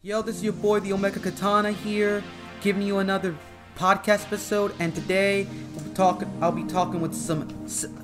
Yo, this is your boy, the Omega Katana here, giving you another podcast episode. And today, we'll be. I'll be talking with some,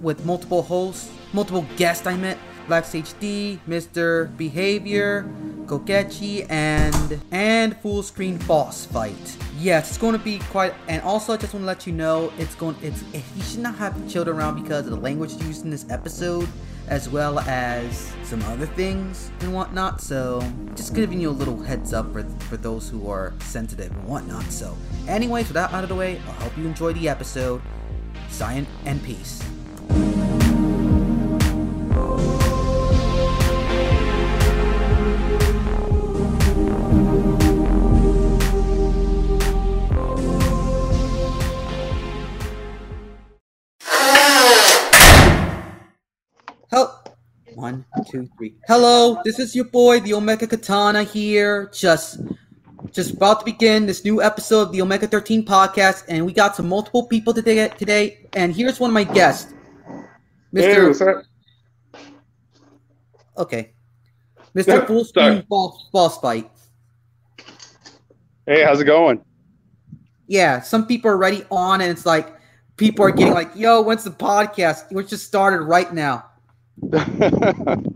with multiple hosts, multiple guests. I met Black HD, Mr. Behavior, Gogechi, and and Full Screen Boss Fight. Yes, it's going to be quite. And also, I just want to let you know, it's going. It's you should not have children around because of the language used in this episode as well as some other things and whatnot. So, just giving you a little heads up for, for those who are sensitive and whatnot. So, anyways, with that out of the way, I hope you enjoy the episode. Science and peace. Two, three. Hello, this is your boy, the Omega Katana here. Just just about to begin this new episode of the Omega 13 podcast, and we got some multiple people today today. And here's one of my guests. Mr. Hey. Okay. Mr. Full Screen boss, boss fight. Hey, how's it going? Yeah, some people are already on, and it's like people are getting like, yo, when's the podcast? We're just started right now.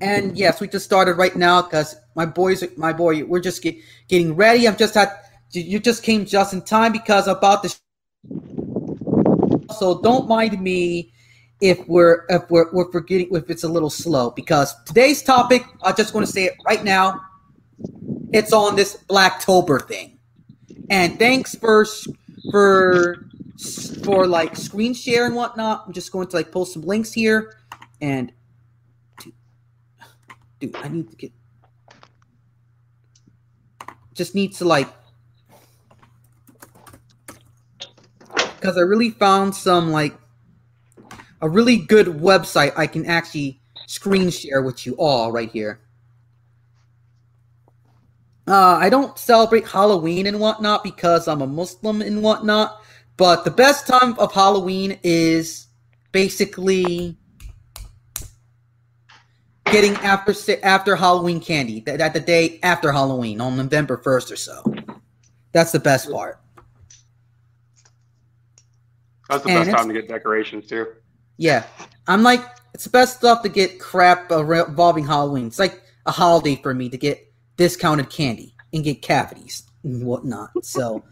and yes, we just started right now because my boys, my boy, we're just get, getting ready. I'm just had you just came just in time because about the. So don't mind me if we're if we're, we're forgetting if it's a little slow because today's topic. I just want to say it right now. It's on this Blacktober thing, and thanks for for for like screen share and whatnot. I'm just going to like post some links here and dude, I need to get just need to like because I really found some like a really good website I can actually screen share with you all right here. Uh, I don't celebrate Halloween and whatnot because I'm a Muslim and whatnot, but the best time of Halloween is basically getting after after Halloween candy that the day after Halloween on November first or so. That's the best part. That's the and best time to get decorations too. Yeah, I'm like it's the best stuff to get crap involving Halloween. It's like a holiday for me to get discounted candy and get cavities and whatnot. So,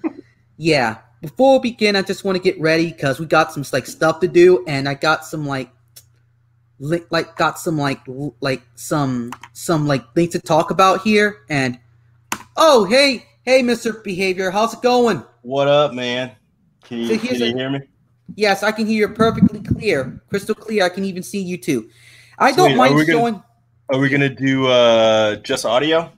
yeah. Before we begin, I just want to get ready because we got some like stuff to do, and I got some like like got some like like some some like things to talk about here and oh hey hey mr behavior how's it going? What up man? Can you, so can you hear me? Yes i can hear you perfectly clear crystal clear. I can even see you too. I Sweet. don't mind are showing gonna, are we gonna do uh just audio?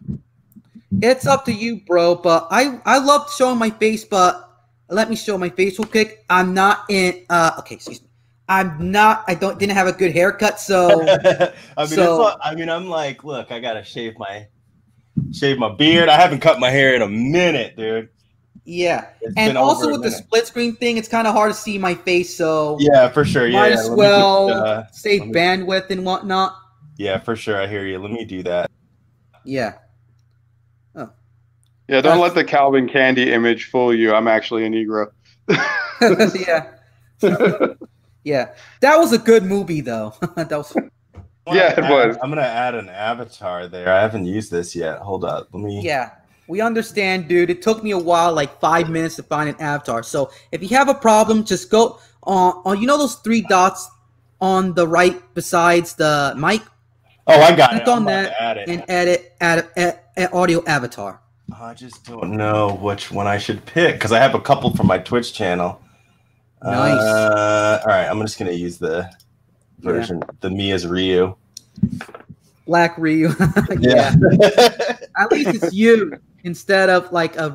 It's up to you bro but i i love showing my face but let me show my face real quick. I'm not in uh okay excuse me I'm not. I don't. Didn't have a good haircut, so. I mean, so, I mean, I'm like, look, I gotta shave my, shave my beard. I haven't cut my hair in a minute, dude. Yeah, it's and also with the split screen thing, it's kind of hard to see my face. So yeah, for sure. Yeah, might as well just, uh, save me, bandwidth and whatnot. Yeah, for sure. I hear you. Let me do that. Yeah. Oh. Yeah, don't let the Calvin Candie image fool you. I'm actually a Negro. yeah. Yeah, that was a good movie though. that was. Yeah, it add, was. I'm gonna add an avatar there. I haven't used this yet. Hold up, let me. Yeah, we understand, dude. It took me a while, like five minutes, to find an avatar. So if you have a problem, just go on. on you know those three dots on the right besides the mic. Oh, I got it. Click it. on that add and edit add, add, add audio avatar. I just don't know which one I should pick because I have a couple from my Twitch channel. Nice. Uh, all right, I'm just gonna use the version yeah. the me as Ryu. Black Ryu. yeah. At least it's you instead of like a,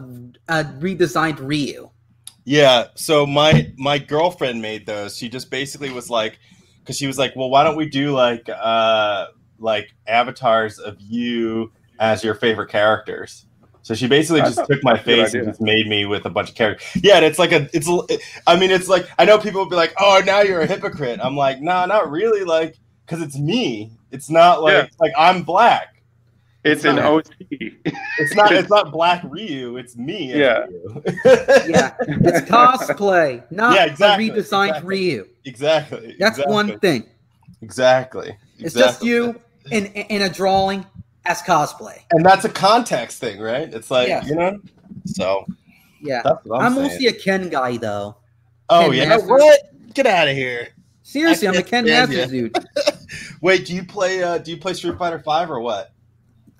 a redesigned Ryu. Yeah. So my my girlfriend made those. She just basically was like, because she was like, well, why don't we do like uh like avatars of you as your favorite characters? So she basically just took my face and just made me with a bunch of characters. Yeah, and it's like a, it's, I mean, it's like I know people will be like, "Oh, now you're a hypocrite." I'm like, "Nah, not really." Like, because it's me. It's not like yeah. like I'm black. It's, an OT. It's not. It's not Black Ryu. It's me. Yeah. Ryu. Yeah, it's cosplay, not Yeah, exactly, a redesigned exactly. Ryu. exactly. That's exactly. one thing. Exactly. It's just you in in a drawing as cosplay. and that's a context thing, right? It's like Yes. you know. So Yeah, that's what I'm, I'm mostly a Ken guy though. oh Ken yeah. Masters. What? Get out of here. Seriously, I I'm a Ken stand Masters dude. Wait, do you play? uh Do you play Street Fighter Five or what?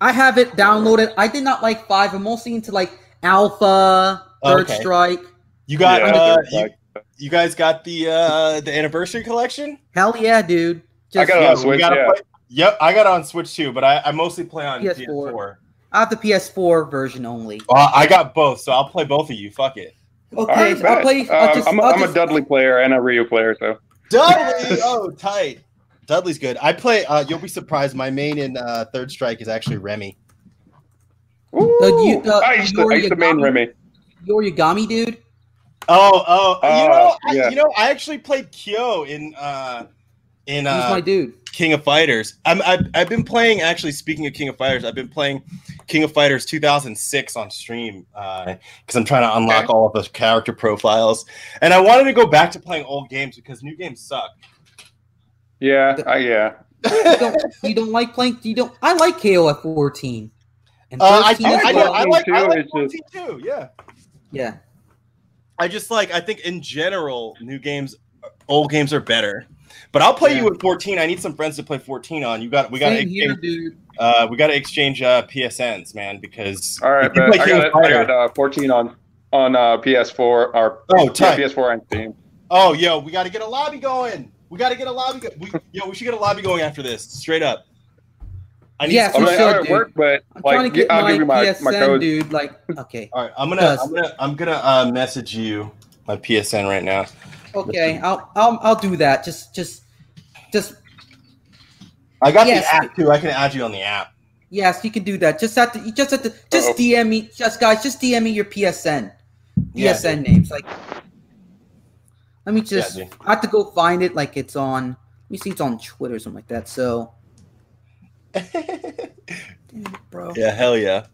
I have it downloaded. I did not like five. I'm mostly into like Alpha, Third Okay. Strike. You got? Yeah, uh, Third you, you guys got the uh the anniversary collection? Hell yeah, dude. I got it Yeah, on we Switch. gotta Yeah. play- Yep, I got it on Switch too, but I, I mostly play on PS4. PS4. I have the PS4 version only. Well, I got both, so I'll play both of you. Fuck it. Okay, right, so I'll bet. play. I'll Um, just, I'm, a, I'll I'm a Dudley player and a Ryu player, so Dudley, oh tight. Dudley's good. I play. uh You'll be surprised. My main in uh, Third Strike is actually Remy. Ooh, Uh, you- uh, I used to, I used to main Remy. You're Yagami, dude. Oh, oh, you Oh, know, I, you know, I actually played Kyo in uh in He's uh my dude. King of Fighters. I'm I've, I've been playing actually. Speaking of King of Fighters, I've been playing King of Fighters 2006 on stream Uh because I'm trying to unlock Okay. all of the character profiles, and I wanted to go back to playing old games because new games suck. Yeah, I, yeah. You don't, you don't like playing. You don't. I like KOF 14. And Uh, I, 13 I, as I, well. I like I too, like it's 14 too. Yeah, yeah. I just like I think in general new games, old games are better. But I'll play you Yeah. with 14. I need some friends to play 14 on. You got we got to Same here, exchange. Uh, we got to exchange uh, PSNs, man, because All right, if you play I got, it, I got uh, 14 on on uh, PS4 or Oh, yeah. PS4 and Steam. Oh, yo, we got to get a lobby going. We got to get a lobby. Go- we, yo, we should get a lobby going after this. Straight up. I need. Yes, I you mean, should, I would dude. work, but I'm like, trying to get I'll my, give you my, PSN, my code. dude. Like, okay, All right, I'm gonna, I'm gonna, I'm gonna uh, message you my PSN right now. Okay. I'll, I'll, I'll do that. Just, just, just. I got Yes. the app too. I can add you on the app. Yes, you can do that. Just have to. You just have to. Just Uh-oh. DM me. Just guys, just DM me your PSN. Yeah, PSN names. Like, let me just. dude. I have to go find it. Like it's on. Let me see. It's on Twitter or something like that. So, damn it, bro. yeah, hell yeah.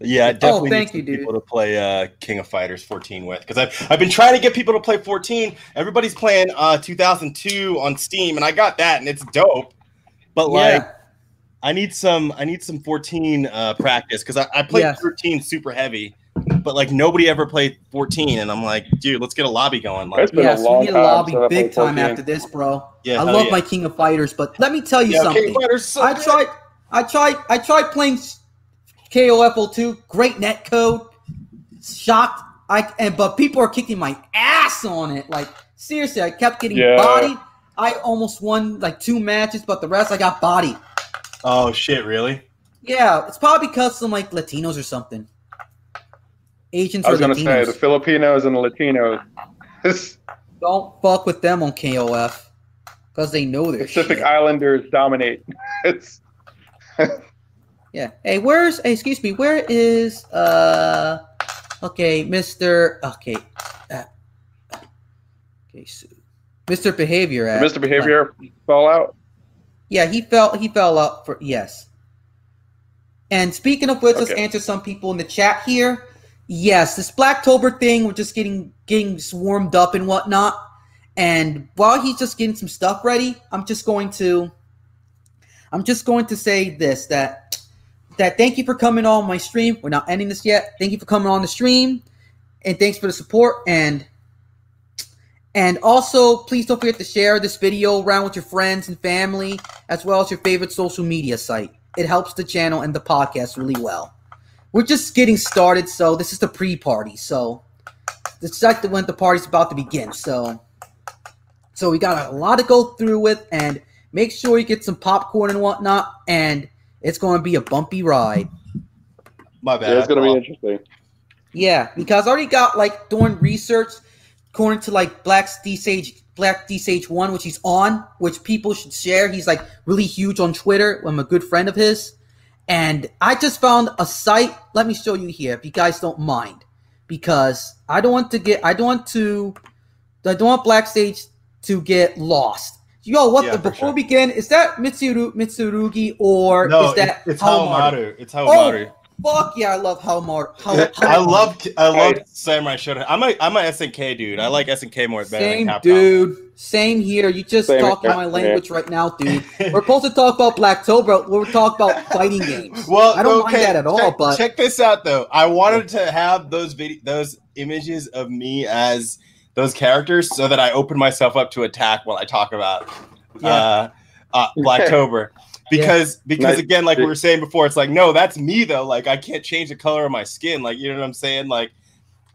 Yeah, I definitely Oh, thank need you, some dude. people to play uh, King of Fighters 14 with because I've I've been trying to get people to play 14. Everybody's playing uh 2002 on Steam, and I got that, and it's dope. But like, yeah. I need some I need some 14 uh, practice because I, I played Yes. 13 super heavy, but like nobody ever played 14, and I'm like, dude, let's get a lobby going. Like, It's been Yes, a we long need a lobby since big time 14. after this, bro. Yeah, I love yeah. my King of Fighters, but let me tell you yeah, something. King of Fighters so I good. tried, I tried, I tried playing KOF 02. Great net code. Shocked. I and but people are kicking my ass on it. Like seriously, I kept getting Yeah. bodied. I almost won like two matches, but the rest I got bodied. Oh shit, really? Yeah, it's probably because some like Latinos or something. Asians I was gonna say the Filipinos and the Latinos. Don't fuck with them on KOF because they know their Pacific shit. Islanders dominate. It's Yeah. Hey, where's? Hey, excuse me. Where is? Uh. Okay, Mister. Okay. Uh, okay, so, Mister Behavior. At, Mr. Behavior Fallout. Yeah, he fell. He fell up for yes. And speaking of which, let's answer some people in the chat here. Yes, this Blacktober thing, we're just getting getting warmed up and whatnot. And while he's just getting some stuff ready, I'm just going to, I'm just going to say this that that thank you for coming on my stream. We're not ending this yet. Thank you for coming on the stream, and thanks for the support. And and also, please don't forget to share this video around with your friends and family, as well as your favorite social media site. It helps the channel and the podcast really well. We're just getting started, so this is the pre-party. So it's like the when the party's about to begin. So so we got a lot to go through with, and make sure you get some popcorn and whatnot. And it's going to be a bumpy ride. My bad. Yeah, it's gonna be interesting. Yeah, because I already got like doing research according to like Black D Sage Black D Sage One, which he's on, which people should share. He's like really huge on Twitter. I'm a good friend of his. And I just found a site. Let me show you here if you guys don't mind. Because I don't want to get I don't want to I don't want Black Sage to get lost. Yo, what Yeah, the before sure. we begin, is that Mitsuru Mitsurugi or No, is that it's, it's Haomaru? Haomaru. It's oh, Haomaru. Fuck yeah, I love Haomaru. How, I love I love Right. Samurai Shodown. I'm a I'm a SNK dude. I like SNK more better Same than Capcom. dude. Same here. You just Same talking my language right now, dude. We're supposed to talk about Black Blacktober. We're talking about fighting games. Well, I don't mind that at all, check, but check this out though. I wanted to have those vid- those images of me as those characters so that I open myself up to attack while I talk about Yeah. uh, uh, Blacktober. Because because Nice. again, like we were saying before, it's like no, that's me though. Like I can't change the color of my skin. Like you know what I'm saying? Like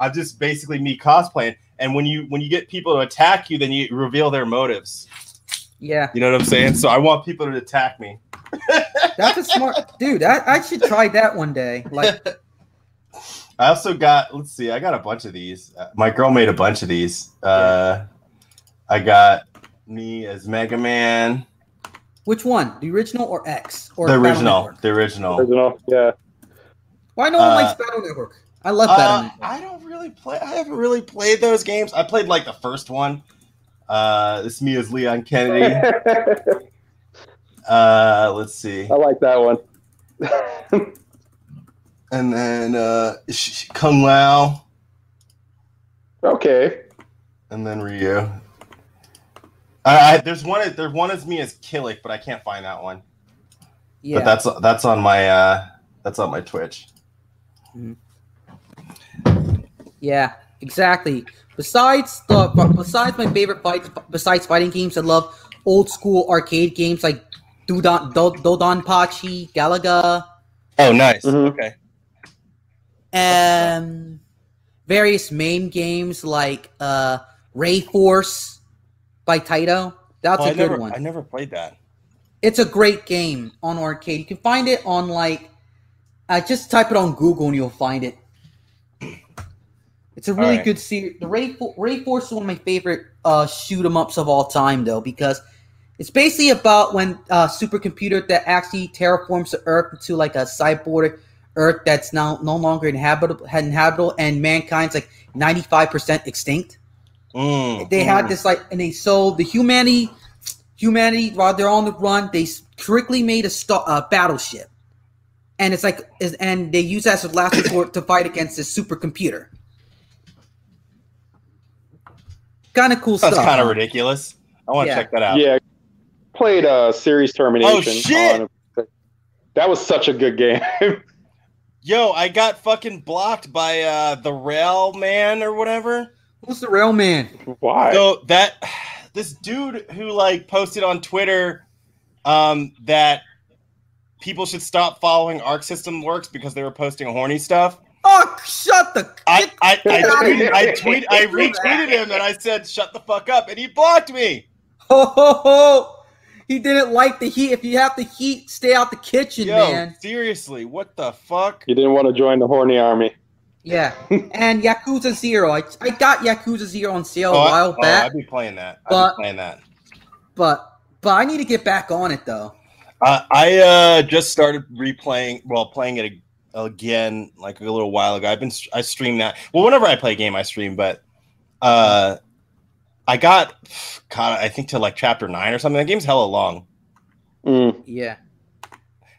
I'm just basically me cosplaying. And when you when you get people to attack you, then you reveal their motives. yeah, You know what I'm saying? So I want people to attack me. that's a smart dude. I, I should try that one day. Like, I also got. Let's see. I got a bunch of these. Uh, my girl made a bunch of these. Uh, I got me as Mega Man. which one? The original or X or The original. The original. Original, yeah. Why no one Uh, likes Battle Network? I love Battle Uh, Network. I don't really play. I haven't really played those games. I played like the first one. Uh, this me as Leon Kennedy. Uh, let's see. I like that one. And then uh, Sh- Sh- Kung Lao. okay. And then Ryu. I, I, there's one. There's one as me as Kilik, but I can't find that one. yeah, But that's that's on my uh that's on my Twitch. yeah, exactly. Besides the besides my favorite fights, besides fighting games, I love old school arcade games like Dodon, Do- DoDonPachi, Galaga, Oh, nice. Mhm. Okay. And various MAME games like uh, RayForce by Taito. That's Oh, a I good never one. I never played that. It's a great game on arcade. You can find it on like, uh, just type it on Google and you'll find it. It's a really Alright. good series. The Ray, RayForce is one of my favorite uh, shoot 'em ups of all time, though, because it's basically about when a uh, supercomputer that actually terraforms the Earth into like a cyborg Earth that's now no longer inhabitable, inhabitable, and mankind's like ninety five percent extinct Mm, they had mm. this like and they sold the humanity humanity while they're on the run they strictly made a sta- uh, battleship and it's like is and they use that as a last resort to fight against this supercomputer kind of cool That's stuff kind of ridiculous. I want to Yeah. check that out. Yeah. Played uh, Series Termination. Oh, shit! on- that was such a good game. Yo, I got fucking blocked by uh the rail man or whatever. who's the rail man Why? So that this dude who like posted on Twitter um that people should stop following Arc System Works because they were posting horny stuff. oh shut the I I, I, Get tweet. I tweet I retweeted him and I said shut the fuck up and he blocked me. ho, ho, ho. He didn't like the heat if you have the heat stay out the kitchen Yo, man seriously, what the fuck? you didn't want to join the horny army. yeah and yakuza zero i, I got yakuza zero on sale Oh, a I, while oh, back I'd be playing that. I'd But- be playing that. but but I need to get back on it though. Uh, I uh, just started replaying, well, playing it again like a little while ago. I've been I stream that. Well, whenever I play a game, I stream. But uh, I got, God, I think to like chapter nine or something. The game's hella long, Mm. Yeah,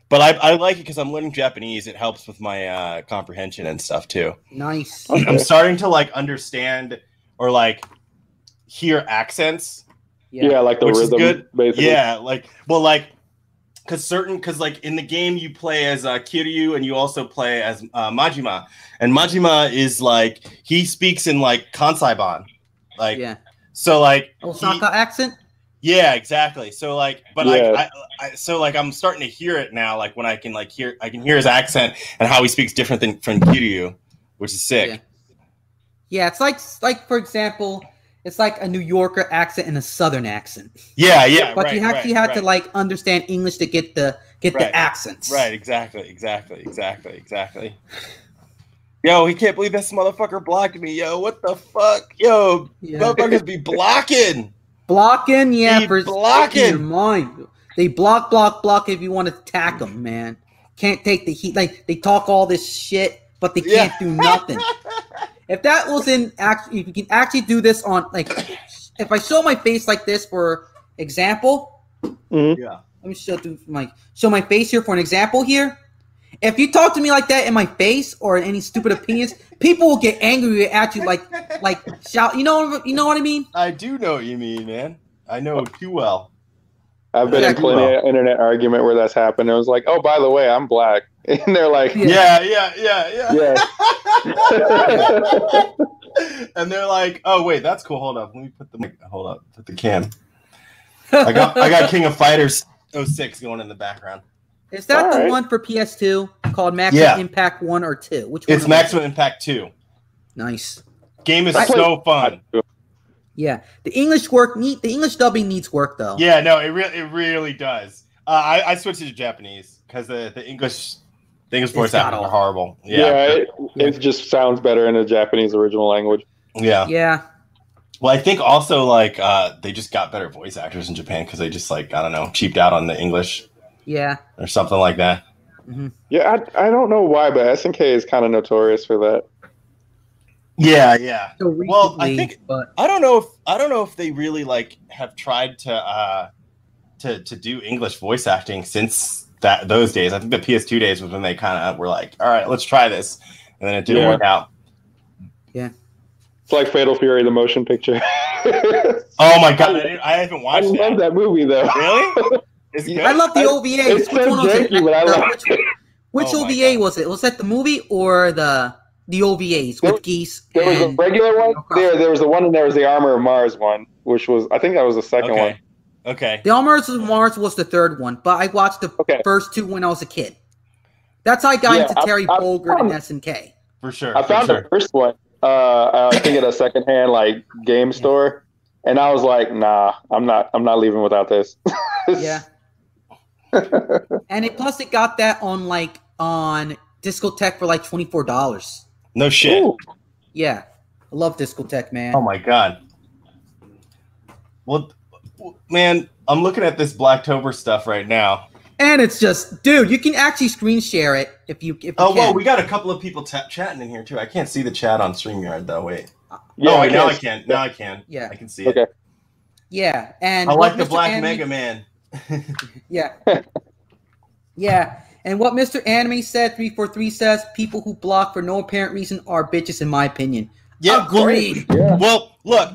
but I, I like it because I'm learning Japanese. It helps with my uh, comprehension and stuff too. nice. I'm starting to like understand or like hear accents Yeah. Yeah, like the Which is rhythm, good. basically. Yeah, like well, like because certain because like in the game you play as uh, Kiryu and you also play as uh, Majima, and Majima is like he speaks in like Kansai-ben, like yeah. So like he- Osaka accent. yeah, exactly. So like, but Yeah. I, I, I so like I'm starting to hear it now, like when I can like hear I can hear his accent and how he speaks different than from Kiryu, which is sick. Yeah. Yeah, it's like like for example, it's like a New Yorker accent and a Southern accent. Yeah, yeah. but right, you actually right, had right. to like understand English to get the get Right. the accents. Right, exactly, exactly, exactly, exactly. Yo, he can't believe this motherfucker blocked me. Yo, what the fuck? Yo, Yeah. motherfuckers be blocking. Blocking, yeah, Be for blocking. your mind. They block, block, block if you want to attack them, man. Can't take the heat. Like they talk all this shit, but they can't Yeah. do nothing. if that was in actually, if you can actually do this on like, if I show my face like this for example. Mhm. Yeah. Let me show through my show my face here for an example here. If you talk to me like that in my face or any stupid opinions, people will get angry at you like like shout. You know you know what I mean? I do know what you mean, man. I know it too well. I've been in plenty of internet argument where that's happened. It was like, oh, by the way, I'm black, and they're like, Yeah. Yeah, yeah, yeah, yeah. and they're like, "Oh wait, that's cool. Hold up, let me put the mic- hold up, put the cam. I got I got King of Fighters 06 going in the background. Is that the Alright. one for PS2 called Maximum Yeah. Impact One or Two? Which one? It's was it? Maximum Impact 2. Nice. Game is I played- so fun. Yeah, the English work need the English dubbing needs work though. Yeah, no, it really it really does. Uh, I I switched it to Japanese because the the English the English voice got actors are awful. horrible. Yeah, Yeah, it, it just sounds better in the Japanese original language. yeah. Yeah. Well, I think also like uh, they just got better voice actors in Japan because they just like I don't know cheaped out on the English Yeah. or something like that. Yeah, I, I don't know why, but SNK is kind of notorious for that. Yeah, yeah. So Well, I think- but I don't know if I don't know if they really like have tried to uh to to do English voice acting since that those days. I think the PS2 days was when they kind of were like, "All right, let's try this," and then it didn't Yeah. work out. Yeah. It's like Fatal Fury, the motion picture. Oh my god, I, I haven't I watched love that. that movie though. Really? Is it Yeah. good? I love the OVA. It's Which so one was it? I Uh, which which Oh OVA God. was it? Was that the movie or the the OVAs There- with Geese? There was a regular one. Okay. There, there was the one, and there was the Armor of Mars one, which was I think that was the second one. Okay. Okay. The Armor of Mars was the third one, but I watched the Okay. first two when I was a kid. That's how I got Yeah, into I- Terry I Bogard and found- SNK. For sure. I found sure. the first one. Uh, I think at a secondhand like game store, and I was like, "Nah, I'm not. I'm not leaving without this." Yeah. And it plus it got that on like on Discotek for like twenty four dollars. No shit. Ooh. Yeah. I love Discotek, man. Oh my god. Well, man, I'm looking at this Blacktober stuff right now. And it's just, dude, you can actually screen share it if you if you Oh, can. well, we got a couple of people ta- chatting in here too. I can't see the chat on StreamYard though. Wait. Yeah, oh, wait, now I guess- can. Now I can. Yeah. I can see it. Okay. yeah, and I like the Mr. Black Anime- Mega Man. Yeah. yeah. And what Mr. Anime said, 343 says, people who block for no apparent reason are bitches, in my opinion. Yeah. well- Agreed. Yeah. Well, look.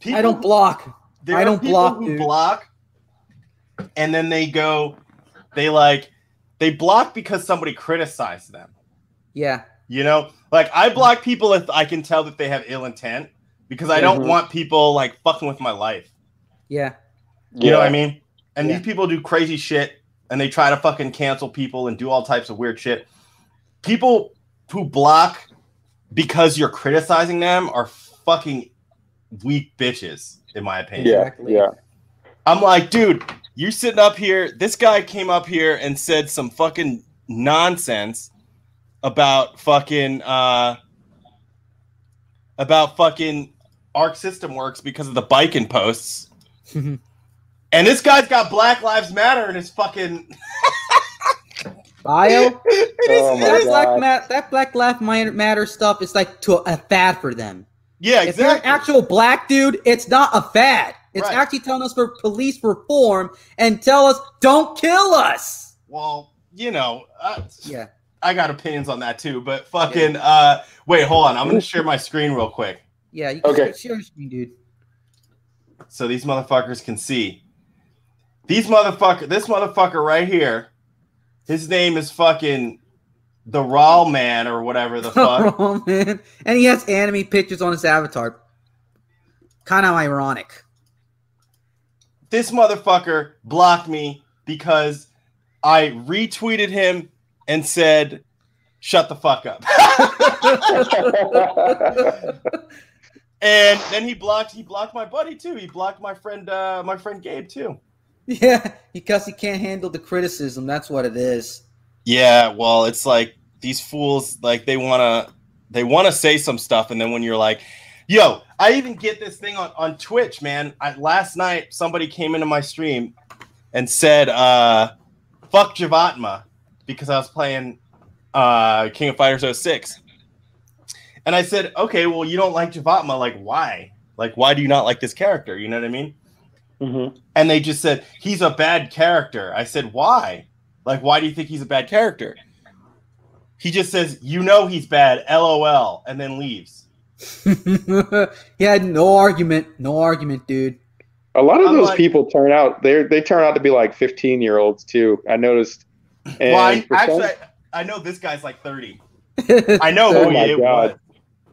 People, I don't block. there I don't people block, who dude. block, and then they go, they like, they block because somebody criticized them. Yeah. You know, like I block people if I can tell that they have ill intent because I don't Mhm. want people like fucking with my life. Yeah. You know what I mean? And Yeah. these people do crazy shit and they try to fucking cancel people and do all types of weird shit. People who block because you're criticizing them are fucking weak bitches, in my opinion. Yeah, Exactly. yeah. I'm like, dude, you're sitting up here. This guy came up here and said some fucking nonsense about fucking uh about fucking Arc System Works because of the biking posts. and this guy's got Black Lives Matter in his fucking Bio. it is- Oh my that God. black ma- that Black Lives Matter matter stuff is like to a fad for them. yeah, If you're an actual black dude, it's not a fad. It's Right. actually telling us for police reform and tell us don't kill us. well, you know, uh, Yeah. I got opinions on that too, but fucking uh wait, hold on. I'm gonna share my screen real quick. Yeah. You can Okay. share your screen, dude. so these motherfuckers can see. These motherfucker, this motherfucker right here, his name is fucking the Raw Man or whatever the fuck. oh man. And he has anime pictures on his avatar. Kind of ironic. this motherfucker blocked me because I retweeted him and said, "Shut the fuck up." and then he blocked. He blocked my buddy too. He blocked my friend, uh, my friend Gabe too. Yeah, because he can't handle the criticism. That's what it is. Yeah, well, it's like these fools like they want to they want to say some stuff and then when you're like, "Yo, I even get this thing on on Twitch, man. I, last night somebody came into my stream and said uh fuck Jivatma because I was playing uh King of Fighters 06. And I said, "Okay, well, you don't like Jivatma, like why? Like why do you not like this character? You know what I mean?" Mhm. and they just said he's a bad character. I said, why? Like, why do you think he's a bad character? He just says, you know, he's bad, lol, and then leaves. he had no argument. No argument, dude. A lot of I'm those like- people turn out they they turn out to be like 15 year olds too. I noticed. And well, I, for some- actually, I, I know this guy's like 30. I know Oh who my he God.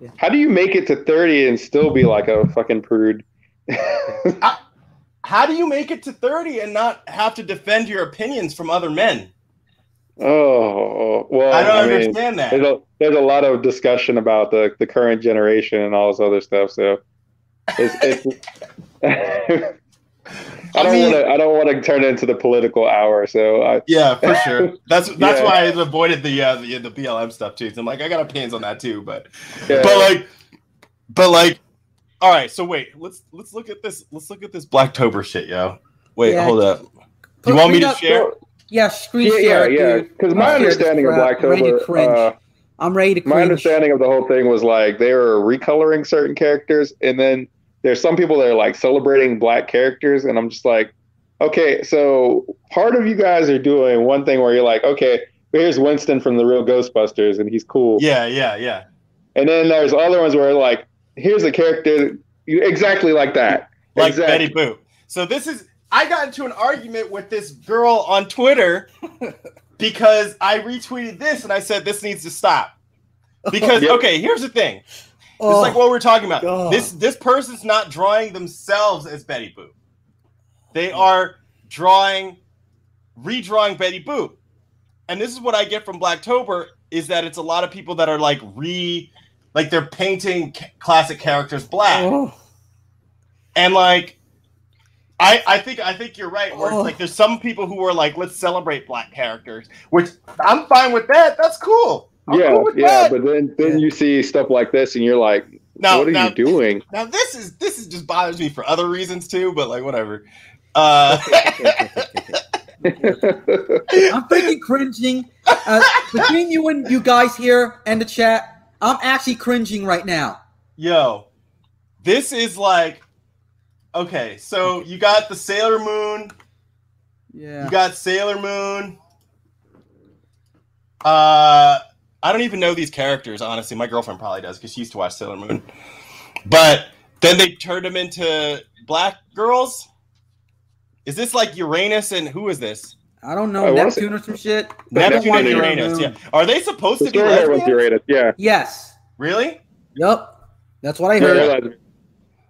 was. how do you make it to 30 and still be like a fucking prude? How do you make it to 30 and not have to defend your opinions from other men? oh well, I don't I mean, understand that. there's a there's a lot of discussion about the the current generation and all this other stuff. So it's. it's I don't mean- want to. I don't want to turn it into the political hour. So I, Yeah, for sure. That's that's Yeah. why I avoided the uh, the the BLM stuff too. So I'm like, I got opinions on that too, but yeah. but like, but like, all right. So wait, let's let's look at this. Let's look at this Blacktober shit, yo. Wait, Yeah. hold up. Put- You want me to up- share? Yeah, screen yeah, yeah, share, yeah. dude. Because my understanding of crap. I'm ready to Blacktober, uh, I'm ready to cringe. my understanding of the whole thing was like they were recoloring certain characters, and then there's some people that are like celebrating black characters, and I'm just like, okay, so part of you guys are doing one thing where you're like, okay, here's Winston from the real Ghostbusters, and he's cool, Yeah, yeah, yeah. and then there's other ones where like, here's a character exactly like that, Like exactly. Betty Boop. So this is. I got into an argument with this girl on Twitter because I retweeted this and I said this needs to stop. Because Yep. okay, here's the thing. Oh, It's like what oh, we're talking about. God. This this person's not drawing themselves as Betty Boop. They are drawing, redrawing Betty Boop. And this is what I get from Blacktober is that it's a lot of people that are like re, like they're painting ca- classic characters black. oh. And like, I I think I think you're right. Where Oh. it's like there's some people who are like, let's celebrate black characters, which I'm fine with that. That's cool. I'm yeah, cool with yeah, that. but then then Yeah. you see stuff like this, and you're like, Now- what are now- you doing? Now this is this is just bothers me for other reasons too, but like whatever. Uh, I'm freaking cringing. Uh, between you and you guys here and the chat, I'm actually cringing right now. yo, this is like okay. So you got the Sailor Moon. Yeah. You got Sailor Moon. Uh, I don't even know these characters honestly. My girlfriend probably does because she used to watch Sailor Moon. But then they turned them into black girls. Is this like Uranus and who is this? I don't know I Neptune or some shit. Neptune and Sailor Uranus. Yeah. Are they supposed The to be story was lesbians? Uranus, yeah. Yes. Really? Yup. That's what I heard. like-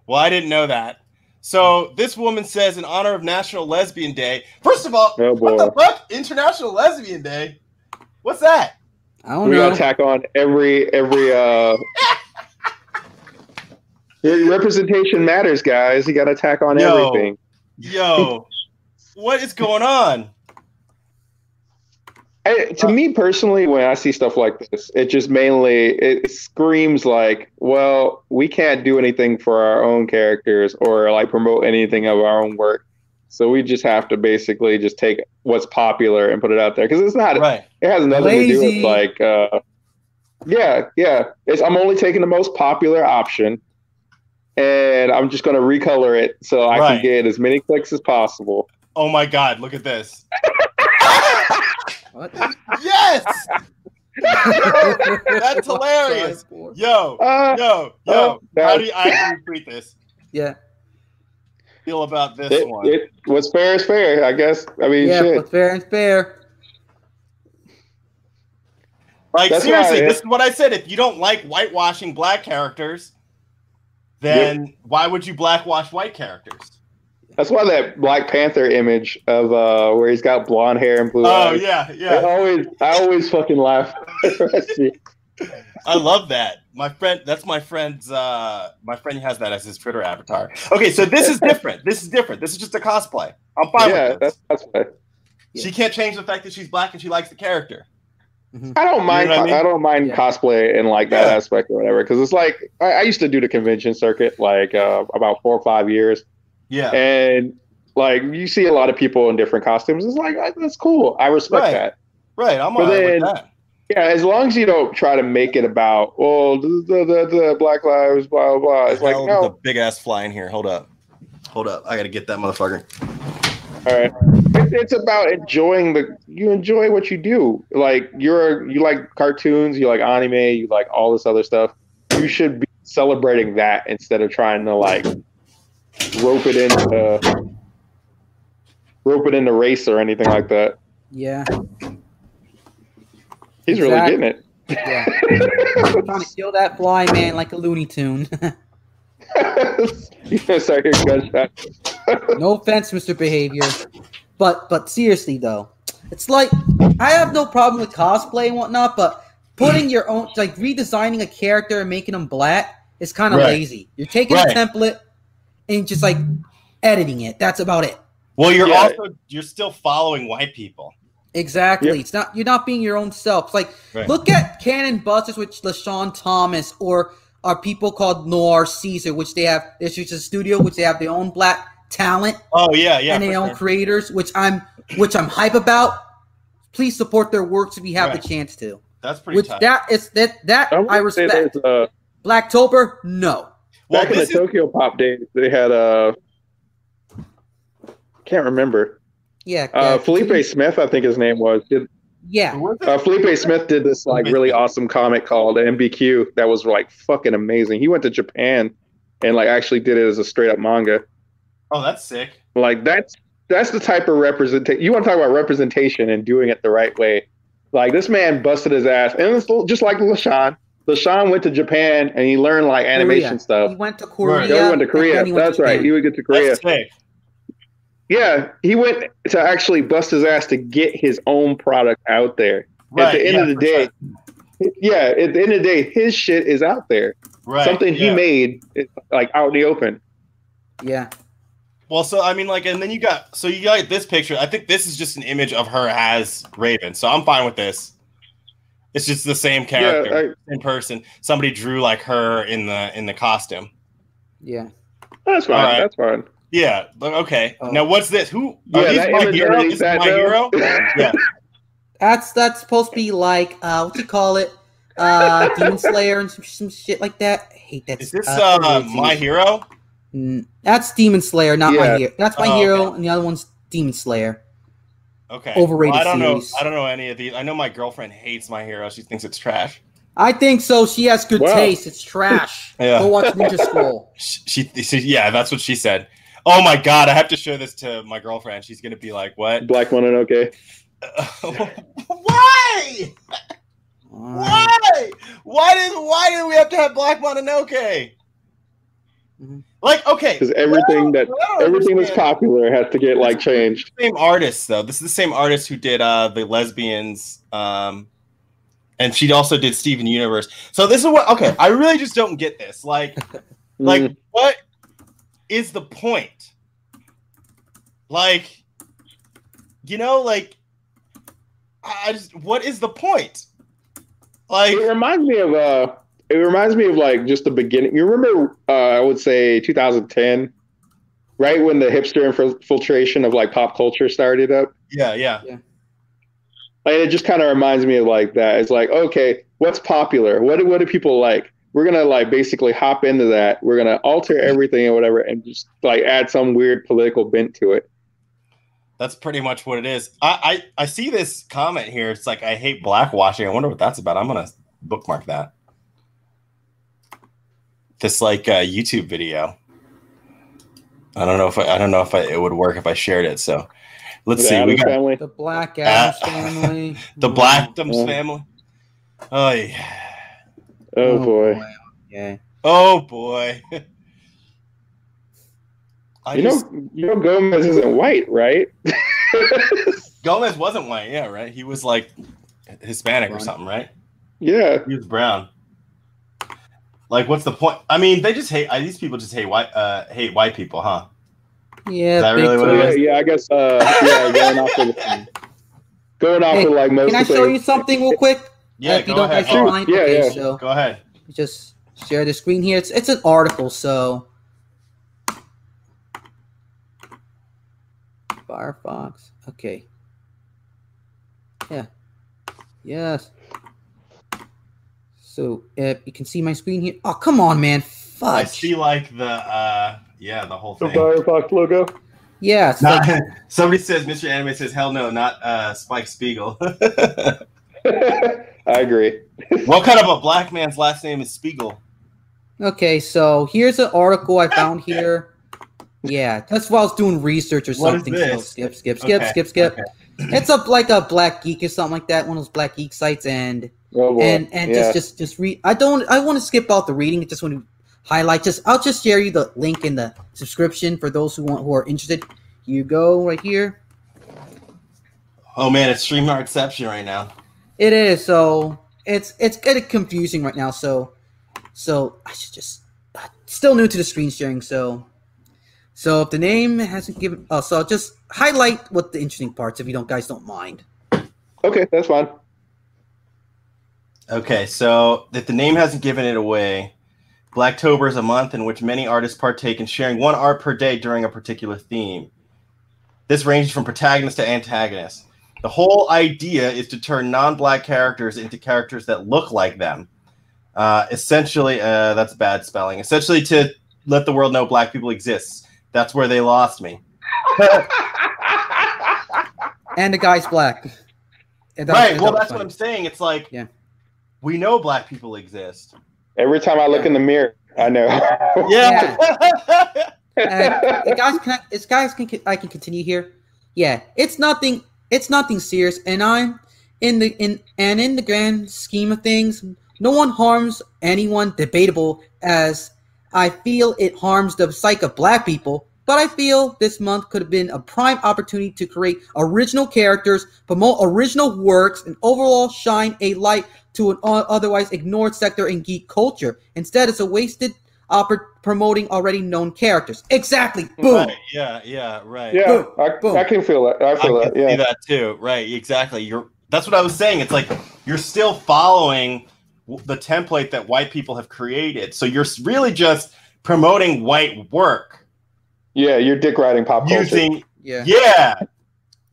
Well, I didn't know that. So this woman says, in honor of National Lesbian Day. First of all, Oh, what the fuck? International Lesbian Day? What's that? I don't we know. gotta tack on every every uh representation matters, guys. You gotta tack on Yo. everything. Yo, what is going on? I, to me personally, when I see stuff like this, it just mainly it screams like, well, we can't do anything for our own characters or like promote anything of our own work. So we just have to basically just take what's popular and put it out there because it's not. Right. It has nothing to do with like. uh Yeah, yeah. It's I'm only taking the most popular option, and I'm just gonna recolor it so I Right. can get as many clicks as possible. Oh my God, look at this. What? Yes! That's hilarious. Yo, Uh, yo, yo. Oh, How do you, I have to retweet this? yeah. Feel about this it, one. it, what's fair is fair, I guess. I mean, Yeah, shit. but fair and fair. Like That's seriously, this is what I said. If you don't like whitewashing black characters, then why would you blackwash white characters? That's why that Black Panther image of uh where he's got blonde hair and blue Oh eyes. yeah, I always, I always fucking laugh. I love that. My friend, that's my friend's. uh My friend has that as his Twitter avatar. Okay, so this is different. This is different. This is just a cosplay. I'm fine yeah, with this. that's that's why. She can't change the fact that she's black and she likes the character. I don't mind. know I mean? I, don't mind Yeah. cosplay and like that Yeah. aspect or whatever. Because it's like I, I used to do the convention circuit like uh, about four or five years, Yeah, and like you see a lot of people in different costumes. It's like that's cool. I respect Right. that. right. I'm But with then- that. Yeah, as long as you don't try to make it about oh the the, the, the Black Lives blah blah blah. It's like there's a big ass fly in here. Hold up. Hold up, I gotta get that motherfucker. All right. It's, it's about enjoying the. You enjoy what you do. Like you're you like cartoons, you like anime, you like all this other stuff. You should be celebrating that instead of trying to like rope it into uh, rope it into race or anything like that. Yeah. He's really Exactly. getting it. Yeah. trying to kill that fly man like a Looney Tune. you gonna start hearing gunshots. no offense, Mr. Behavior. But but seriously though, it's like I have no problem with cosplay and whatnot, but putting your own like redesigning a character and making them black is kind of Right. lazy. You're taking Right. a template and just like editing it. That's about it. Well, you're Yeah. also you're still following white people. Exactly. Yep. It's not you're not being your own self. It's like Right. look at Cannon Busters with LeSean Thomas or are people called Noir Caesar, which they have there's just a studio which they have their own black talent Oh yeah, yeah. and for their own sure. creators, which I'm which I'm hype about. Please support their works if you have Right. the chance to. That's pretty Which tough. that is that that I, I respect. there's, Blacktober, no. Well, back in the is, Tokyopop days, they had uh, can't remember. Yeah. Uh, yeah, Felipe Smith, I think his name was. Did, Yeah. who was it? uh, Felipe Smith did this like really awesome comic called MBQ that was like fucking amazing. He went to Japan and like actually did it as a straight up manga. oh, that's sick. Like that's that's the type of representation you want to talk about representation and doing it the right way. Like this man busted his ass, and it's just like LeSean. LeSean went to Japan and he learned like animation Korea. stuff. He went to Korea. Yeah, he went to Korea. then he went to That's right. Japan. He would get to Korea. That's sick. Yeah, he went to actually bust his ass to get his own product out there. Right. at the end yeah, of the day, sure. yeah, at the end of the day, his shit is out there. right. Something he made, is, like out in the open. Yeah. Well, so I mean, like, and then you got so you got this picture. I think this is just an image of her as Raven, so I'm fine with this. It's just the same character Yeah, in person. Somebody drew like her in the in the costume. Yeah. That's fine. All right. That's fine. Yeah, but okay. Oh. Now what's this? Who are Yeah, these my hero? underneath This is my hero. Yeah. That's that's supposed to be like uh what you call it? Uh Demon Slayer and some, some shit like that. I hate that. Is this uh, uh, my hero? That's Demon Slayer, not my hero. That's my Oh, hero, okay. and the other one's Demon Slayer. Okay. Overrated Well, I don't series. know. I don't know any of these. I know my girlfriend hates my hero. She thinks it's trash. I think so. She has good Wow. taste. It's trash. Yeah. Go watch Ninja Scroll. She, she, yeah, that's what she said. Oh my god, I have to show this to my girlfriend. She's gonna be like, "What? Black Mononoke. Why? Why? Why did why did we have to have Black Mononoke? Mhm. Like, okay, Because everything that I everything that's popular has to get like changed. same artist though. This is the same artist who did uh the lesbians um and she also did Steven Universe. So this is what okay, I really just don't get this. Like like Mm. what is the point? Like you know like I just what is the point? Like it reminds me of uh it reminds me of like just the beginning you remember uh i would say 2010 right when the hipster infiltration of like pop culture started up yeah, yeah. yeah. and it just kind of reminds me of like that it's like okay what's popular what do, what do people like we're gonna like basically hop into that we're gonna alter everything and whatever and just like add some weird political bent to it That's pretty much what it is. I, I I see this comment here. It's like I hate blackwashing. I wonder what that's about. I'm gonna bookmark that. This like uh, YouTube video. I don't know if I, I don't know if I, it would work if I shared it. So let's the see. We got family The Black Adams Uh, family. the Oh, Blackdoms Yeah. family. Oh yeah. oh, boy Yeah. Oh boy. I you just, know you know gomez isn't white right Gomez wasn't white. Yeah, right. He was like Hispanic or something, right? yeah He was brown. Like, what's the point? I mean, they just hate. uh, These people just hate white. Uh, hate white people, huh? Yeah. Is that really big what it yeah, yeah i guess uh yeah going off of going off Hey, of like most Can I show things. you something real quick? Yeah, Uh, if you go don't ahead. Oh, mind. Yeah, okay, yeah. so go ahead. just share the screen here. It's it's an article, so Firefox. Okay. Yeah. Yes. So uh, you can see my screen here. Oh come on, man! Fuck. I see like the uh, Yeah, the whole thing. The thing. Firefox logo. Yeah, it's Not- like, somebody says Mr. Anime says hell no, not uh, Spike Spiegel. I agree. what kind of a black man's last name is Spiegel? okay, so here's an article I found here. Yeah, that's while I was doing research or What is something. So skip, skip, skip, Okay, skip, skip. okay. It's up like a black geek or something like that, one of those black geek sites, and Oh boy. and and yeah. just just just read. I don't. I want to skip out the reading. I just want to highlight. Just I'll just share you the link in the subscription for those who want who are interested. You go right here. Oh man, it's streamer exception right now. It is so it's it's getting confusing right now. So so I should just uh, still new to the screen sharing. So so if the name hasn't given, oh, so I'll just highlight what the interesting parts if you don't guys don't mind. okay, that's fine. Okay, so if the name hasn't given it away, Blacktober is a month in which many artists partake in sharing one art per day during a particular theme. This ranges from protagonist to antagonist. The whole idea is to turn non-black characters into characters that look like them. Uh, essentially, uh, that's bad spelling. Essentially, to let the world know black people exist. That's where they lost me. And the guy's black. That- right. Well, that's what. I'm saying. It's like, Yeah. We know black people exist. Every time I look Yeah. in the mirror, I know. Yeah. Uh, guys can it's guys can I can continue here. Yeah, it's nothing. It's nothing serious, and I'm in the in and in the grand scheme of things, no one harms anyone. Debatable as I feel it harms the psyche of black people, but I feel this month could have been a prime opportunity to create original characters, promote original works, and overall shine a light to an otherwise ignored sector in geek culture. Instead, it's a wasted oppor- promoting already known characters. Exactly. Boom. Right, Yeah, yeah, right. yeah, Boom, I, boom. I can feel that. I I feel can that. see Yeah. that too. Right, exactly. You're that's what I was saying. It's like you're still following the template that white people have created. So you're really just promoting white work Yeah, you're dick riding pop culture. using Yeah. yeah,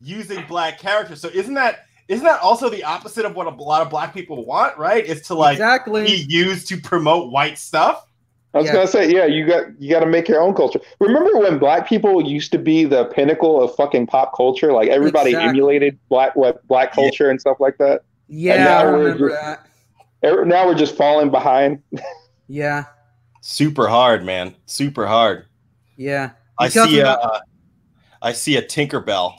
using black characters. So isn't that isn't that also the opposite of what a lot of black people want, right? Is to like exactly. be used to promote white stuff. I was Yeah. gonna say, yeah, you got you got to make your own culture. Remember when black people used to be the pinnacle of fucking pop culture? Like everybody Exactly. emulated black what black Yeah. culture and stuff like that. Yeah, now I remember just- that. Er- Now we're just falling behind. Yeah. Super hard, man. Super hard. Yeah. I see of a, uh, I see a Tinkerbell,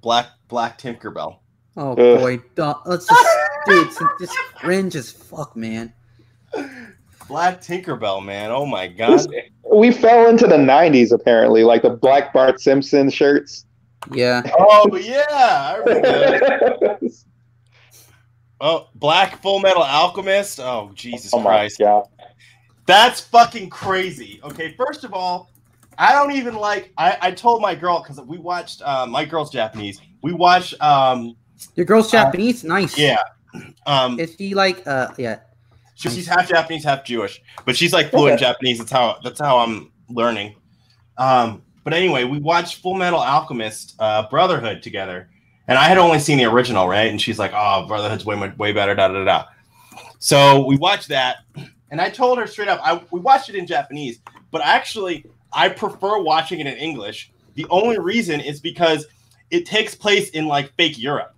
black black Tinkerbell. Oh Ugh. boy. Let's just dude, it's just cringe as fuck, man. Black Tinkerbell, man. Oh my god. We fell into the '90s apparently, like the black Bart Simpson shirts. Yeah. Oh yeah, I remember. that. Oh, Black Full Metal Alchemist. Oh Jesus oh Christ, Yeah. that's fucking crazy. Okay, first of all, I don't even like. I, I told my girl because we watched. Uh, my girl's Japanese. We watched. Um, Your girl's Japanese, nice. yeah. Um, Is she like uh yeah. she, she's half Japanese, half Jewish, but she's like fluent in Japanese. That's how that's how I'm learning. Um, but anyway, we watched Full Metal Alchemist uh, Brotherhood together, and I had only seen the original, right? And she's like, "Oh, Brotherhood's way way better." Da da. da. So we watched that, and I told her straight up, I we watched it in Japanese, but actually, I prefer watching it in English. The only reason is because it takes place in like fake Europe.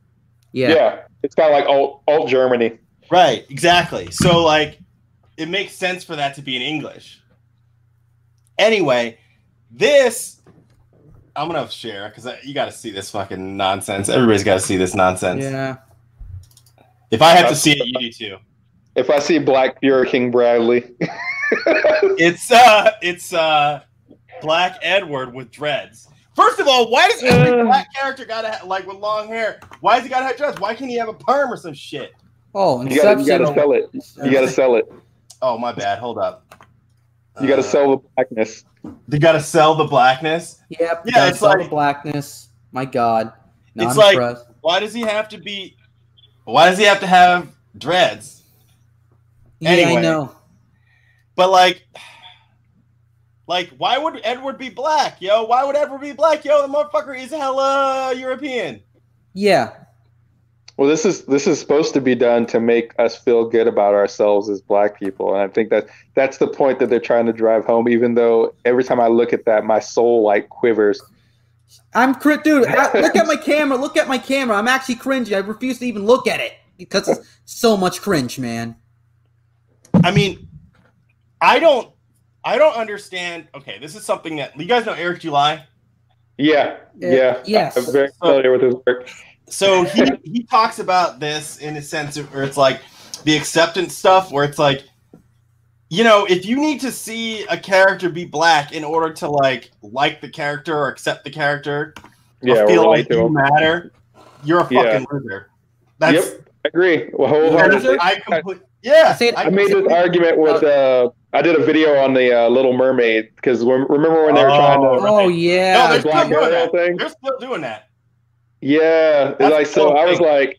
Yeah. Yeah. it's kind of like old old Germany. Right, exactly. So like it makes sense for that to be in English. Anyway, this I'm gonna share because you got to see this fucking nonsense. Everybody's got to see this nonsense. Yeah. If I have to see it, you do too. If I see Black Fuhrer King Bradley, It's uh, it's uh, Black Edward with dreads. First of all, why does every Uh. black character gotta ha- like with long hair? Why does he gotta have dreads? Why can't he have a perm or some shit? Oh, you gotta, you gotta sell it. You gotta sell it. Oh my bad. Hold up. You gotta Uh, sell the blackness. You gotta sell the blackness. Yep. Yeah, gotta it's sell like- the blackness. My God. Not It's like- impressed. Why does he have to be? Why does he have to have dreads? Yeah, anyway. I know. But like, like, why would Edward be black, yo? Why would Edward be black, yo? The motherfucker is hella European. Yeah. Well, this is this is supposed to be done to make us feel good about ourselves as black people, and I think that that's the point that they're trying to drive home. Even though every time I look at that, my soul like quivers. I'm cr- dude. I- look at my camera. Look at my camera. I'm actually cringing. I refuse to even look at it because it's so much cringe, man. I mean, I don't, I don't understand. Okay, this is something that you guys know Eric July. Yeah, uh, yeah, yes. I'm very familiar with his work. So he he talks about this in a sense of, where it's like the acceptance stuff, where it's like, you know, if you need to see a character be black in order to like like the character or accept the character, Yeah, or feel like to you him. matter, you're a Yeah. fucking loser. That's Yep, I agree. Well, wholeheartedly. I complete. Yeah, I say it- I made this argument with. Uh, I did a video on the uh, Little Mermaid because remember when they were trying Oh, to right. Oh No, yeah. they're still doing that. thing? They're still doing that. Yeah, That's like so. the I was like,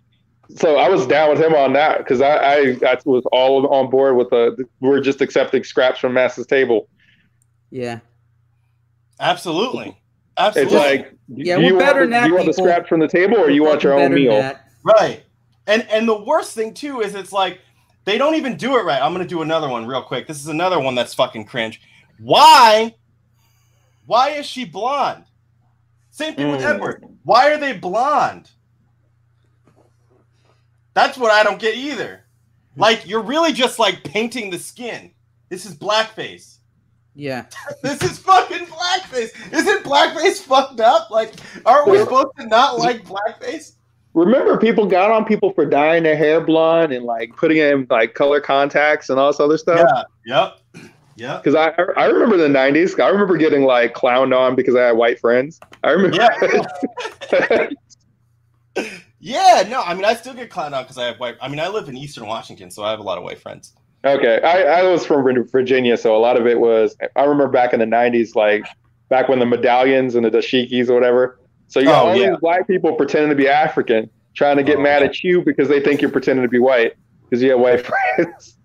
so I was down with him on that because I, I I was all on board with the. We're just accepting scraps from Mass's table. yeah. Absolutely, absolutely. It's like, Yeah, do we're you better want, than the, do you that, want the scraps from the table or you want your own meal? Right. And and the worst thing too is it's like they don't even do it right. I'm gonna do another one real quick. This is another one that's fucking cringe. Why? Why is she blonde? Same thing with Mm. Edward. Why are they blonde? That's what I don't get either. Like you're really just like painting the skin. This is blackface. Yeah. This is fucking blackface. Isn't blackface fucked up? Like, aren't we Yeah. supposed to not like blackface? Remember, people got on people for dyeing their hair blonde and like putting in like color contacts and all this other stuff. Yeah. Yep. Yep. Because I I remember the '90s. I remember getting like clowned on because I had white friends. I remember. Yeah. Yeah, no, I mean, I still get clowned out because I have white. I mean, I live in Eastern Washington, so I have a lot of white friends. Okay, I, I was from Virginia, so a lot of it was. I remember back in the '90s, like back when the medallions and the dashikis or whatever. So you oh, got Oh, all yeah. these black people pretending to be African, trying to get Oh, mad at you because they think you're pretending to be white because you have white friends.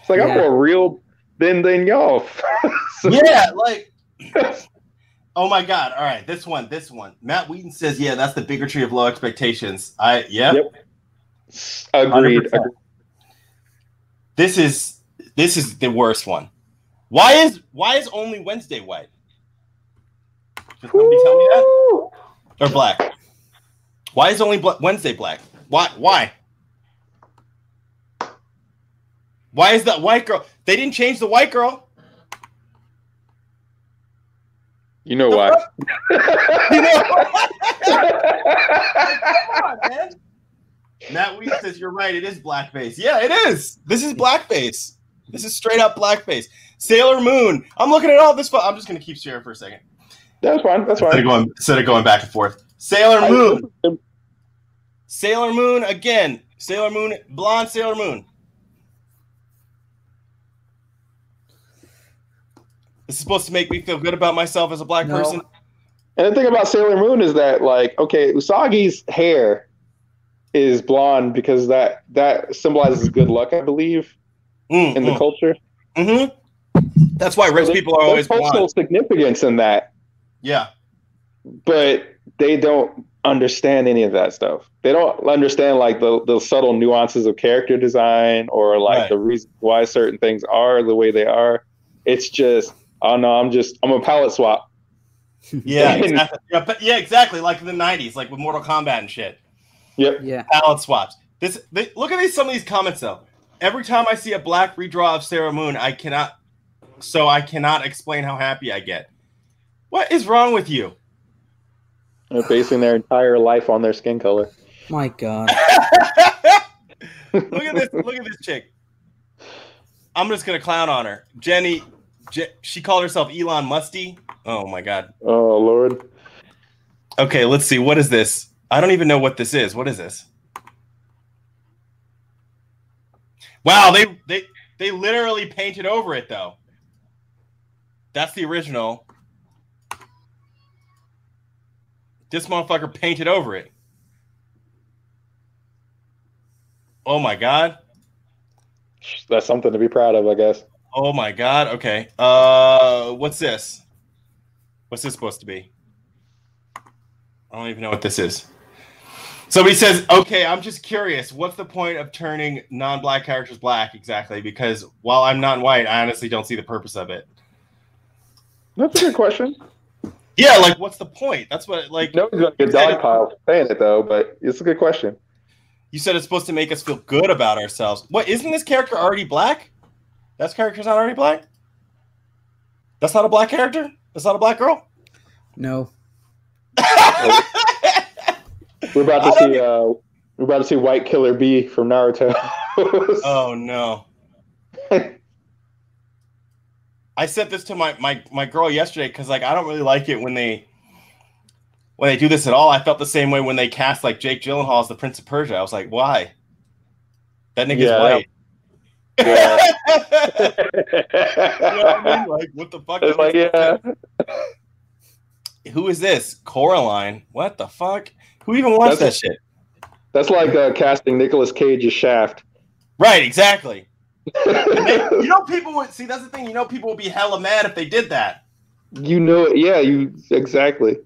It's like I'm Yeah. more real than than y'all. So- Yeah, like, oh my god! All right, this one, this one. Matt Wheaton says, "Yeah, that's the bigotry of low expectations." I, yep. Yep. Agreed. 100%. agreed. This is this is the worst one. Why is why is only Wednesday white? Can somebody tell me that? Woo! Or black? Why is only Bla- Wednesday black? Why? Why? Why is that white girl? They didn't change the white girl. You know why? You know? Come on, man. Matt Wheat says you're right. It is blackface. Yeah, it is. This is blackface. This is straight up blackface. Sailor Moon. I'm looking at all this. Fu- I'm just gonna keep sharing for a second. That's fine. That's Instead of fine. going, instead of going back and forth. Sailor Moon. Sailor Moon again. Sailor Moon. Blonde Sailor Moon. This is supposed to make me feel good about myself as a black No. person. And the thing about Sailor Moon is that, like, okay, Usagi's hair is blonde because that that symbolizes good luck, I believe, Mm, in the mm. culture. Mhm. That's why rich So people are there's always cultural blonde. significance in that, Yeah. but they don't understand any of that stuff. They don't understand like the the subtle nuances of character design or like Right. the reason why certain things are the way they are. It's just, oh no, I'm just I'm a palette swap. Yeah, exactly. Yeah, but- yeah, exactly. Like in the '90s, like with Mortal Kombat and shit. Yep. Yeah. Palette swaps. This. They, look at these. Some of these comments though. Every time I see a black redraw of Sailor Moon, I cannot. So I cannot explain how happy I get. What is wrong with you? They're basing their entire life on their skin color. My God. look at this. Look at this chick. I'm just gonna clown on her. Jenny. Je- she called herself Elon Musty. Oh my god. Oh Lord. Okay, let's see. What is this? I don't even know what this is. What is this? Wow, they they they literally painted over it though. That's the original. This motherfucker painted over it. Oh my god. That's something to be proud of, I guess. Oh my god. Okay. Uh what's this? What's this supposed to be? I don't even know what this is. Somebody says, "Okay, I'm just curious. What's the point of turning non-black characters black exactly? Because while I'm non-white, I honestly don't see the purpose of it. That's a good question. Yeah, like what's the point? That's what like Nobody's gonna get dog pile for saying it though, but it's a good question. you said. It's supposed to make us feel good about ourselves. What isn't this character already black? That character's not already black. That's not a black character. That's not a black girl. No. We're about to see uh we're about to see White Killer B from Naruto. Oh no. I said this to my my my girl yesterday because like I don't really like it when they when they do this at all. I felt the same way when they cast like Jake Gyllenhaal as the Prince of Persia. I was like, why? That nigga's Yeah. white. Yeah. You know what I mean? Like, what the fuck? like yeah. Who is this? Coraline? What the fuck? Who even watched that shit? That's like uh, casting Nicolas Cage as Shaft. Right, exactly. You know, people would see. That's the thing. You know, people would be hella mad if they did that. you know it. Yeah, you exactly.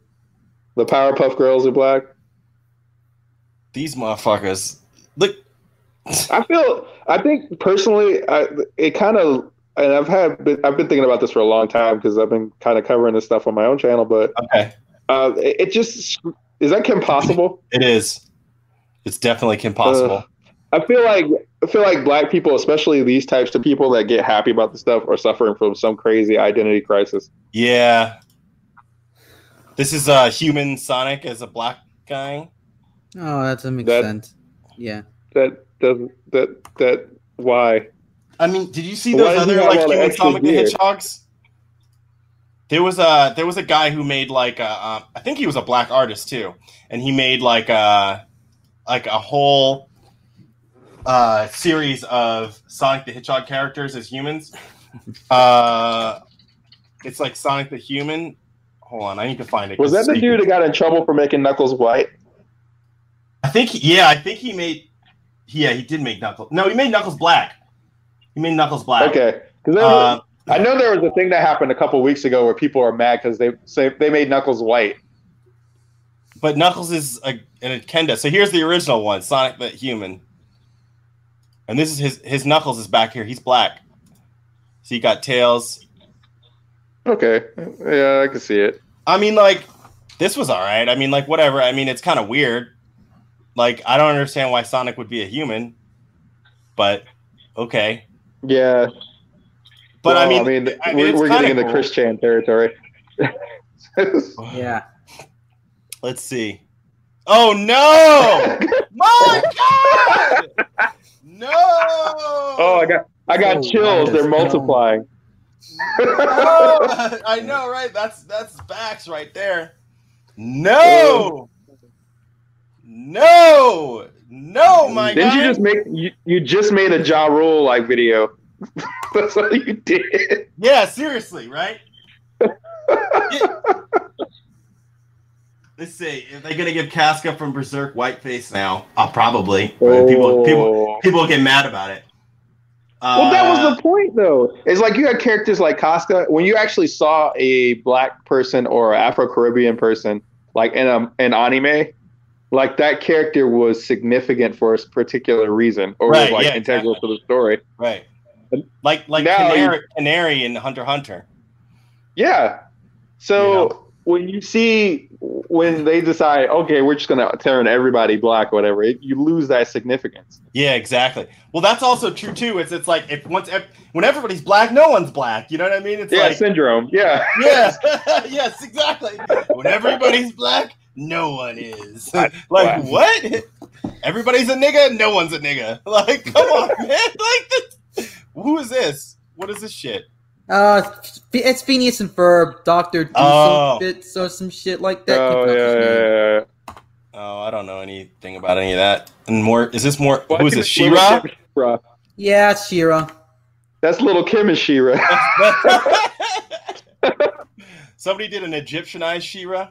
The Powerpuff Girls are black. These motherfuckers. Look, I feel. I think personally, I, it kind of. And I've had. I've been thinking about this for a long time because I've been kind of covering this stuff on my own channel. But okay, uh, it, it just is that Kim Possible. it is. It's definitely Kim Possible. Uh, I feel like I feel like black people, especially these types of people that get happy about the stuff, are suffering from some crazy identity crisis. yeah. This is uh human Sonic as a black guy. Oh, that doesn't make That- sense. Yeah. That doesn't that that why? I mean, did you see those does other like all the human extra Sonic the? Hedgehogs? There was a there was a guy who made like a um, I think he was a black artist too, and he made like a like a whole uh series of Sonic the Hedgehog characters as humans. Uh, it's like Sonic the Human. Hold on, I need to find it. Was that the dude that got in trouble for making Knuckles white? I think yeah, I think he made yeah he did make Knuckles. No, he made Knuckles black. He made Knuckles black. Okay, because Uh, I know there was a thing that happened a couple weeks ago where people are mad because they say they made Knuckles white. But Knuckles is a, an echidna. So here's the original one, Sonic the Human. And this is his his Knuckles is back here. He's black. So you got tails. Okay, yeah, I can see it. I mean, like, this was all right. I mean, like, whatever. I mean, it's kind of weird. Like, I don't understand why Sonic would be a human, but okay. Yeah, But I mean, I mean, I mean, we're, we're kinda getting into cool. Chris Chan territory. Yeah. let's see. Oh no! My God! No! oh, I got I got Oh, chills. They're multiplying. No! I know, right? That's that's backs right there. No! No! No, my god! Didn't guy. you just make you, you just made a Ja Rule like video? That's all you did. Yeah, seriously, right? Yeah. Let's see. Are they gonna give Casca from Berserk whiteface now? Uh, probably. People, people, Oh. people get mad about it. Well, that Uh, was the point, though. It's like you had characters like Casca. When you actually saw a black person or Afro Caribbean person, like in a, an anime, like that character was significant for a particular reason, or Right, was like yeah, integral exactly. to the story. right. Like like Now you- Canary, Canary in Hunter Hunter. Yeah. So You know? when you see when they decide, okay, we're just gonna turn everybody black, or whatever, it, you lose that significance. Yeah, exactly. Well, that's also true too. It's it's like if once ev- when everybody's black, no one's black. You know what I mean? It's yeah, like syndrome. Yeah. yes, yes, exactly. When everybody's black, no one is. Like what? Everybody's a nigga. No one's a nigga. Like come on, man. Like this. Who is this? What is this shit? Uh, it's Phineas and Ferb, Doctor Do Oh. some bits or some shit like that. Oh Can't yeah, pronounce his name. yeah, yeah. Oh, I don't know anything about any of that. And more is this more? Why who is this? She-Ra? She-Ra? Yeah, it's She-Ra. That's little Kim and She-Ra. Somebody did an Egyptianized She-Ra.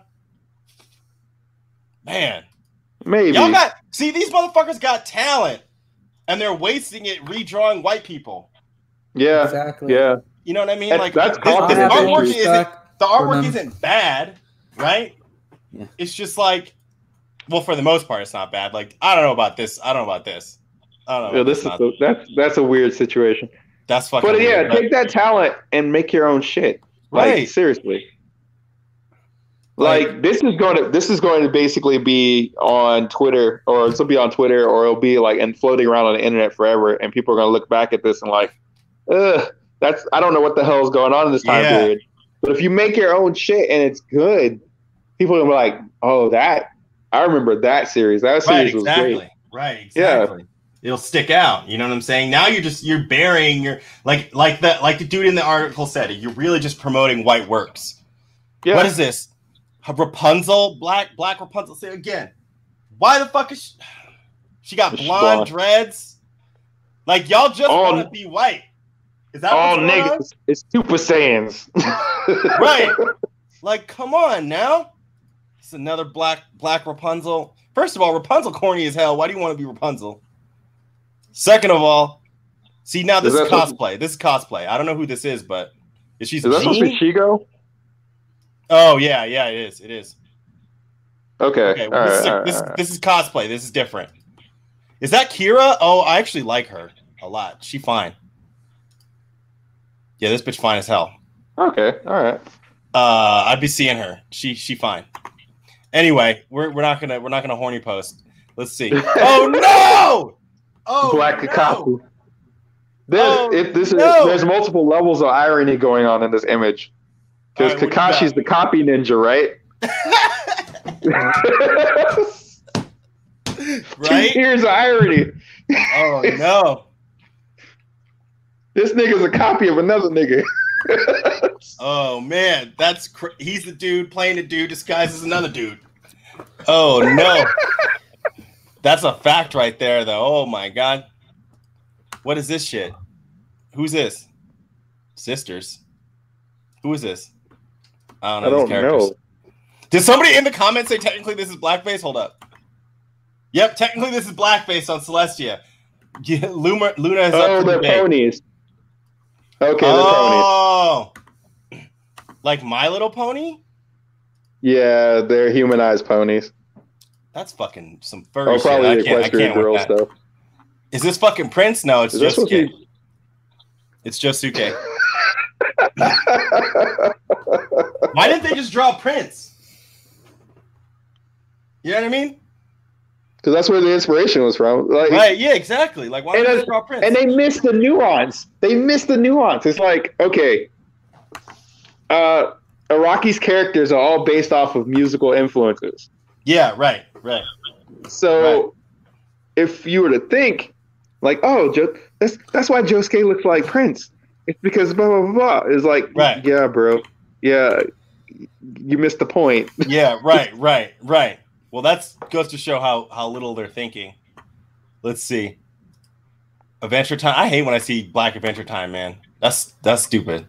Man, Maybe. y'all got see these motherfuckers got talent, and they're wasting it redrawing white people. yeah. Exactly. Yeah. You know what I mean? That's- like that's this, I this artwork isn't the artwork isn't bad, right? Yeah. It's just like well, for the most part, it's not bad. Like I don't know about this. I don't know about this. I don't know. Yeah, this is Not- a, that's that's a weird situation. that's fucking. But yeah, weird. take that talent and make your own shit. Like Right. seriously. Like- Like this is going to this is going to basically be on Twitter or this will be on Twitter or it'll be like and floating around on the internet forever and people are going to look back at this and like, ugh, that's I don't know what the hell is going on in this time Yeah. period. But if you make your own shit and it's good, people are gonna be like, oh that I remember that series. That right, series was great. Right, Exactly. Yeah. It'll stick out. You know what I'm saying? Now you're just you're burying your like like that like the dude in the article said. You're really just promoting white works. Yeah. What is this? Rapunzel, black black Rapunzel. Say again. Why the fuck is she? She got blonde blonde. dreads. Like y'all just want to be white. Is that all what's on? niggas? It's Super Saiyans. Right. Like, come on now. It's another black black Rapunzel. First of all, Rapunzel corny as hell. Why do you want to be Rapunzel? Second of all, see now this Is is, that supposed- cosplay. This is cosplay. I don't know who this is, but is she Is that supposed to be Jean? Chigo? Oh yeah, yeah, it is. It is. Okay. Okay, well, this, right, is, all right, this, all right. this is cosplay. This is different. Is that Kira? Oh, I actually like her a lot. She fine. Yeah, this bitch fine as hell. Okay. All right. Uh, I'd be seeing her. She she fine. Anyway, we're, we're not gonna we're not gonna horny post. Let's see. Oh no! Oh Black no! Kakashi. There's, Oh, it, this is, there's multiple levels of irony going on in this image. Because right, what do you Kakashi's the copy ninja, right? right? Here's the irony. Oh no! This nigga's a copy of another nigga. Oh man, that's cr- he's the dude playing a dude disguised as another dude. Oh no! That's a fact right there, though. Oh my god! What is this shit? Who's this? Sisters. Who is this? I don't know. I don't know. Did somebody in the comments say technically this is blackface? Hold up. Yep, technically this is blackface on Celestia. Yeah, Luna, Luna is Oh, up for they're ponies. Okay, ponies. Oh, like My Little Pony? Yeah, they're humanized ponies. That's fucking some furry Oh, shit. probably I can't, I equestrian girl stuff. Is this fucking Prince? No, it's Is supposed to be- It's Josuke. Why didn't they just draw Prince? You know what I mean? Because that's where the inspiration was from. Like, Right? Yeah, exactly. Like, why And didn't they draw Prince? and they missed the nuance. They missed the nuance. It's like, okay, uh, Araki's characters are all based off of musical influences. yeah, right, right. So, Right. if you were to think, like, oh, jo- that's that's why Josuke looks like Prince. It's because blah blah blah. blah. It's like, Right. yeah, bro, yeah, you missed the point. Yeah, right, right, right. Well, that's goes to show how how little they're thinking. Let's see. Adventure Time. I hate when I see Black Adventure Time, man. That's that's stupid.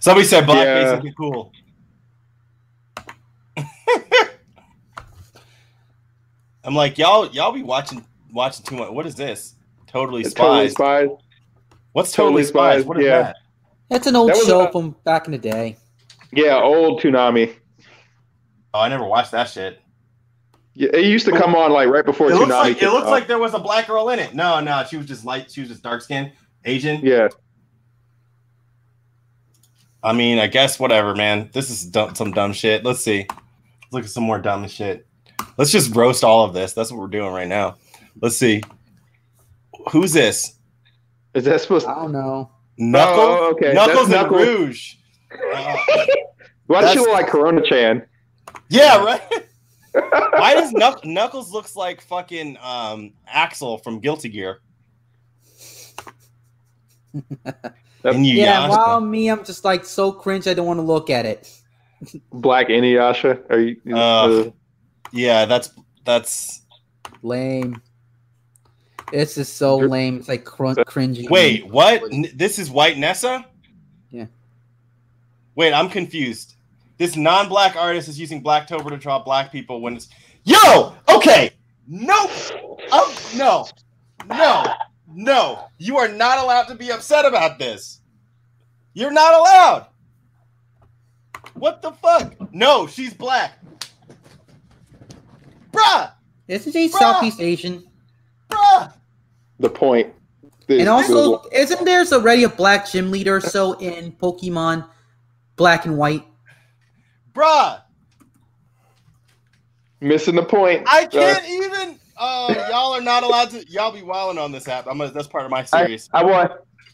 Somebody said blackface Yeah. isn't cool. I'm like, y'all, y'all be watching watching too much. What is this? Totally It's spies. totally spies. What's totally, Totally spies? Spies, What is yeah. that? That's an old That show a- from back in the day. Yeah, old Toonami. Oh, I never watched that shit. Yeah, it used to come on like right before It Toonami. looks like it looks off. like there was a black girl in it. No, no, she was just light. She was just dark skinned Asian. yeah. I mean, I guess whatever, man. This is dumb, some dumb shit. Let's see. Let's look at some more dumb shit. Let's just roast all of this. That's what we're doing right now. Let's see. Who's this? Is that supposed? I don't know. Knuckles. Oh, okay. Knuckles That's and Knuckles. Rouge. Uh, Why does she That's- look like Corona Chan? yeah, right. Why does Knuck- Knuckles looks like fucking um, Axl from Guilty Gear? And you, Yeah, well, me, I'm just like so cringe. I don't want to look at it. Black Inuyasha? Are you? Uh, uh, yeah, that's that's. Lame. This is so Drip- lame. It's like cr- cringy. Wait, what? N- this is White Nessa? Yeah. Wait, I'm confused. This non-black artist is using Blacktober to draw black people when it's Yo! Okay! Nope! Oh no! No! No! You are not allowed to be upset about this! You're not allowed! What the fuck? No, she's black. Bruh! Isn't he Bruh. Southeast Asian? Bruh. the point. This- And also, this- isn't there already a black gym leader so in Pokemon Black and White? Bruh. missing the point. I Uh, can't even. Oh, y'all are not allowed to. Y'all be wilding on this app. I'm that's part of my series. I want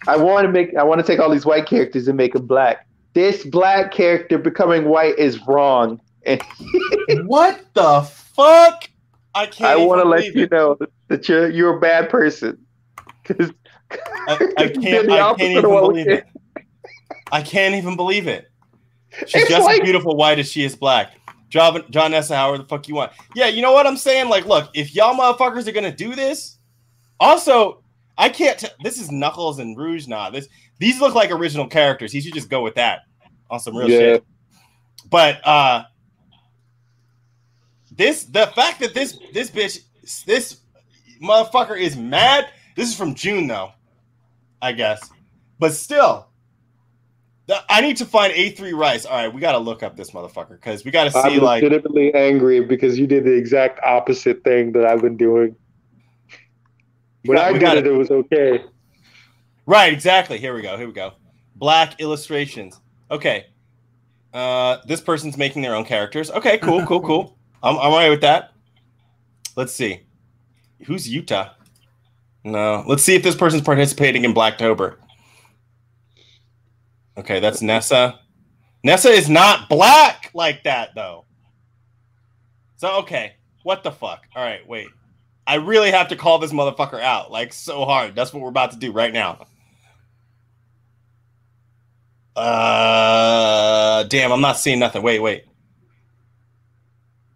I want to make I want to take all these white characters and make them black. This black character becoming white is wrong, and what the fuck? I can't. I want to let believe you know that you're you're a bad person. 'Cause I, I can't. I can't even believe it. I can't even believe it. She's It's just like- as beautiful white as she is black. John, John Nessa, however the fuck you want. Yeah, you know what I'm saying? Like, look, if y'all motherfuckers are gonna do this, also, I can't. T- this is Knuckles and Rouge. Nah, this these look like original characters. He should just go with that on some real Yeah. shit. But uh this the fact that this this bitch this motherfucker is mad. This is from June though, I guess. But still, the, I need to find A3 Rice. All right, we got to look up this motherfucker because we got to see I'm like legitimately angry because you did the exact opposite thing that I've been doing. When got- I did got it, it was okay. right exactly. Here we go. Here we go. Black illustrations. Okay. Uh, this person's making their own characters. Okay, cool, cool, cool. I'm I'm all right with that. Let's see. Who's Utah? No. Let's see if this person's participating in Blacktober. Okay, that's Nessa. Nessa is not black like that though. So okay, what the fuck? All right, wait. I really have to call this motherfucker out like so hard. That's what we're about to do right now. Uh, damn, I'm not seeing nothing. Wait, wait.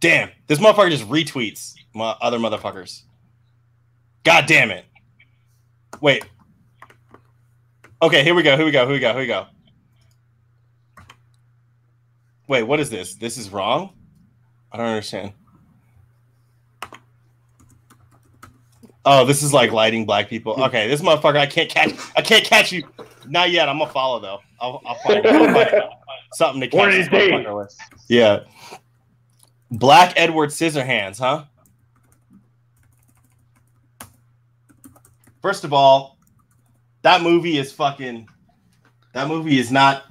Damn, this motherfucker just retweets my other motherfuckers. God damn it. Wait. Okay, here we go. Here we go. Here we go. Here we go. Wait, what is this? This is wrong? I don't understand. Oh, this is like lighting black people. Okay, this motherfucker, I can't catch. I can't catch you. Not yet. I'm gonna follow though. I'll, I'll find, I'll find something to catch One of this these days. Yeah. Black Edward Scissorhands, huh? First of all, that movie is fucking. That movie is not,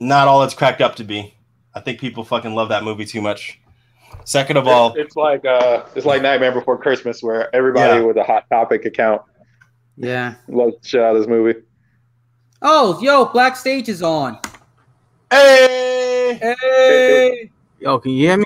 not all it's cracked up to be. I think people fucking love that movie too much. Second of all, it's, it's like uh, it's like Nightmare Before Christmas, where everybody Yeah. with a hot topic account Yeah. loves the shit out of this movie. Oh, yo, Black Sage is on. hey, Hey. Yo, can you hear me?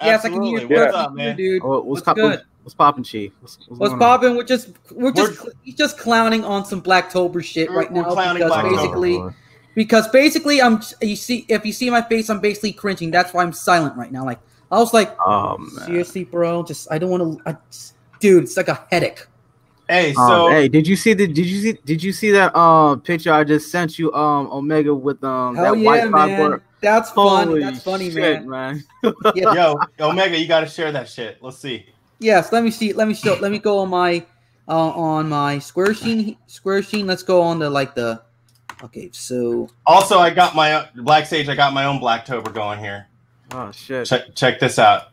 Yes, I can hear you. What's Yeah. up, man? dude? Oh, what's, What's pop- good? What's, what's popping, Chief? What's, what's, What's popping? We're just we're just he's just clowning on some Blacktober shit We're- right we're now clowning because Blacktober. basically Oh, because basically I'm you see if you see my face I'm basically cringing. That's why I'm silent right now. Like I was like oh, man. seriously, bro, just I don't want to. Dude, it's like a headache. Hey, Um, so hey, did you see the? Did you see? Did you see that um picture I just sent you? Um, Omega with um Hell that yeah, white man. cardboard. That's fun. That's funny, shit, man. man. Yeah. yo, Omega, you got to share that shit. Let's see. Yes, let me see. Let me show. Let me go on my uh, on my square sheen. Square sheen. Let's go on the like the. Okay, so Also, I got my Black Sage. I got my own Blacktober going here. Oh shit. Check check this out.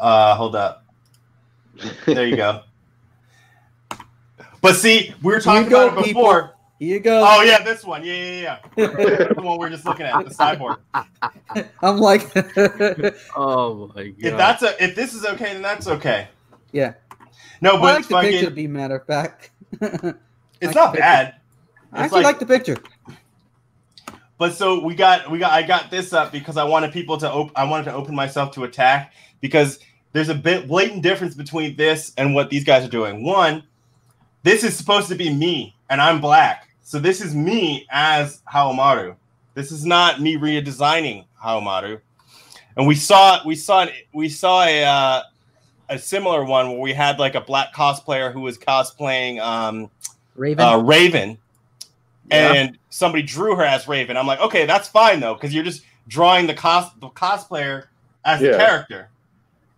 Uh, hold up. There you go. But see, we were talking go, about it before. here you go. Oh yeah, this one. Yeah, yeah, yeah. the one we are just looking at, the cyborg. I'm like, Oh my god. If that's a, if this is okay, then that's okay. yeah. No, but I like the picture. To be matter of fact, it's like not bad. picture. Bad. It's actually like- like the picture. But so we got we got I got this up because I wanted people to open I wanted to open myself to attack because there's a bit blatant difference between this and what these guys are doing. One, this is supposed to be me and I'm black. So this is me as Haomaru. This is not me redesigning Haomaru. And we saw we saw we saw a uh, a similar one where we had like a black cosplayer who was cosplaying um Raven. uh, Raven, Yeah. and somebody drew her as Raven. I'm like, okay, that's fine though, because you're just drawing the cos the cosplayer as the character,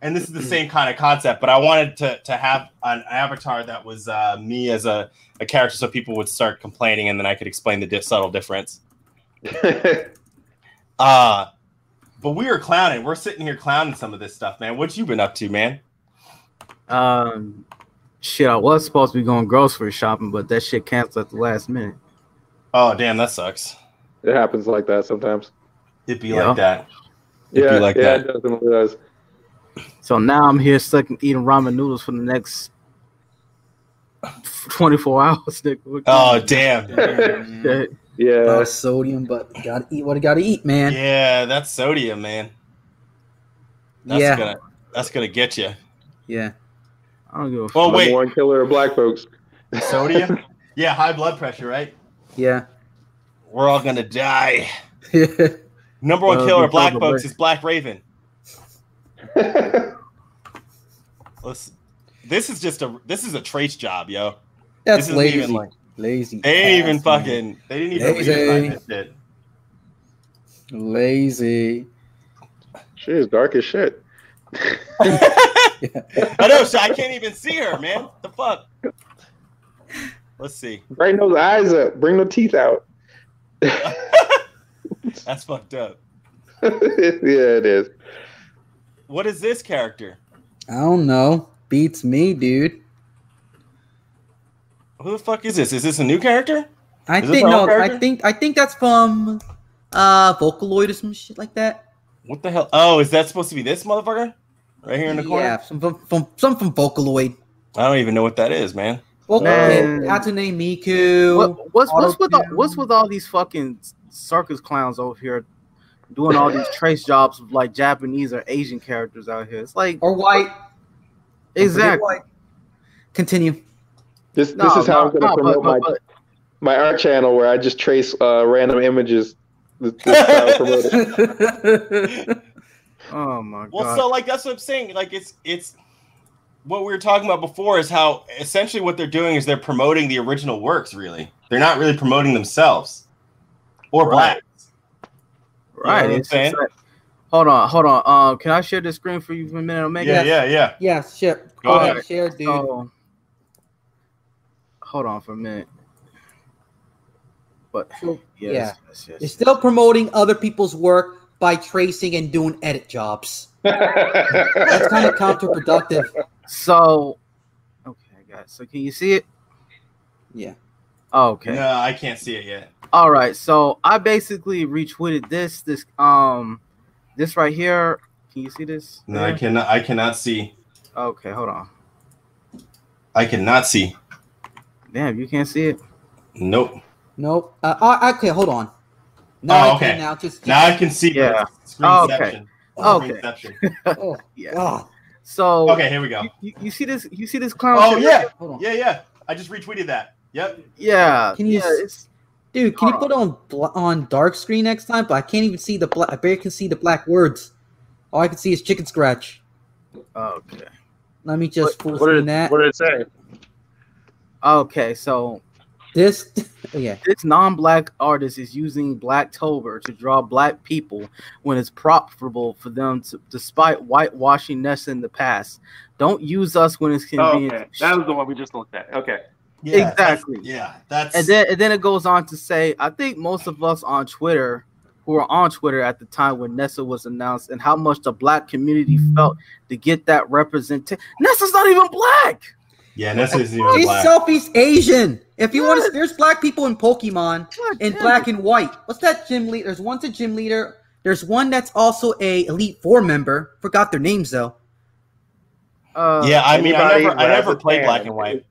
and this is the same kind of concept. But I wanted to to have an avatar that was uh, me as a, a character, so people would start complaining, and then I could explain the di- subtle difference. Uh but we were clowning. We're sitting here clowning some of this stuff, man. What you been up to, man? Um, shit, I was supposed to be going grocery shopping, but that shit canceled at the last minute. Oh damn, that sucks. It happens like that sometimes. It'd be Yeah. like that. It'd Yeah, be like yeah, that. it does. Does. So now I'm here stuck eating ramen noodles for the next 24 hours. Nigga. Oh kind damn. Yeah, Uh, sodium, but you gotta eat what you gotta eat, man. Yeah, that's sodium, man. That's Yeah. gonna that's gonna get you. Yeah. I don't give a Oh, fuck. number wait. one killer of black folks. Sodium? yeah, high blood pressure, right? Yeah. We're all gonna die. Number one Well, killer of black folks is Black Raven. Listen, this is just a this is a trace job, yo. That's This lazy. even like- lazy. They ain't even ass, man. fucking they didn't even Lazy. redesign this shit. lazy. Shit is dark as shit. I know, so I can't even see her, man. What the fuck? Let's see. Brighten those eyes up. Bring the teeth out. That's fucked up. yeah, it is. What is this character? I don't know. Beats me, dude. Who the fuck is this? Is this a new character? I Is think no. own I think I think that's from uh Vocaloid or some shit like that. What the hell? Oh, is that supposed to be this motherfucker? Right here in the corner? Yeah, some from, from some from Vocaloid. I don't even know what that is, man. Vocaloid, Man. Hatsune Miku. What, what's what's with all, what's with all these fucking circus clowns over here doing all these trace jobs of like Japanese or Asian characters out here? It's like or white. exactly. White. Continue. This this No, is how no, I'm gonna no, but- promote my, but- but- my art channel where I just trace uh, random images. This, this is how I promote it. oh my god. Well, so like that's what I'm saying. Like it's it's what we were talking about before is how essentially what they're doing is they're promoting the original works. Really, they're not really promoting themselves or Right. black. right. what I'm it's saying? just like- hold on, hold on. Um, can I share the screen for you for a minute, Omega? Yeah, yeah, yeah. yeah, share. Go Go ahead. ahead, share, dude. So, hold on for a minute. But So, yes, yeah. yes, yes. You're still promoting other people's work by tracing and doing edit jobs. That's kind of counterproductive. So, okay, guys. So, can you see it? Yeah. Okay. No, I can't see it yet. All right. So, I basically retweeted this. This um, this right here. Can you see this? No, I cannot. I cannot see. Okay, hold on. I cannot see. Damn, you can't see it. Nope. Nope. Uh, uh, okay, hold on. Now Oh, I can okay. now just, just Now I can see. Yeah. but it's Oh, okay. screenception. Okay. Screenception. oh, Yeah. God. So, Okay, here we go. You, you, you see this? You see this clown? Oh shit? yeah, Hold on. yeah, yeah. I just retweeted that. Yep. yeah. Can you yeah, it's Dude, can you put on bl- on dark screen next time? But I can't even see the black. I barely can see the black words. All I can see is chicken scratch. okay. Let me just full what, screen did, that. what did it say? Okay, so This, oh, yeah. this non-black artist is using black Blacktober to draw black people when it's profitable for them to, despite whitewashing Nessa in the past. Don't use us when it's Oh, convenient. okay. That was the one we just looked at. Okay. Yeah, Exactly. that's- Yeah, that's And then and then it goes on to say, I think most of us on Twitter who were on Twitter at the time when Nessa was announced and how much the black community felt to get that representation. Nessa's not even black. yeah. This isn't even He's black. Southeast Asian. If you want to, there's black people in Pokemon God in damn black it. and white. What's that gym leader? There's one's a gym leader. There's one that's also a Elite Four member. Forgot their names though. Uh, yeah, I mean, I never, I never played black and white.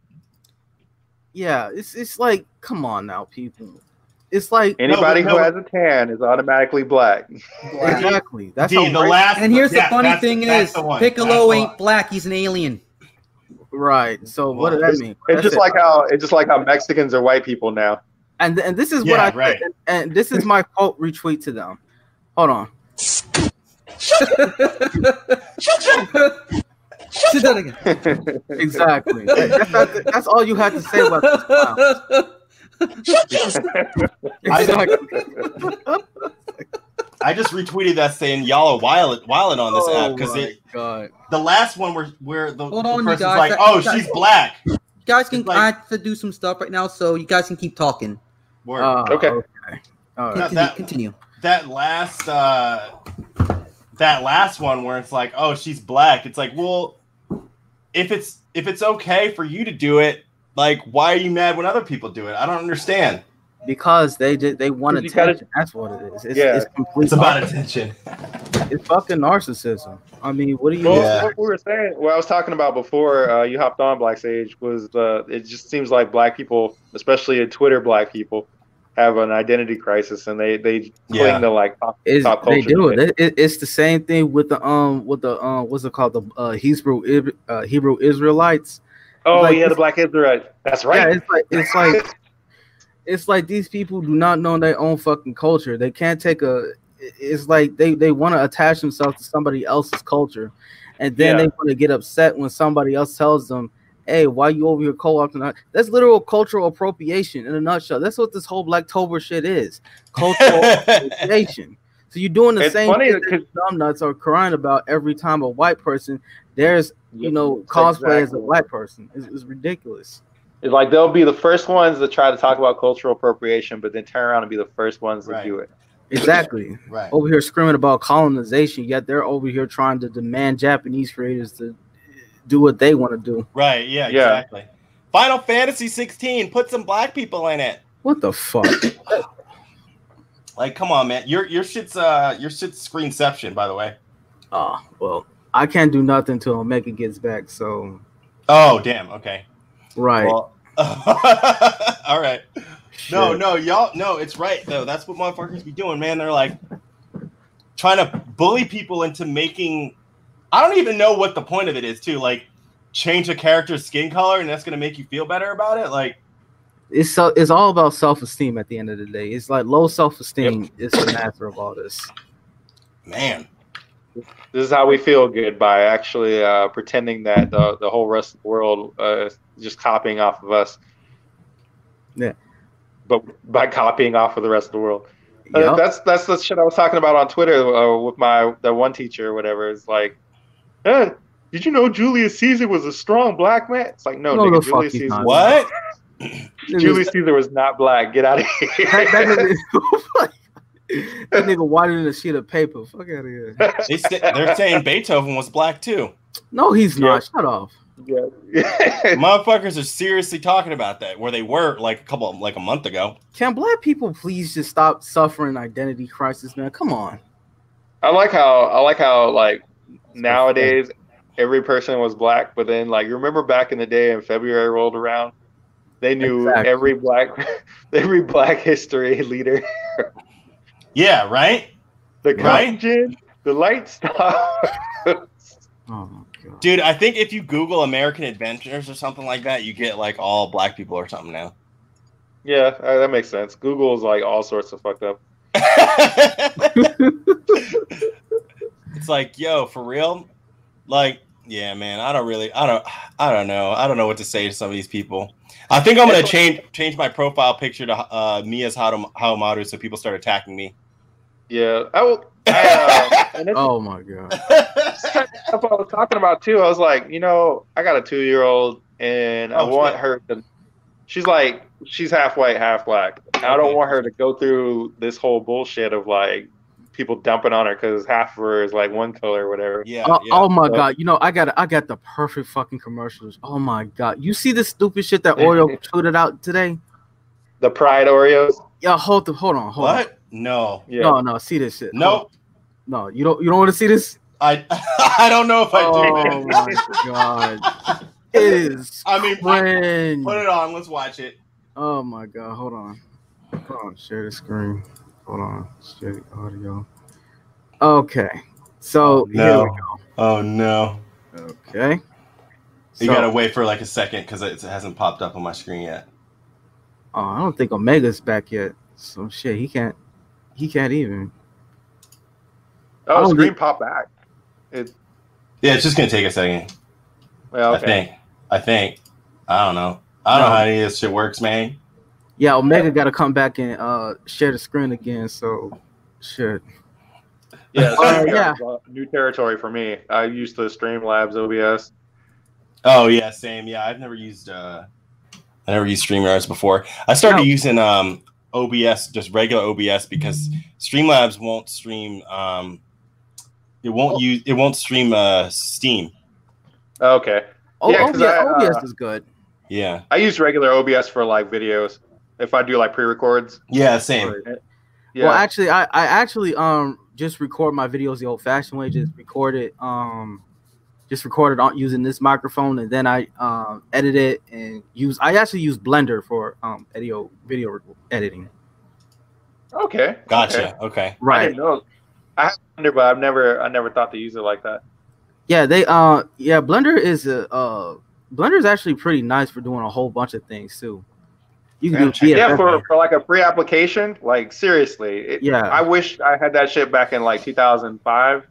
yeah, it's it's like, come on now, people. It's like Anybody No, who no. has a tan is automatically black. exactly. That's D, the last. And here's yeah, the funny thing is. Piccolo ain't black. He's an alien. Right. So what does that mean? it's That's just it. like how it's just like how Mexicans are white people now. and and this is what I right. and, and this is my quote retweet to them. Hold on. Say that again. Exactly. That's, that's all you had to say about this clown. Exactly. I just retweeted that saying y'all are wild, wilding on this app because Oh it God. the last one where where the, Hold the on, person's guys. like, That- oh, that- she's black. You guys can. Like- I have to do some stuff right now, so you guys can keep talking. Word. Uh, Okay. okay. All right. That- Continue. that- continue. that last uh that last one where it's like, oh, she's black. It's like, well, if it's if it's okay for you to do it, like why are you mad when other people do it? I don't understand. Because they did they want 'Cause you gotta- attention. That's what it is. It's, Yeah. it's. It's about attention. It's fucking narcissism. I mean, what do you? Well, Yeah. what we were saying, what I was talking about before uh, you hopped on Black Sage was uh, it just seems like black people, especially in Twitter, black people have an identity crisis and they they cling to like top, Is top they culture. do it. It- it- It's the same thing with the um with the um what's it called the uh, Hebrew uh, Hebrew Israelites. Oh like- yeah, the black Israelite. That's right. Yeah, it's like it's like it's like these people do not know their own fucking culture. They can't take a. It's like they they want to attach themselves to somebody else's culture, and then Yeah. they want to get upset when somebody else tells them, "Hey, why you over here co-opting?" That's literal cultural appropriation in a nutshell. That's what this whole Blacktober shit is. Cultural appropriation. So you're doing the It's same funny thing that because- dumb nuts are crying about every time a white person there's you know cosplay as a Exactly. black person. It's, it's ridiculous. It's like they'll be the first ones to try to talk about cultural appropriation, but then turn around and be the first ones to do it. Exactly. right. over here screaming about colonization, yet they're over here trying to demand Japanese creators to do what they want to do. Right. Yeah. Yeah. Exactly. Final Fantasy 16. Put some black people in it. What the fuck? Like, come on, man. Your your shit's uh your shit's screenception, by the way. oh, well, I can't do nothing until Omega gets back. So, Oh, damn. Okay. Right. Well, all right. No, Shit. no, y'all. No, it's right though. That's what motherfuckers be doing, man. They're like trying to bully people into making. I don't even know what the point of it is. Too like change a character's skin color, and that's gonna make you feel better about it. Like, It's so it's all about self esteem at the end of the day. It's like low self esteem is the master of all this. man, This is how we feel good by actually uh, pretending that the, the whole rest of the world uh, is just copying off of us. Yeah. But by copying off of the rest of the world. Uh, that's that's the shit I was talking about on Twitter uh, with my the one teacher or whatever. It's like, eh, did you know Julius Caesar was a strong black man? It's like, no, No, nigga, Julius Caesar. not. what? Julius Caesar was not black. Get out of here. that, that nigga, that nigga whiter than a sheet of paper. Fuck out of here. They st- they're saying Beethoven was black too. No, he's Yeah. not. Shut off. Yeah. Motherfuckers are seriously talking about that, where they were like a couple, like a month ago. Can black people please just stop suffering identity crisis, man? Come on. I like how I like how like nowadays every person was black, but then like you remember back in the day in February rolled around, they knew Exactly. every black every black history leader. Yeah, right, The Right. cotton the light star. Oh my god. dude. I think if you Google American Adventures or something like that, you get like all black people or something now. yeah, uh, that makes sense. Google's like all sorts of fucked up. it's like, yo, for real? Like, yeah, man, I don't really I don't I don't know. I don't know what to say to some of these people. I think I'm gonna change change my profile picture to uh me as Hao- Haomaru so people start attacking me. Yeah, I will. I, uh, and this Oh my god. stuff I was talking about too. I was like, you know, I got a two year old, and I Oh, want shit. her to. She's like, she's half white, half black. I don't want her to go through this whole bullshit of like people dumping on her because half of her is like one color or whatever. yeah, Oh, yeah. oh my So- god! You know I got I got the perfect fucking commercials. Oh my god! You see the stupid shit that Oreo tweeted out today? The Pride Oreos. Yeah, hold the, hold on, hold what? No. Yeah. No, no, see this shit. Nope. No, you don't you don't want to see this? I I don't know if I Oh do. my god! It is I mean, cringe. put it on. Let's watch it. Oh my god! Hold on. Hold on. Share the screen. Hold on. Share the audio. Okay. So oh, here No. Oh no. Okay. You So- gotta wait for like a second because it hasn't popped up on my screen yet. Oh, I don't think Omega's back yet. So shit, he can't. He can't even. Oh, Oh, screen the- pop back. It, Yeah, it's just gonna take a second. well, I think. I think. I don't know. I don't know how any of this shit works, man. Yeah, Omega got to come back and uh share the screen again. So, shit. Yeah, Uh, new, yeah. new territory for me. I used to Streamlabs OBS. Oh yeah, same. Yeah, I've never used uh I never used StreamYards before. I started No. using um OBS, just regular OBS because Streamlabs won't stream um it won't use it won't stream uh Steam. Okay. O- Yeah, 'cause OBS, I, uh, OBS is good. Yeah. I use regular OBS for like videos. If I do like pre-records, Yeah, same. yeah. Well, actually, I, I actually um just record my videos the old-fashioned way. Just record it um just recorded on using this microphone, and then I um edit it and use. I actually use Blender for um video video editing. okay, Gotcha. Okay. Okay. I Right. didn't know. I have Blender, but I've never, I never thought to use it like that. Yeah, they uh yeah, Blender is a uh Blender is actually pretty nice for doing a whole bunch of things too. You can Yeah, do check it Yeah, for, for like a free application, like seriously, it, Yeah. I wish I had that shit back in like 2005.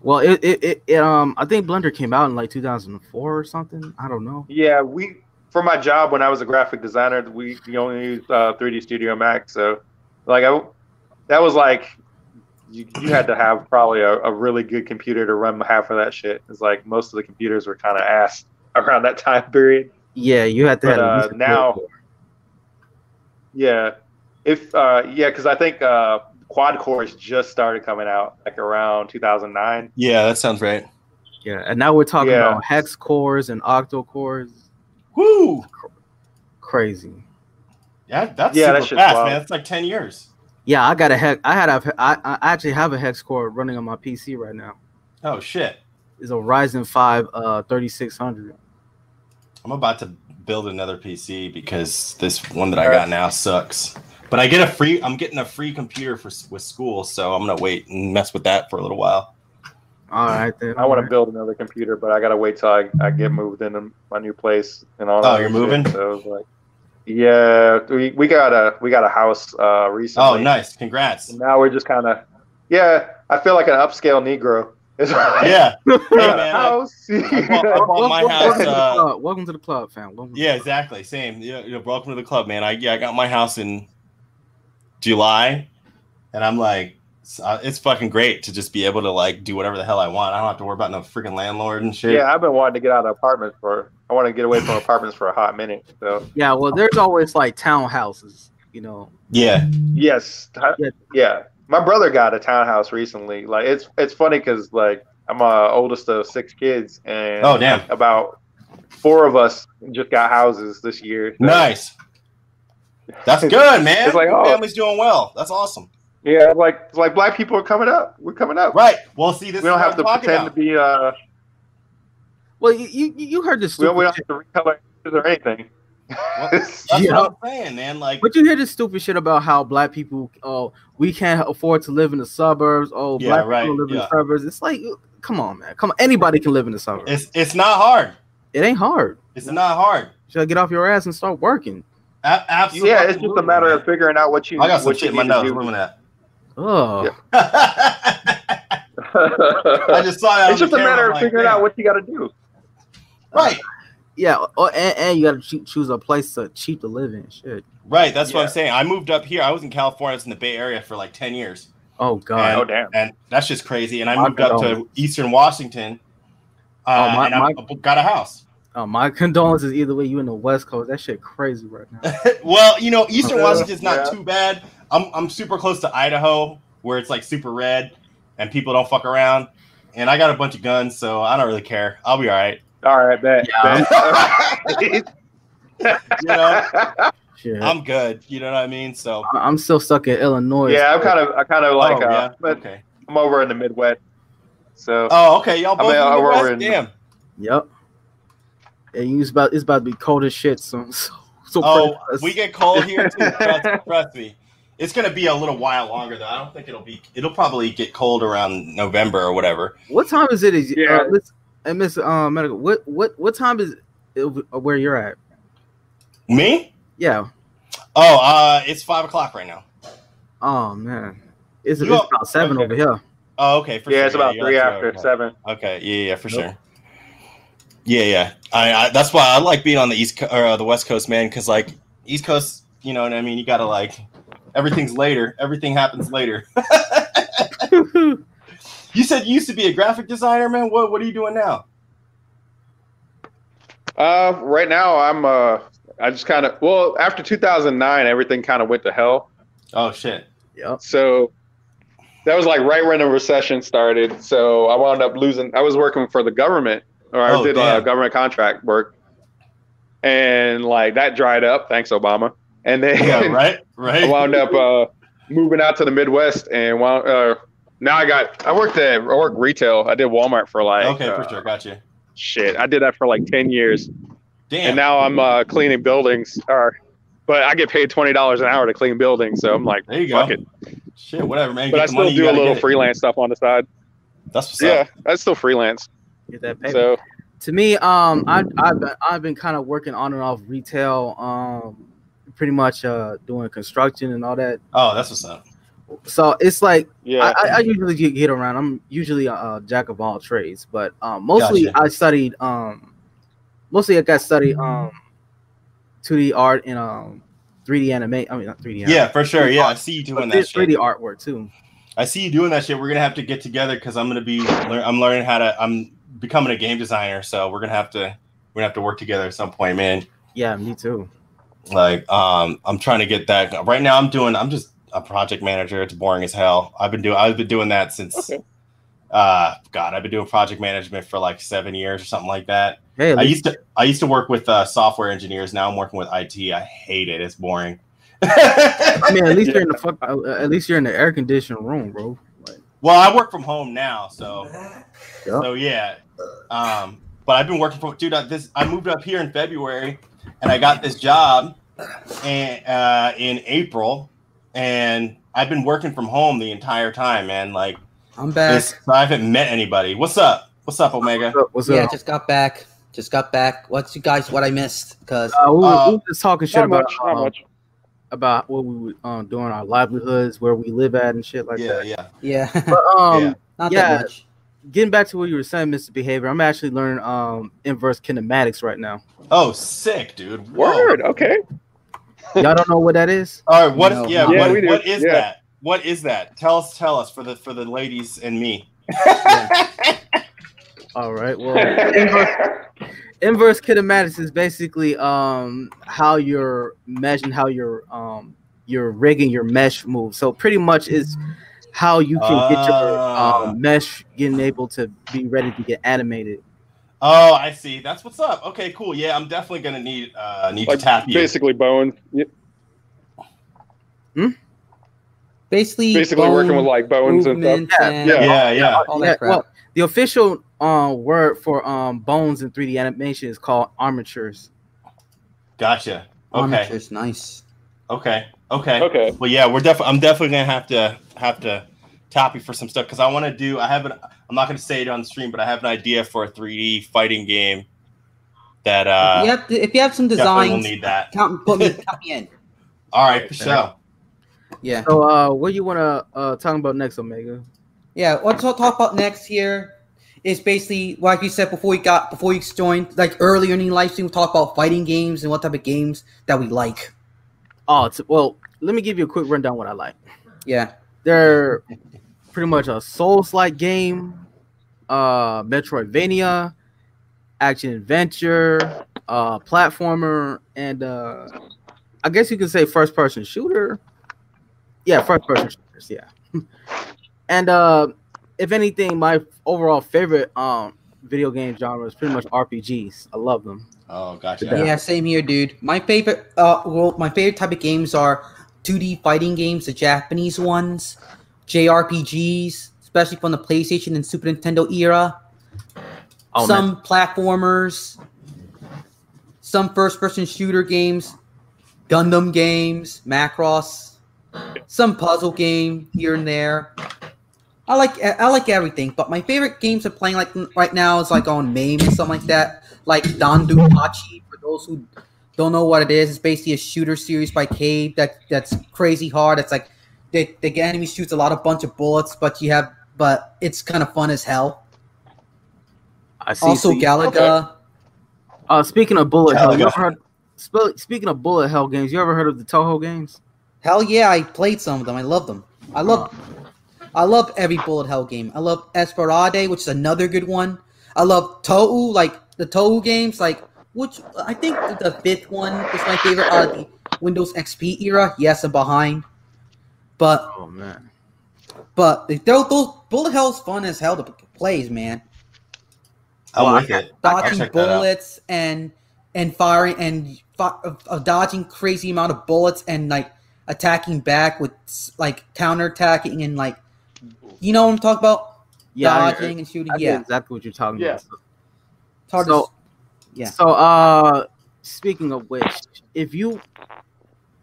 Well, it, it, it, it um I think Blender came out in like 2004 or something. I don't know. Yeah, we for my job when I was a graphic designer, we, we only used uh, 3D Studio Max. So, like, I that was like you, you had to have probably a, a really good computer to run half of that shit. It's like most of the computers were kind of ass around that time period. Yeah, you had to But, have uh, now- Yeah, if uh, yeah, because I think uh, quad cores just started coming out like around 2009. Yeah, that sounds right. Yeah, and now we're talking Yeah. about hex cores and octo cores. Woo! Crazy. Yeah, that's Yeah, super that fast, wild. man. That's like ten years. Yeah, I got a hex. I had a. I, I actually have a hex core running on my PC right now. Oh shit! It's a Ryzen 5 uh 3600. I'm about to build another PC because this one that I got now sucks. But I get a free. I'm getting a free computer for with school, so I'm gonna wait and mess with that for a little while. All right then. I want to build another computer, but I gotta wait till I, I get moved into my new place and all. Oh, that you're shit. moving? So it's like, yeah, we, we got a we got a house uh recently. Oh, nice! Congrats. And now we're just kind of, yeah. I feel like an upscale Negro. It's like, Yeah, Hey, man, house. I bought, I bought my Welcome- house. welcome, to the Uh, club. welcome to the club, fam. Welcome to yeah, exactly. Same. Yeah, you know, welcome to the club, man. I yeah, I got my house in July, and I'm like, it's, uh, it's fucking great to just be able to like do whatever the hell I want. I don't have to worry about no freaking landlord and shit. yeah, I've been wanting to get out of apartments for. I want to get away from apartments for a hot minute. So Yeah, well, there's always like townhouses, you know. yeah. yes, Yeah. yeah. My brother got a townhouse recently. Like it's it's funny because like I'm uh oldest of six kids, and Oh damn. about four of us just got houses this year. So, Nice. That's good, man. It's like, Your oh. family's doing well. That's awesome. Yeah, like like black people are coming up. We're coming up. Right. Well, see, this we don't is have to what I'm pretend about. to be. Uh, Well, you you, you heard this we don't, stupid we don't have to recolor his or anything. That's Yeah. what I'm saying, man. Like, But you hear this stupid shit about how black people, oh, we can't afford to live in the suburbs. Oh, Yeah, black right, people live in the suburbs. It's like, come on, man. Come on. Anybody can live in the suburbs. it's it's not hard. it ain't hard. It's not hard. You gotta get off your ass and start working. A- absolutely. yeah, it's just a matter of figuring out what you. I got some what shit you in my nose. do. Look at Oh, Yeah. I just saw that. it's just a matter of figuring out what you got to do. Right. yeah. Oh, and, and you gotta choose a place to cheap to live in. Shit. Right. That's what I'm saying. I moved up here. I was in California. I was in the Bay Area for like ten years. Oh God. Oh damn! and that's just crazy. And I My moved up to. Eastern Washington, uh, Oh, my- and I got a house. Oh, my condolences. Either way, you in the West Coast. That shit crazy right now. well, you know, Eastern Washington's not yeah. too bad. I'm I'm super close to Idaho, where it's like super red, and people don't fuck around. And I got a bunch of guns, so I don't really care. I'll be all right. All right, bet. Yeah, bet. You know, Shit. I'm good. You know what I mean? So. I- I'm still stuck in Illinois. yeah, I'm kind of, I kind of like, oh, uh, yeah. but okay. I'm over in the Midwest. So Oh, okay. Y'all both mean, in the uh, we're in- Damn. Yep. And it's about it's about to be cold as shit soon. So, so Oh, pray we get cold here too. Trust, trust me. It's gonna be a little while longer though. I don't think it'll be. It'll probably get cold around November or whatever. What time is it? Is Yeah. uh, let's, and Miss uh, Medical. What what what time is it where you're at? Me? Yeah. Oh, uh, it's five o'clock right now. Oh man, it's, it's about seven okay. over here. Oh, okay. For yeah, sure. it's about you're three after okay. seven. Okay, yeah, yeah, for Nope. sure. Yeah, yeah. I, I that's why I like being on the east Co- or uh, the west coast, man. Because like East Coast, you know what I mean. You gotta like everything's later. Everything happens later. you said you used to be a graphic designer, man. What what are you doing now? Uh, right now I'm uh, I just kind of well after 2009 everything kind of went to hell. Oh shit. Yeah. So that was like right when the recession started. So I wound up losing. I was working for the government, or I Oh, did uh, government contract work, and like that dried up. Thanks, Obama. And then Yeah, right, right. I wound up uh, moving out to the Midwest, and wound, uh, now I got I worked at I worked retail. I did Walmart for like okay, uh, for sure, got you. shit. I did that for like ten years, Damn. and now I'm uh, cleaning buildings. Or, but I get paid twenty dollars an hour to clean buildings, so I'm like, there you fuck go. it. Shit, whatever, man. But Get I still money, do a little get it. freelance stuff on the side. That's what's yeah, up. I still freelance. Get that paper. So to me, um, I, I've been, I've been kind of working on and off retail, um, pretty much uh doing construction and all that. Oh, that's what's up. So it's like yeah, I, I, I usually get, get around. I'm usually a, a jack of all trades, but um, mostly Gotcha. I studied um, mostly I got studied um, 2D art and um, 3D anime. I mean, not 3D. Yeah, for sure. Yeah, I see you doing that 3D artwork too. I see you doing that shit. We're gonna have to get together because I'm gonna be. I'm learning how to. I'm becoming a game designer, so we're gonna have to. We're gonna have to work together at some point, man. Yeah, me too. Like, um, I'm trying to get that. Right now, I'm doing. I'm just a project manager. It's boring as hell. I've been doing. I've been doing that since. Okay. Uh, God, I've been doing project management for like seven years or something like that. Hey, I least, used to. I used to work with uh, software engineers. Now I'm working with IT. I hate it. It's boring. I mean, at least you're in the fuck. uh, At least you're in the air conditioned room, bro. Like, Well, I work from home now, so Yeah. so yeah. Um, but I've been working for dude. I, this I moved up here in February, and I got this job, and uh, in April, and I've been working from home the entire time, man. Like I'm back. this, I haven't met anybody. What's up? What's up, Omega? what's up? yeah, up? just got back. Just got back. What's you guys? What I missed? Because Uh, we, were- Uh, we were just talking shit about much, not um, much. about what we were um, doing our livelihoods, where we live at, and shit like yeah, that. yeah. yeah, But um, Yeah. not yeah. that much. getting back to what you were saying, Mr. Behavior, I'm actually learning um inverse kinematics right now. Oh, sick, dude. Whoa. Word. Okay. Y'all don't know what that is? All right, what? No. Yeah, yeah what, what is Yeah. that? What is that? Tell us. Tell us for the for the ladies and me. All right. Well, inverse, inverse kinematics is basically um how you're measuring how you're um you're rigging your mesh move. So pretty much is how you can get your Ah. um, mesh getting able to be ready to get animated. Oh, I see. That's what's up. Okay, cool. Yeah, I'm definitely gonna need uh need like to tap you. basically bones. Yeah, Basically, Basically working with like bones and stuff. movements Yeah, and yeah. Yeah, yeah. all Yeah, that crap. well, the official um word for um bones in 3D animation is called armatures. Gotcha. Okay. Armatures, nice. Okay. Okay. Okay. Well, yeah, we're definitely. I'm definitely gonna have to have to tap you for some stuff because I want to do. I haven't. I'm not gonna say it on stream, but I have an idea for a 3D fighting game that uh you have to, if you have some definitely will need that. count, put me, count me in. All right, for sure. Yeah, So uh what do you wanna uh talk about next, Omega? yeah. What I'll talk about next here is basically like you said before you got before you joined, like earlier in the live stream, we talk about fighting games and what type of games that we like. Oh it's, well, let me give you a quick rundown what I like. Yeah, They're pretty much a Souls like game, uh Metroidvania, action adventure, uh platformer, and uh I guess you could say first person shooter. Yeah, first person shooters, yeah. and uh if anything, my overall favorite um video game genre is pretty much RPGs. I love them. Oh, gotcha. yeah, same here, dude. My favorite, uh, well, my favorite type of games are 2D fighting games, the Japanese ones, JRPGs, especially from the PlayStation and Super Nintendo era. Oh, some platformers, some first-person shooter games, Gundam games, Macross, some puzzle game here and there. I like I like everything, but my favorite games I'm playing like right now is like on MAME and something like that, like DoDonPachi. For those who don't know what it is, it's basically a shooter series by Cave that that's crazy hard. It's like the the enemy shoots a lot of bunch of bullets, but you have but it's kind of fun as hell. I see. Also, so you- Galaga. Uh, speaking of bullet Galaga. hell, you ever heard? spe- Speaking of bullet hell games, you ever heard of the Touhou games? Hell yeah, I played some of them. I love them. I love I love every bullet hell game. I love ESPrade, which is another good one. I love Touhou, like the Touhou games, like which I think the fifth one is my favorite out of the Windows XP era. Yes, I'm behind. But Oh man, but those, those bullet hell's fun as hell to play, man. I'm Well, with it. Dodging check that out. bullets and and firing and fi- uh, dodging crazy amount of bullets and like attacking back with s- like counterattacking and like you know what I'm talking about Yeah, I- dodging and shooting I, yeah exactly what you're talking Yeah. about. it's So- to, yeah. So, uh, speaking of which, if you,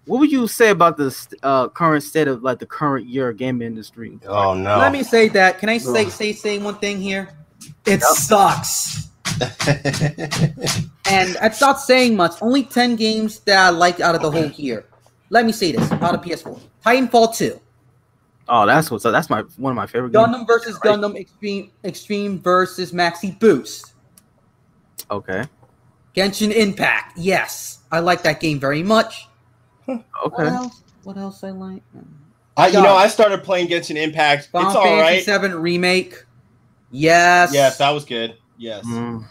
what would you say about the uh, current state of like the current year gaming industry? Oh no. let me say that can I say say say one thing here it Yep. sucks and it's not saying much only 10 games that I like out of the whole year let me say this out of PS4 Titanfall 2 Oh, that's what's up. That's my one of my favorite games. Gundam versus Right. Gundam Extreme Extreme versus Maxi Boost. Okay, Genshin Impact. Yes, I like that game very much. What okay. else? What else I like? I, you know, I started playing Genshin Impact. Final it's all Fantasy right. VII remake. Yes. Yes, that was good. Yes. Mm.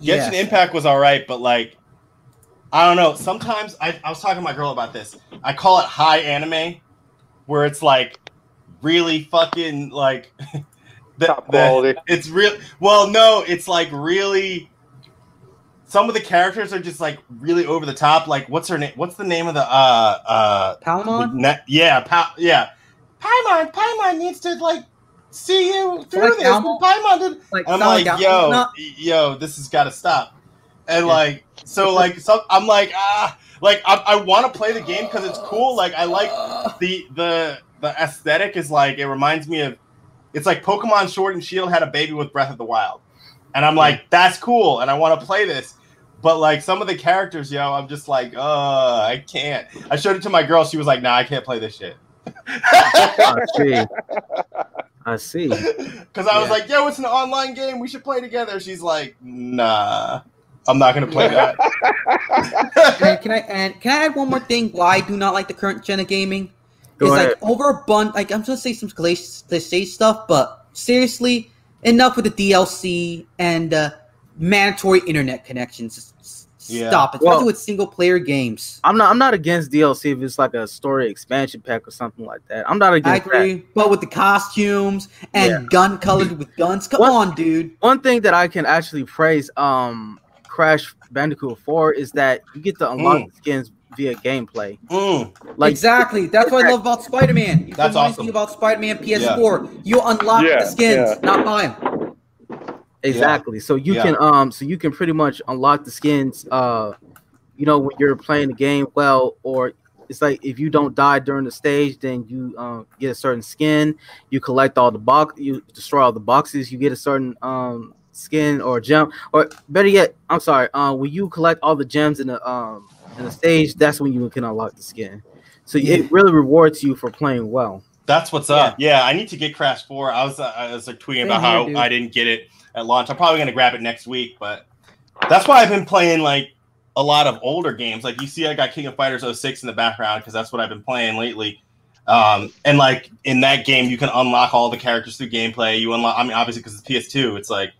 yes. Impact was all right, but like, I don't know. Sometimes I, I was talking to my girl about this. I call it high anime, where it's like really fucking like the, Top the- quality. it's real. Well, no, it's like really. Some of the characters are just like really over the top. Like, what's her name? What's the name of the uh uh Palamon. Ne- yeah, pa- yeah. Paimon, Paimon needs to like see you through like this. Paimon did. Like, I'm like, yo, no, yo, this has got to stop. And Yeah. like, so like, so I'm like, ah, like I, I want to play the game because it's cool. Like, I like the the the aesthetic is like it reminds me of it's like Pokemon Sword and Shield had a baby with Breath of the Wild, and I'm like, that's cool, and I want to play this. But like some of the characters, yo, I'm just like, uh, I can't. I showed it to my girl. She was like, nah, I can't play this shit. I see. I see. Because I was like, yo, it's an online game. We should play together. She's like, nah, I'm not gonna play that. and can I and can I add one more thing? Why I do not like the current gen of gaming? Go It's ahead. like overabundant. Like I'm just gonna say some cliche stuff, but seriously, enough with the DLC and uh, mandatory internet connections. S- s- Yeah. Stop, especially Well- with single player games. I'm not. I'm not against DLC if it's like a story expansion pack or something like that. I'm not I against that. agree, but with the costumes and Yeah. gun colored with guns, come What- on, dude. One thing that I can actually praise um Crash Bandicoot 4 is that you get to unlock Mm. skins via gameplay. Mm, Like exactly, that's what I love about Spider Man. That's awesome. about Spider Man PS4. You unlock Yeah, the skins, yeah. not buy them. Exactly. So you Yeah. can um so you can pretty much unlock the skins uh you know when you're playing the game well or it's like if you don't die during the stage then you um get a certain skin, you collect all the box you destroy all the boxes, you get a certain um skin or gem or better yet, I'm sorry, uh when you collect all the gems in the um in the stage, that's when you can unlock the skin. So it really rewards you for playing well. that's what's up. Yeah. I need to get Crash Four. I was uh, I was like tweeting about here, how dude. I didn't get it at launch. I'm probably gonna grab it next week, but that's why I've been playing like a lot of older games. Like you see, I got King of Fighters 06 in the background because that's what I've been playing lately. Um, and like in that game, you can unlock all the characters through gameplay. You unlock, I mean, obviously because it's PS2, it's like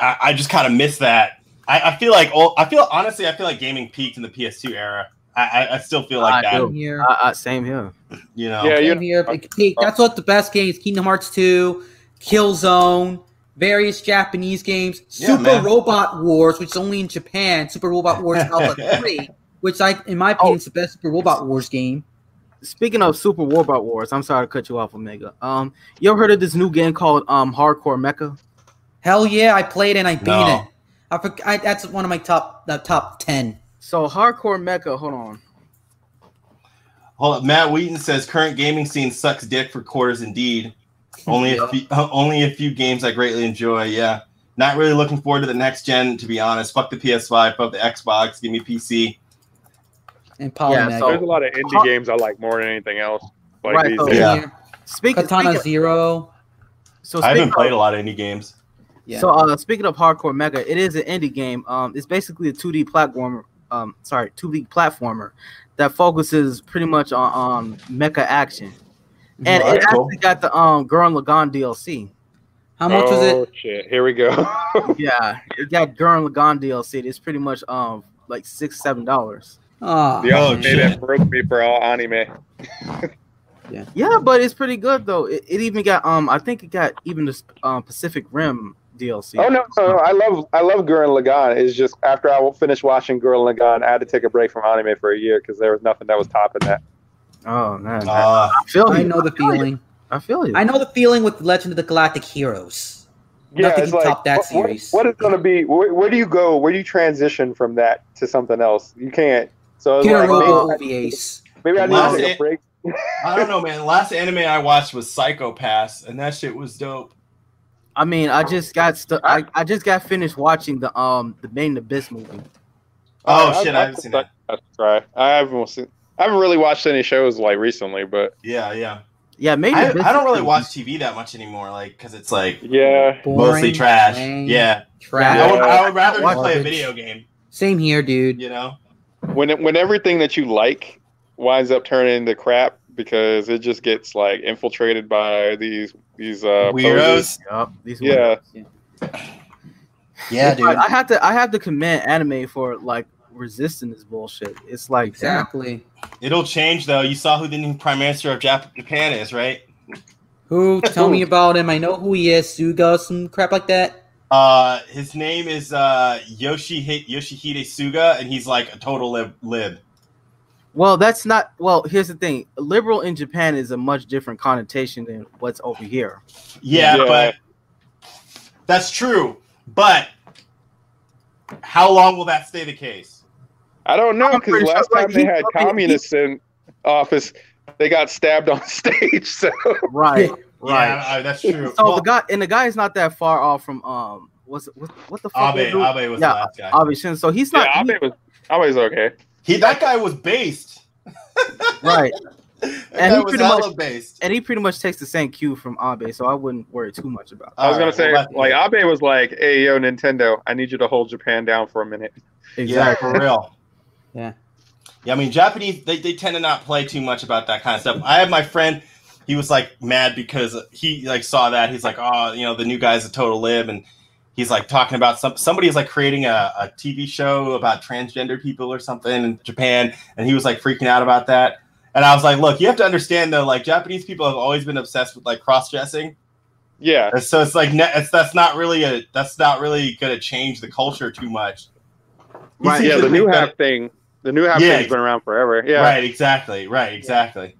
I, I just kind of miss that. I, I feel like oh, I feel honestly, I feel like gaming peaked in the PS2 era. I, I, I still feel like I that. Same here. I, I, same here. You know, Yeah, you Same here. Like, hey, that's what the best games: Kingdom Hearts 2, Killzone, various Japanese games, Yeah, Super man. Robot Wars, which is only in Japan. Super Robot Wars Alpha 3, which I, in my opinion, is the best Super Robot Wars game. Speaking of Super Robot Wars, I'm sorry to cut you off, Omega. Um, you ever heard of this new game called um Hardcore Mecha? Hell yeah, I played and I beat No. it. I, forg I that's one of my top the top ten. So Hardcore Mecha, hold on. Hold up, Matt Wheaton says current gaming scene sucks dick for quarters indeed. Only a Yeah. few, only a few games I greatly enjoy. Yeah, not really looking forward to the next gen to be honest. Fuck the PS5, fuck the Xbox, give me PC. And Yeah, Polymega. so- There's a lot of indie games I like more than anything else. Like Right, these so- Yeah. Speak, Katana speaking, Zero. so I haven't speaking played a lot of indie games. Yeah. So uh, speaking of Hardcore Mecha, it is an indie game. Um, it's basically a 2D platformer. Um, sorry, 2D platformer that focuses pretty much on um mecha action, and Oh, it that's cool. actually got the um Gurren Lagann DLC. How much was oh, it? shit. Here we go. Yeah, it got Gurren Lagann DLC. It's pretty much um like six seven dollars. Oh, the anime shit. that broke me for all anime. Yeah, but it's pretty good though. It, it even got um I think it got even the um Pacific Rim DLC. Oh no, no, no, I love I love Gurren Lagann. It's just after I finished watching Gurren Lagann, I had to take a break from anime for a year because there was nothing that was topping that. Oh man, Uh, I feel I you. know the feeling. I feel you. I know the feeling with Legend of the Galactic Heroes. Nothing can top that what- what- series. what is going to be? Where, where do you go? Where do you transition from that to something else? You can't. So it's Get a like, Robo maybe, OVAs. maybe I need to take a break. I don't know, man. The last anime I watched was Psycho Pass, and that shit was dope. I mean, I just got stu- I, I just got finished watching the um the Made in Abyss movie. Oh shit, I haven't seen that. That's right. I haven't seen. I haven't really watched any shows like recently, but Yeah, yeah. Yeah, Main I, I don't really pretty watch TV that much anymore, like because it's like yeah, mostly trash. lame, Yeah, Trash. I would, I would rather just Watch play a video game. Same here, dude. You know? when it, when everything that you like winds up turning into crap because it just gets like infiltrated by these these uh. Weirdos. Yup, these Yeah, Yeah, But I have to I have to commend anime for like resisting this bullshit. It's like Exactly. It'll change though. You saw who the new prime minister of Jap- Japan is, right? Who? Tell me about him. I know who he is. Suga, some crap like that. Uh, his name is uh Yoshihide, Yoshihide Suga, and he's like a total lib. lib. Well, that's not. Well, here's the thing: liberal in Japan is a much different connotation than what's over here. Yeah, Yeah. but that's true. But how long will that stay the case? I don't know because pretty sure, last like, time they he- had he- communists in office, they got stabbed on stage. So Right, right. Yeah, uh, that's true. So Well, the guy and the guy is not that far off from um. What's what, what the fuck? Abe, they? Abe was Yeah, the last guy. Abe Shin. So he's not yeah, Abe was Abe's okay. He that guy was based. right, And he was pretty much- based. and he pretty much takes the same cue from Abe, so I wouldn't worry too much about. It. I was gonna say well, like Abe was like, "Hey yo, Nintendo, I need you to hold Japan down for a minute." Yeah, for real. Yeah. Yeah, I mean, Japanese they, they tend to not play too much about that kind of stuff. I have my friend, he was like mad because he like saw that. He's like, oh, you know, the new guy's a total lib, and he's like talking about some somebody's like creating a, a TV show about transgender people or something in Japan, and he was like freaking out about that. And I was like, look, you have to understand though, like Japanese people have always been obsessed with like cross dressing. Yeah, And so it's like ne- it's that's not really a that's not really gonna change the culture too much. He Right, yeah. The new think half thing, the new half Yeah. thing's been around forever. Yeah, Right, exactly. Right, exactly.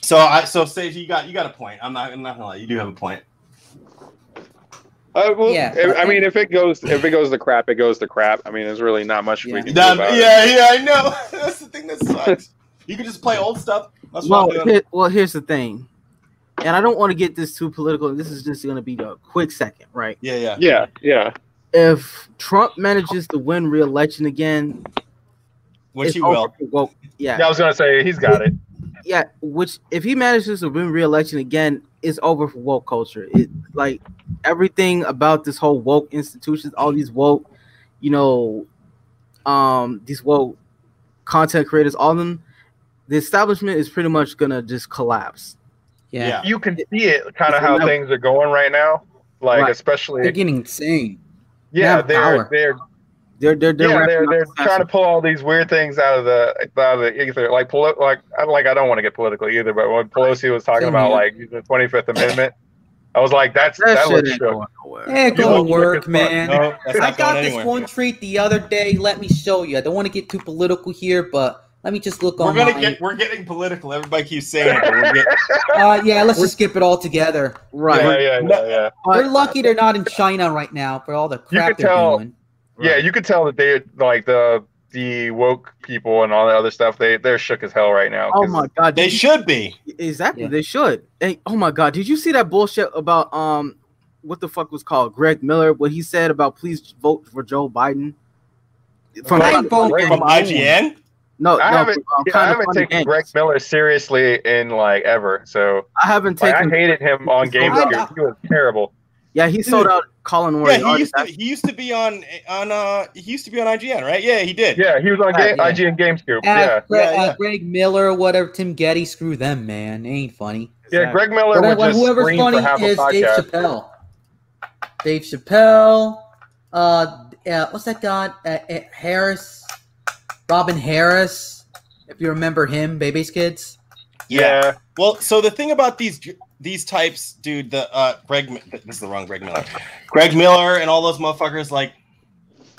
So I so Sage, you got you got a point. I'm not I'm not gonna lie, you do have a point. Uh, well, Yeah, if- I I- mean, if it goes if it goes to crap, it goes to crap. I mean, there's really not much we Yeah. can do That- about it. yeah, yeah, I know. That's the thing that sucks. you can just play old stuff. That's Well, what I'm doing. here, well, here's the thing, and I don't want to get this too political. This is just going to be a quick second, right? Yeah, yeah. Yeah, yeah. If Trump manages to win re-election again, Which he will. over for woke. Yeah, Yeah, I was gonna say he's got it. yeah. Which if he manages to win re-election again, it's over for woke culture. It like everything about this whole woke institutions, all these woke, you know, um, these woke content creators, all of them. The establishment is pretty much gonna just collapse. Yeah. Yeah. You can see it kind of how a- things are going right now. Like Right. especially They're getting insane. yeah, have they're power. they're They're they're they're, yeah, they're they're trying to pull all these weird things out of the out of the ether. Like poli- like I like I don't want to get political either, but when Pelosi was talking Same about here. like the Twenty Fifth Amendment, I was like, that's That, that, shit looks ain't shook. going nowhere. Hey, You go look to work, as fuck. man. No, I got this anywhere. one treat the other day. Let me show you. I don't want to get too political here, but let me just look on. We're gonna get we're getting political. Everybody keeps saying it. But we're get, uh, yeah, let's just skip it all together. Right. Yeah, yeah, yeah, yeah. We're lucky they're not in China right now for all the You crap they're tell- doing. Yeah, you could tell that they like the the woke people and all that other stuff. They they're shook as hell right now. Oh my god! they you- should be. exactly. Yeah. They should. Hey, oh my god! Did you see that bullshit about um, what the fuck was called Greg Miller? What he said about please vote for Joe Biden. From I ain't voting Greg- From IGN. no, I no, haven't, from, yeah, I haven't taken Games. Greg Miller seriously in like ever. So I haven't like, I taken. hated him on I- GameScoop. He was terrible. Yeah, he sold out Colin Yeah, he used to he used to be on on uh he used to be on IGN, right? Yeah, he did. Yeah, he was on Yeah, Ga- yeah. IGN GameScoop. Uh, Yeah, Gre- Yeah, uh, yeah. Greg Miller, whatever, Tim Getty, screw them, man. They ain't funny. yeah. Greg Miller would Whatever, just whoever's funny for half a is Dave. Chappelle. Dave Chappelle. Uh, uh, what's that guy? Uh, uh, Harris. Robin Harris. If you remember him, Bebe's Kids. Yeah. Well, so the thing about these these types, dude, the uh Greg this is the wrong Greg Miller. Greg Miller and all those motherfuckers like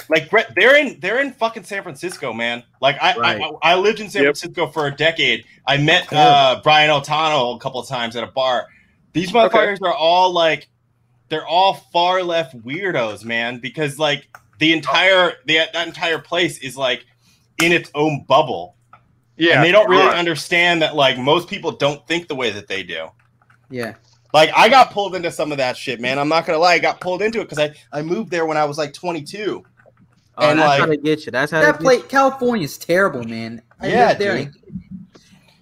like they're in they're in fucking San Francisco, man. Like I Right. I, I lived in San Yep. Francisco for a decade. I met uh Brian Altano a couple of times at a bar. These motherfuckers are all like they're all far left weirdos, man, because like the entire the, that entire place is like in its own bubble. Yeah. and they don't really right. understand that like most people don't think the way that they do. Yeah. Like I got pulled into some of that shit, man. I'm not gonna lie, I got pulled into it because I I moved there when I was like 22. Oh, And, that's like- how they get you. That's how That they get place, California's terrible, man. I Yeah, lived there. dude.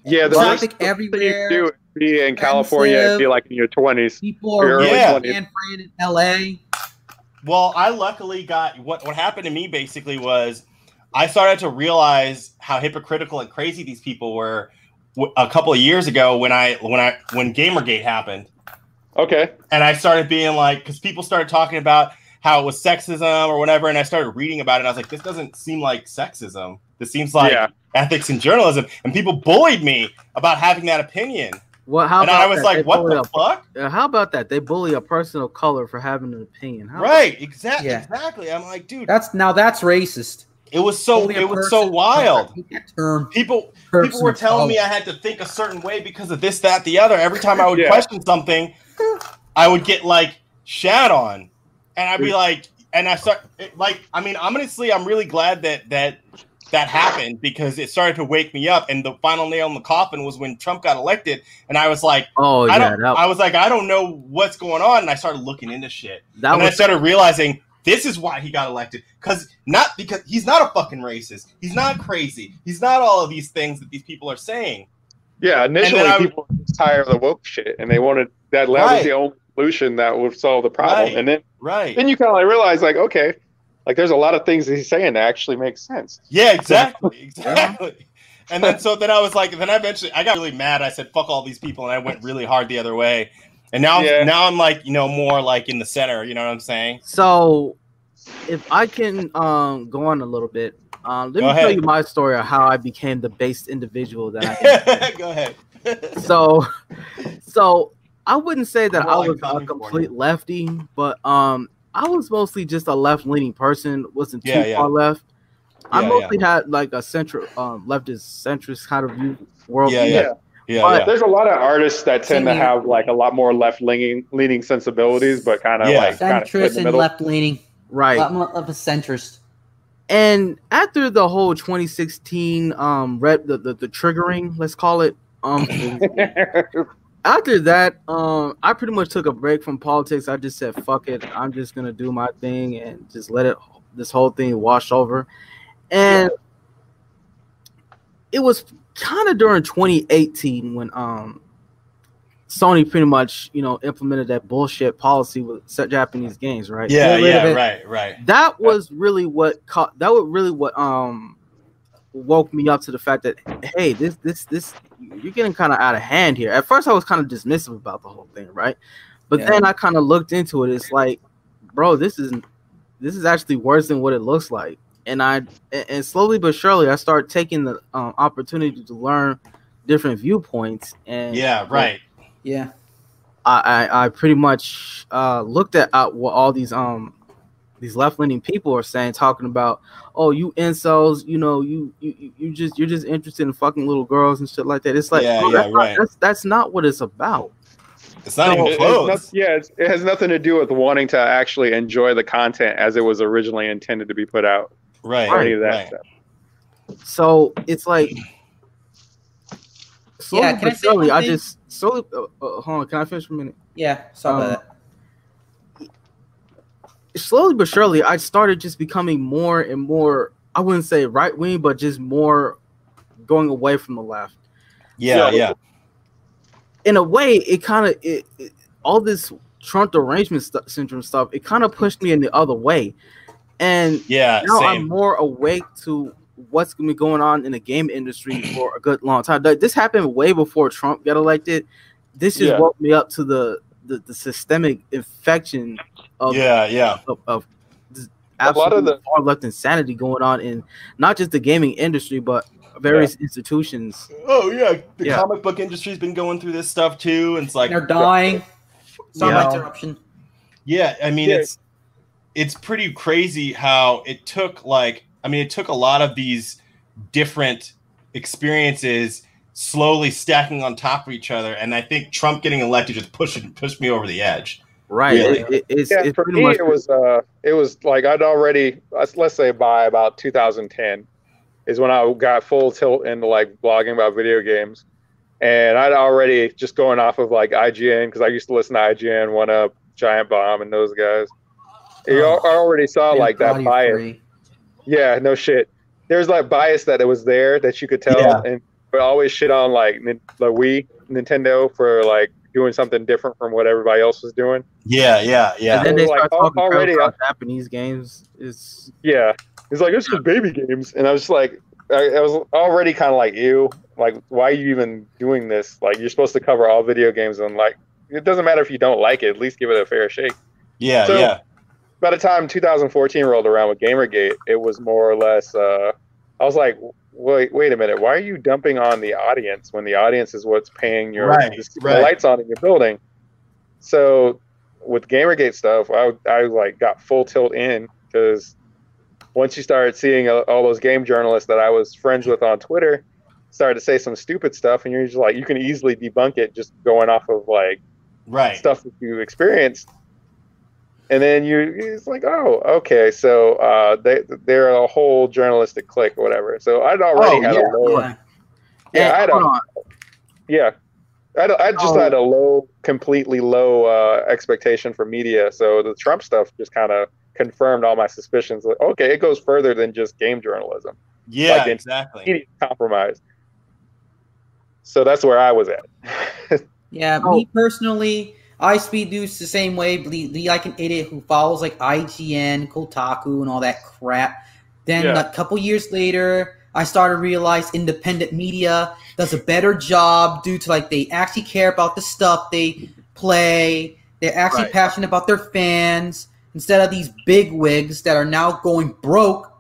Yeah, the Traffic worst thing everywhere. you do is be in California and be like in your twenties. People are Early Yeah. 20s. San Fran in L.A. Well, I luckily got what what happened to me basically was I started to realize how hypocritical and crazy these people were w- a couple of years ago when I when I when Gamergate happened. Okay. and I started being like, because people started talking about how it was sexism or whatever, and I started reading about it. And I was like, this doesn't seem like sexism. This seems like Yeah. ethics in journalism. And people bullied me about having that opinion, Well, how and about I was that? like, They what bully the fuck? a, uh, how about that? They bully a person of color for having an opinion. How Right? Exactly. Yeah. Exactly. I'm like, dude, That's now that's racist. It was so Only it was so wild. I hate that term. People Person people were telling me. I had to think a certain way because of this, that, the other. Every time I would Yeah. question something, I would get like shat on, and I'd be like, and I start it- like, I mean, honestly, I'm really glad that that that happened because it started to wake me up. And the final nail in the coffin was when Trump got elected, and I was like, Oh I yeah, don't, that, I was like, I don't know what's going on, and I started looking into shit, that and I started realizing. This is why he got elected. Cause not because he's not a fucking racist. He's not crazy. He's not all of these things that these people are saying. Yeah. Initially, would- people were just tired of the woke shit, and they wanted that. That Right. was the only solution that would solve the problem. Right. And then Right. then you kind of like realize, like, okay, like there's a lot of things that he's saying that actually make sense. Yeah, exactly, exactly. And then so then I was like, then I eventually I got really mad. I said, "Fuck all these people," and I went really hard the other way. And now, Yeah. now I'm like, you know, more like in the center. You know what I'm saying? So, if I can um, go on a little bit, um, let Go me tell you my story of how I became the based individual that I am. Go ahead. so, so I wouldn't say that More I was a complete lefty, but um, I was mostly just a left leaning person. wasn't too Yeah, yeah. far left. I Yeah, mostly had like a central um, leftist centrist kind of view world. Yeah, view. Yeah. Yeah, But- yeah. There's a lot of artists that tend to Same here. have like a lot more left leaning leaning sensibilities, but kind of Yeah. like kind of in Centrist and left leaning. Right. A lot a, of a centrist. and after the whole 2016 um red the, the, the triggering let's call it um after that um i pretty much took a break from politics i just said fuck it i'm just gonna do my thing and just let it this whole thing wash over and it was kind of during 2018 when um sony pretty much you know implemented that bullshit policy with set japanese games right? Yeah, Get rid of yeah, right, right. That was really what caught that was really what um woke me up to the fact that hey this this this you're getting kind of out of hand here. At first i was kind of dismissive about the whole thing right? But Yeah. then i kind of looked into it. It's like bro this is this is actually worse than what it looks like and i and and slowly but surely i started taking the um, opportunity to learn different viewpoints and Yeah, right. Yeah. I, I, I pretty much uh, looked at uh, what all these um these left leaning people are saying, talking about, oh, you incels, you know, you you you- you just you're just interested in fucking little girls and shit like that. It's like, Yeah, bro, yeah, that's, not- right. that's that's not what it's about. It's not No, even it- it's not- yeah, it's, it has nothing to do with wanting to actually enjoy the content as it was originally intended to be put out. Right, Or any of that right. stuff. So it's like, slowly Yeah, can I but say surely, one I just slowly. Uh, uh, hold on, can I finish for a minute? Yeah. Sorry Um, about that. slowly but surely I started just becoming more and more I wouldn't say right wing, but just more going away from the left. Yeah, Yeah. yeah, In a way, it kind of it, it- all this Trump derangement st- syndrome stuff. It kind of pushed me in the other way, and yeah. now I'm more awake to what's going to be going on in the game industry for a good long time. Like, This happened way before Trump got elected. This just Yeah. woke me up to the the, the systemic infection of Yeah, yeah. of, of A lot of absolute the- far left insanity going on in not just the gaming industry, but various institutions. Oh yeah, the Yeah. comic book industry's been going through this stuff too, and it's like they're dying. Sorry, Yeah. interruption. Yeah, I mean Yeah. it's it's pretty crazy how it took like I mean it took a lot of these different experiences slowly stacking on top of each other, and I think Trump getting elected just pushed pushed me over the edge. Right. Really? It- it- it's yeah, it's for me much it was uh it was like I'd already let's, let's say by about 2010 is when I got full tilt into like blogging about video games, and I'd already just going off of like IGN because I used to listen to IGN, One Up, Giant Bomb, and those guys. You Oh. al- already saw like that Body bias. free. Yeah, no shit. There's like bias that it was there that you could tell, Yeah. and but always shit on like Nin- the Wii, Nintendo for like doing something different from what everybody else was doing. Yeah, yeah, yeah. and then they Like, start al- talking already, about uh, Japanese games. Is Yeah, it's like it's just baby games, and I was just like, I, I was already kind of like, ew, like why are you even doing this? Like you're supposed to cover all video games, and like it doesn't matter if you don't like it, at least give it a fair shake. Yeah, So- yeah. By the time 2014 rolled around with GamerGate, it was more or less. Uh, I was like, wait, wait a minute, why are you dumping on the audience when the audience is what's paying your Right, the right. lights on in your building? So with GamerGate stuff, I I like got full tilt in because once you started seeing uh, all those game journalists that I was friends with on Twitter started to say some stupid stuff, and you're just like, you can easily debunk it just going off of like Right. stuff that you experienced. And then you, it's like, oh, okay, so uh, they they're a whole journalistic clique or whatever. So I'd already Oh, had yeah. a low, Yeah. yeah, I had hold a, on. yeah, I, I just Oh. had a low, completely low uh, expectation for media. So the Trump stuff just kind of confirmed all my suspicions. Like, okay, it goes further than just game journalism, Yeah, Like exactly. compromise. So that's where I was at. Yeah, Oh. me personally, I speed news the same way. Be, be like an idiot who follows like IGN, Kotaku, and all that crap. Then Yeah. a couple years later, I started to realize independent media does a better job due to like they actually care about the stuff they play. They're actually Right. passionate about their fans instead of these big wigs that are now going broke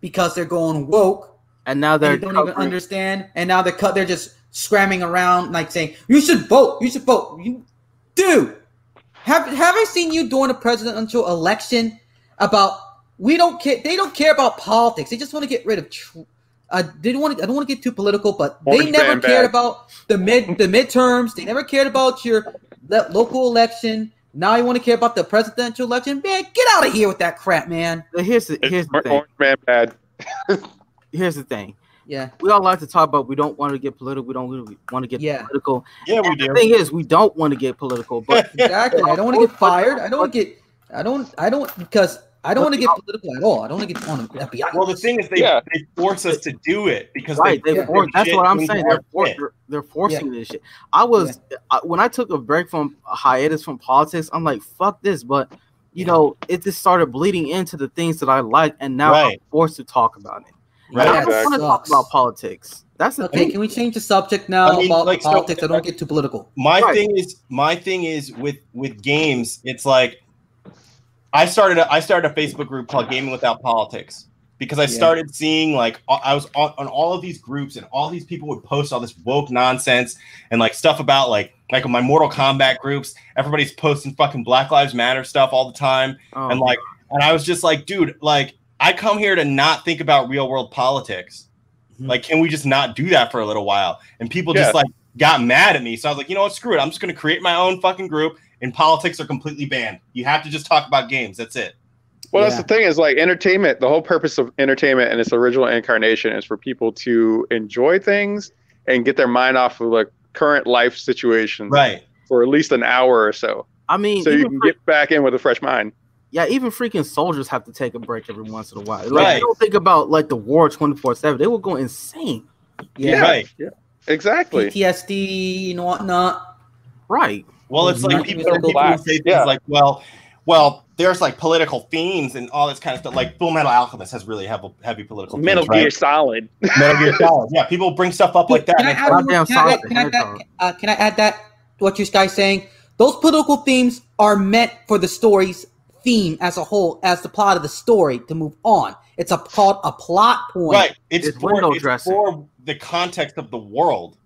because they're going woke And now they they're don't even understand, and now they're cut. They're just scramming around, like saying, "You should vote. You should vote." You, dude, have have I seen you during a presidential election about we don't care? They don't care about politics. They just want to get rid of. Tr- uh, I didn't want to. I don't want to get too political, but they never cared bag. about the mid the midterms. They never cared about your le- local election. Now you want to care about the presidential election? Man, get out of here with that crap, man. Here's the here's the thing. Orange man bad. Here's the thing. Yeah, We all like to talk about. We don't want to get political. We don't really want to get Yeah. political. Yeah, we And do. the thing is, we don't want to get political, but exactly. I don't want to get fired. I don't want to get. I don't. I don't because I don't want to get political at all. I don't want to get on the FBI. Well, the thing is, they, Yeah. they force us to do it because right, they, they yeah. for, that's what I'm saying. They're, for, they're, they're forcing this shit. I was I, when I took a break from a hiatus from politics. I'm like, fuck this. But you Yeah. know, it just started bleeding into the things that I like, and now I'm forced to talk about it. Right. And I don't want to talk about politics. That's the Okay, thing. can we change the subject now I mean, about like, so- politics? I don't get too political. my Right. thing is my thing is with with games it's like i started a, i started a facebook group called gaming without politics because i Yeah. started seeing like I was on, on all of these groups and all these people would post all this woke nonsense and like stuff about like like my mortal kombat groups everybody's posting fucking black lives matter stuff all the time Oh, and like and i was just like dude like i come here to not think about real world politics Mhm. like can we just not do that for a little while and people Yeah. just like got mad at me so i was like you know what screw it i'm just going to create my own fucking group and politics are completely banned you have to just talk about games that's it Well, Yeah. that's the thing is like entertainment. The whole purpose of entertainment and its original incarnation is for people to enjoy things and get their mind off of like current life situations right for at least an hour or so, I mean, so you can fre- get back in with a fresh mind. Yeah, even freaking soldiers have to take a break every once in a while. Like, Right. they don't think about like the war twenty four seven. They will go insane. Yeah, right Yeah. Exactly. PTSD and whatnot. Right. well it's like people, even people black. say things Yeah. like well well there's like political themes and all this kind of stuff like full metal alchemist has really heavy, heavy political Metal themes, right? Gear Solid. metal gear solid yeah people bring stuff up like that Can I and it's add, like, Goddamn can I add, Sonic can I the add, Hedgehog. uh, can I add that? What you guys saying? Those political themes are meant for the story's theme as a whole, as the plot of the story to move on. It's a called a plot point. Right. It's, It's for, window it's dressing. for the context of the world.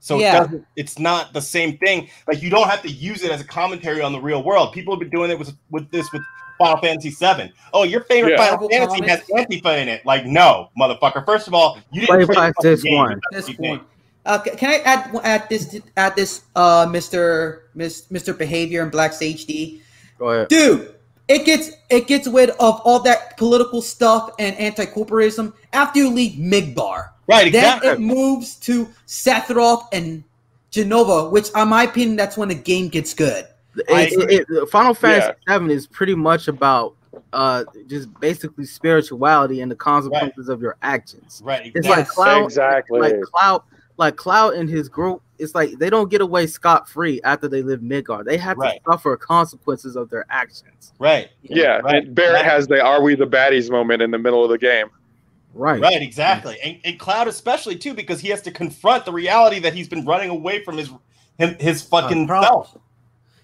So Yeah. it doesn't, it's not the same thing. Like you don't have to use it as a commentary on the real world. People have been doing it with with this with Final Fantasy VII. Oh, your favorite Yeah. Final Marvel Fantasy has Antifa in it. Like, no, motherfucker. First of all, you didn't play the past fucking this one. This what you think. point. Uh, can I add add this add this uh Mr. Miss, Mr. Behavior and Black Sage D? Go ahead. Dude, it gets it gets rid of all that political stuff and anti-corporatism after you leave Midgar. Right, Then exactly. it moves to Sephiroth and Jenova, which, in my opinion, that's when the game gets good. I It- it- it- Final Fantasy Yeah. Seven is pretty much about uh just basically spirituality and the consequences of your actions. right, It's like Cloud, Exactly. like Cloud, like Cloud and his group. It's like they don't get away scot free after they live Midgar. They have Right. to suffer consequences of their actions. right. yeah, Right. and Barret has the "Are we the baddies?" moment in the middle of the game. Right. Right, exactly. And, and Cloud especially too, because he has to confront the reality that he's been running away from his him, his fucking Uh, self.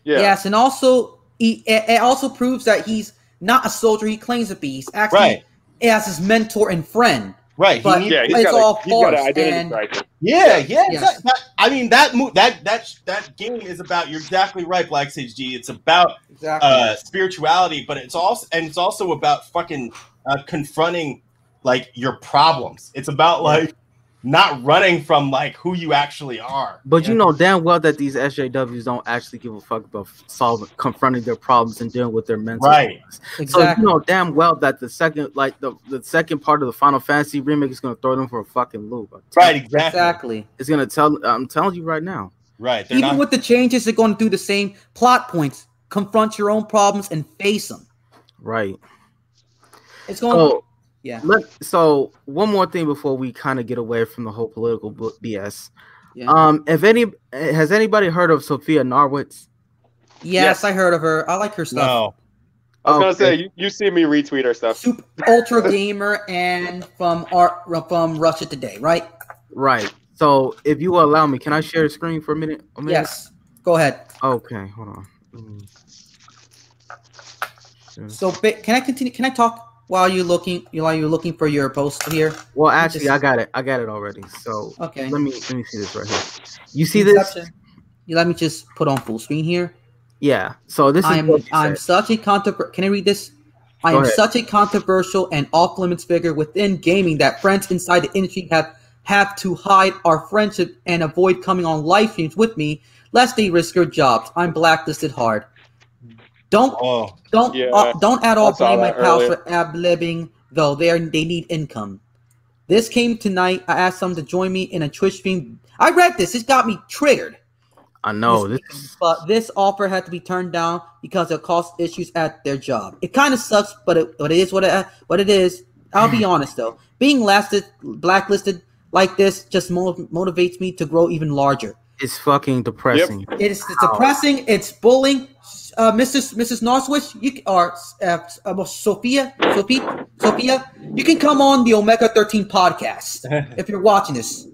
Yeah, Yes, and also he, it, it also proves that he's not a soldier. He claims to be. He's actually Right. as his mentor and friend. Right. He But- needs- yeah, he's It's got, all a, he's got an identity and- crisis. Yeah, yeah. Yes. exact- I mean that mo- that that that game is about. You're exactly right, Black Sage D. It's about Exactly. uh, spirituality, but it's also and it's also about fucking uh, confronting like your problems. It's about like not running from like who you actually are. But you know damn well that these SJWs don't actually give a fuck about solving, confronting their problems and dealing with their mental. Right. illness. exactly. So you know damn well that the second, like the, the second part of the Final Fantasy remake is gonna throw them for a fucking loop. Right. Exactly. exactly. It's gonna tell. I'm telling you right now. Right. Even not. with the changes, they're going to do the same plot points. Confront your own problems and face them. Right. It's going. So yeah. let so one more thing before we kind of get away from the whole political BS. Yeah. Um, if any has anybody heard of Sophia Narwitz? yes, I heard of her. I like her stuff. no. I was gonna Okay. say you, you see me retweet her stuff. Super ultra gamer and from art from Russia Today, right? Right. So if you will allow me, can I share the screen for a minute? A minute? Yes. Go ahead. Okay, hold on. Mm. So, ba- can I continue? Can I talk while you're looking? While you're looking for your post here? Well, actually, just- I got it. I got it already. So Okay. let me let me see this right here. You see this? You let me just put on full screen here. Yeah. So this I'm she I'm said. such a controversial. Can I read this? I Go am ahead. such a controversial and off limits figure within gaming that friends inside the industry have have to hide our friendship and avoid coming on live streams with me lest they risk their jobs. I'm blacklisted hard. Don't Oh. don't Yeah, uh, don't at all blame my that pals earlier. for ab libbing though they are they need income. This came tonight. I asked them to join me in a Twitch stream. I read this. It got me triggered. I know this. This- but this offer had to be turned down because of cost issues at their job. It kind of sucks, but it, but it is what it what it is. I'll be honest though, being lasted blacklisted like this just mo- motivates me to grow even larger. It's fucking depressing. It's, it's depressing. It's bullying. Uh, Mrs. Mrs. Norswich, you or uh, uh, Sophia, Sophia, Sophia, you can come on the Omega Thirteen podcast if you're watching this.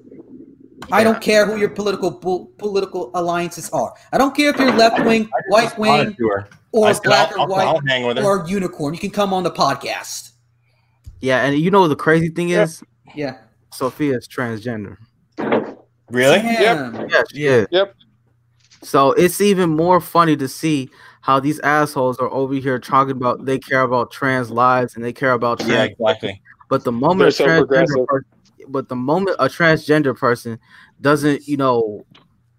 I don't care who your political bu- political alliances are. I don't care if you're left wing, white wing, or I said, black I'll- or I'll- white I'll hang with or unicorn. You can come on the podcast. Yeah, and you know the crazy thing Yeah. is, Yeah. Sophia's transgender. Really? Damn. Yeah. Yep. So it's even more funny to see how these assholes are over here talking about they care about trans lives and they care about trans. Yeah, exactly. But the moment They're a so transgender progressive. person, but the moment a transgender person doesn't, you know,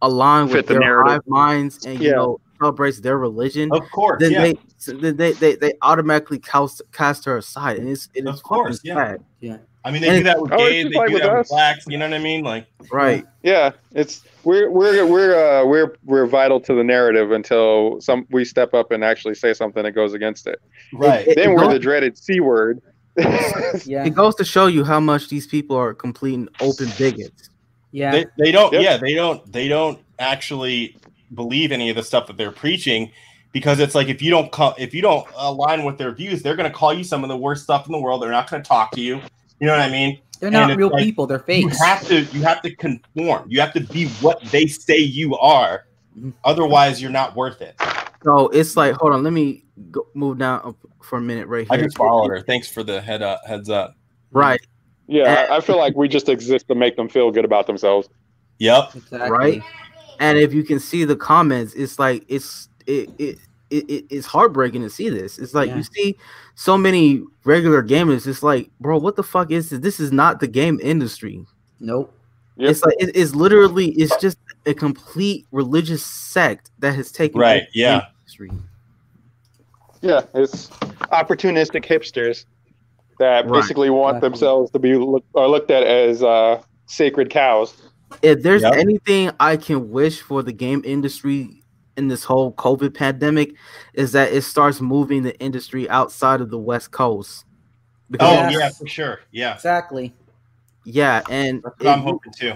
align Fit with the their narrative. minds and you know celebrates their religion, Of course. then yeah. they then they, they they automatically cast, cast her aside, and it's it Of course, yeah. sad. I mean, they and- do that with Oh, gays. They do that with us. blacks. You know what I mean? Like, Right. Yeah, it's we're we're we're uh, we're we're vital to the narrative until some we step up and actually say something that goes against it. right. It- Then we're goes- the dreaded c word. Yeah. It goes to show you how much these people are complete and open bigots. Yeah. they, they don't Yep. yeah they don't they don't actually believe any of the stuff that they're preaching because it's like if you don't co- if you don't align with their views they're going to call you some of the worst stuff in the world they're not going to talk to you you know what i mean They're not real like, people. They're fake. you have to you have to conform you have to be what they say you are otherwise you're not worth it So it's like, hold on, let me go, move down for a minute right here. I here. just followed her. Thanks for the head up, heads up. Right. Yeah, I I feel like we just exist to make them feel good about themselves. Yep. Exactly. Right? And if you can see the comments, it's like it's it it. It, it, it's heartbreaking to see this. It's like Yeah. you see so many regular gamers. It's like, bro, what the fuck is this? This is not the game industry. Nope. Yep. It's like it- it's literally it's just a complete religious sect that has taken Right, the yeah. industry. Yeah, it's opportunistic hipsters that Right. basically want Exactly. themselves to be look, are looked at as uh, sacred cows. If there's Yep. anything I can wish for the game industry in this whole COVID pandemic, is that it starts moving the industry outside of the West Coast. Because Oh Yes. yeah, for sure. Yeah, Exactly. yeah, and that's what I'm hoping too.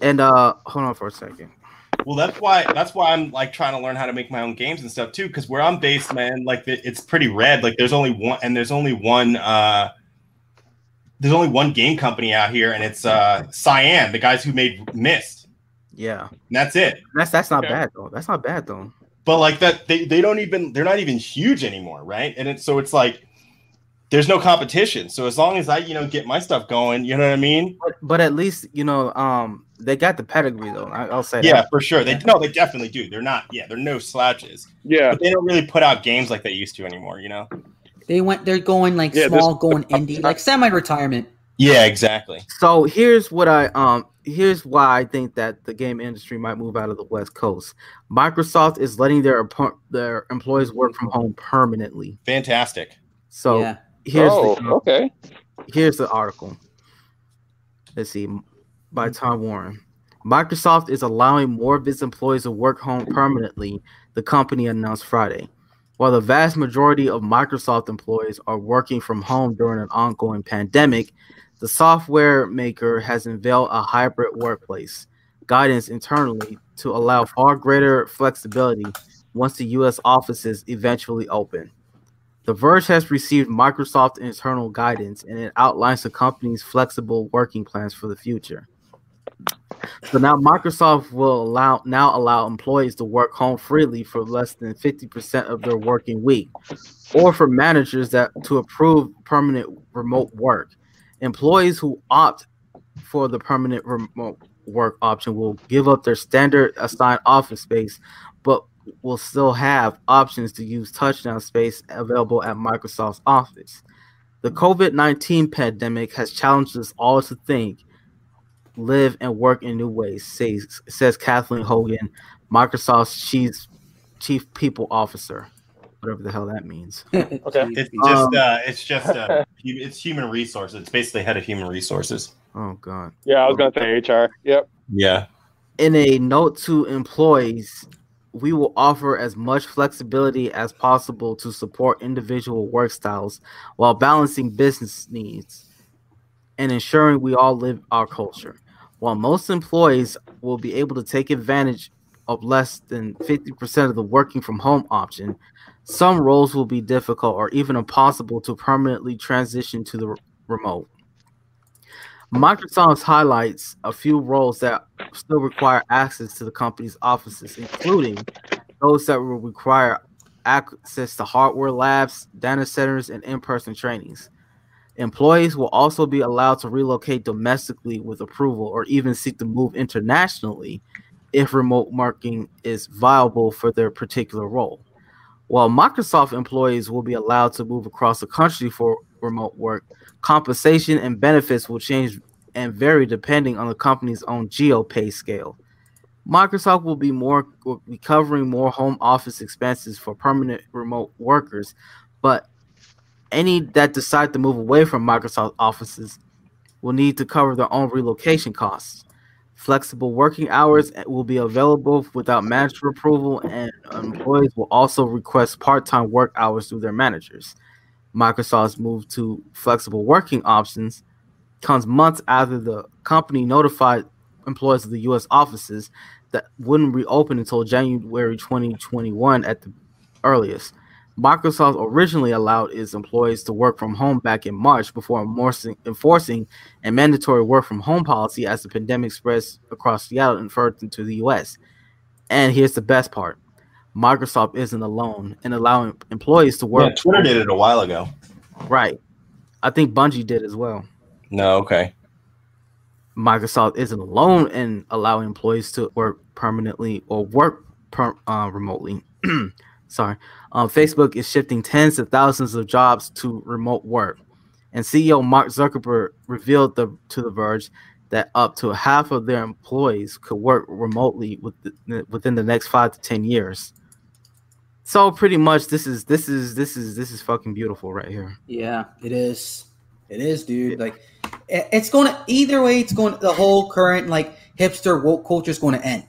and uh, hold on for a second. Well, that's why that's why I'm like trying to learn how to make my own games and stuff too. Because where I'm based, man, like the, it's pretty red. Like there's only one, and there's only one. uh There's only one game company out here, and it's uh Cyan, the guys who made Myst. Yeah, And that's it. that's that's not Okay. bad though. That's not bad though. But like that, they they don't even they're not even huge anymore, right? And it's so it's like there's no competition. So as long as I you know get my stuff going, you know what I mean? But, but at least you know, um, they got the pedigree though. I, I'll say Yeah, that. for sure. They no, they definitely do. They're not. Yeah, they're no slouches. Yeah, But they don't really put out games like they used to anymore. You know? They went. They're going like Yeah, there's- small, going indie, like semi-retirement. Yeah, exactly. So here's what I um here's why I think that the game industry might move out of the West Coast. Microsoft is letting their their employees work from home permanently. Fantastic. So yeah. here's oh, the, okay. here's the article. Let's see, by Tom Warren. Microsoft is allowing more of its employees to work home permanently, the company announced Friday. While the vast majority of Microsoft employees are working from home during an ongoing pandemic, the software maker has unveiled a hybrid workplace guidance internally to allow far greater flexibility once the U.S. offices eventually open. The Verge has received Microsoft internal guidance and it outlines the company's flexible working plans for the future. So now Microsoft will allow now allow employees to work home freely for less than 50% of their working week, or for managers that to approve permanent remote work. Employees who opt for the permanent remote work option will give up their standard assigned office space, but will still have options to use touchdown space available at Microsoft's office. The COVID 19 pandemic has challenged us all to think, live, and work in new ways, says, says Kathleen Hogan, Microsoft's chief, chief people officer, whatever the hell that means. Okay. It's just Um, uh, it's just uh, it's human resources. It's basically head of human resources. Oh, God. Yeah, I was gonna say HR. Yep. Yeah. in a note to employees, we will offer as much flexibility as possible to support individual work styles while balancing business needs and ensuring we all live our culture. While most employees will be able to take advantage of less than 50% of the working from home option, some roles will be difficult or even impossible to permanently transition to the remote. Microsoft highlights a few roles that still require access to the company's offices, including those that will require access to hardware labs, data centers, and in person trainings. Employees will also be allowed to relocate domestically with approval or even seek to move internationally if remote working is viable for their particular role. While Microsoft employees will be allowed to move across the country for remote work, compensation and benefits will change and vary depending on the company's own geo pay scale. Microsoft will be more will be covering more home office expenses for permanent remote workers, but any that decide to move away from Microsoft offices will need to cover their own relocation costs. Flexible working hours eh, will be available without manager approval, and employees will also request part-time work hours through their managers. Microsoft's move to flexible working options comes months after the company notified employees of the U.S. offices that wouldn't reopen until January 2021 at the earliest. Microsoft originally allowed its employees to work from home back in March before enforcing, a mandatory work from home policy as the pandemic spreads across Seattle and further into the U.S. And here's the best part Microsoft isn't alone in allowing employees to Yeah, work. Twitter did it a while ago. Right. I think Bungie did as well. No, okay. Microsoft isn't alone in allowing employees to work permanently or work per, uh, remotely. Sorry. Um, Facebook is shifting tens of thousands of jobs to remote work. And CEO Mark Zuckerberg revealed the, to The Verge that up to half of their employees could work remotely with the, within the next five to 10 years. So pretty much this is this is this is this is fucking beautiful right here. Yeah, it is. It is, dude. Like, it's going to either way. It's going. The whole current like hipster woke culture is going to end.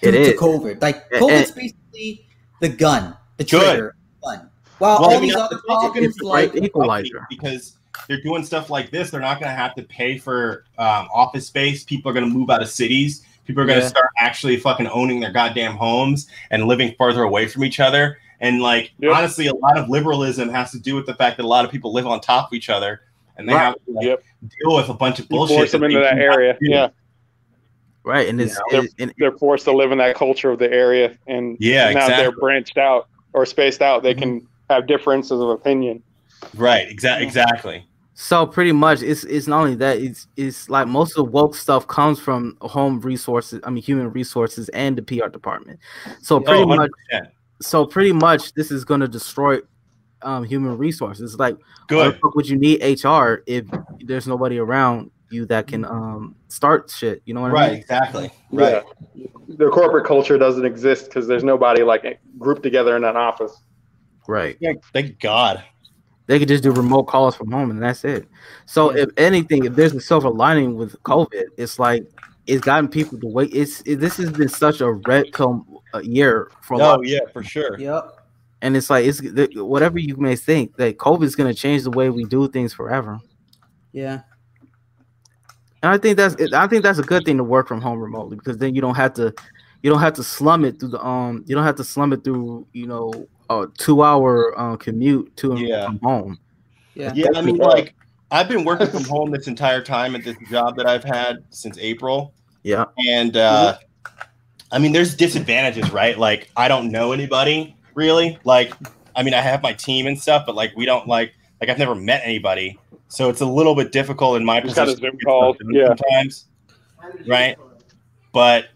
It due is. COVID. Like, And- COVID's basically the gun, the Good. trigger gun. While Well, all these other the it's like, equalizer. because they're doing stuff like this. They're not going to have to pay for um, office space. People are going to move out of cities. People are going to Yeah. start actually fucking owning their goddamn homes and living farther away from each other. And like, Yep. honestly, a lot of liberalism has to do with the fact that a lot of people live on top of each other, and they Right. have to like, Yep. deal with a bunch of You bullshit. force them that into that area. Yeah, Right. And it's Yeah. it- and they're forced to live in that culture of the area, and Yeah, now they're branched out or spaced out. They can have differences of opinion. Right. Exactly. Exactly. So pretty much, it's it's not only that it's it's like most of the woke stuff comes from home resources. I mean, human resources and the PR department. So pretty Oh, much, so pretty much, this is going to destroy um, human resources. Like, why the Good. fuck would you need HR if there's nobody around you that can um start shit? You know what I Right. mean? Exactly. Right. Yeah. The corporate culture doesn't exist because there's nobody like grouped together in an office. Right. Yeah. Thank God. They could just do remote calls from home and that's it. So Yeah. if anything, if there's a silver lining with COVID, it's like it's gotten people to wait. It's it, this has been such a red pill year for a lot, Oh yeah, for sure. Yep. and it's like it's whatever you may think that COVID is going to change the way we do things forever. Yeah. And I think that's I think that's a good thing to work from home remotely because then you don't have to you don't have to slum it through the um you don't have to slum it through you know a two hour uh, commute to and Yeah. from home. Yeah. Yeah, I mean, like I've been working from home this entire time at this job that I've had since April, Yeah. and uh, I mean, there's disadvantages, right? Like I don't know anybody really. Like, I mean, I have my team and stuff, but like we don't like like I've never met anybody, so it's a little bit difficult in my Just gotta position. Zoom to get calls, stuff done yeah. sometimes, right? But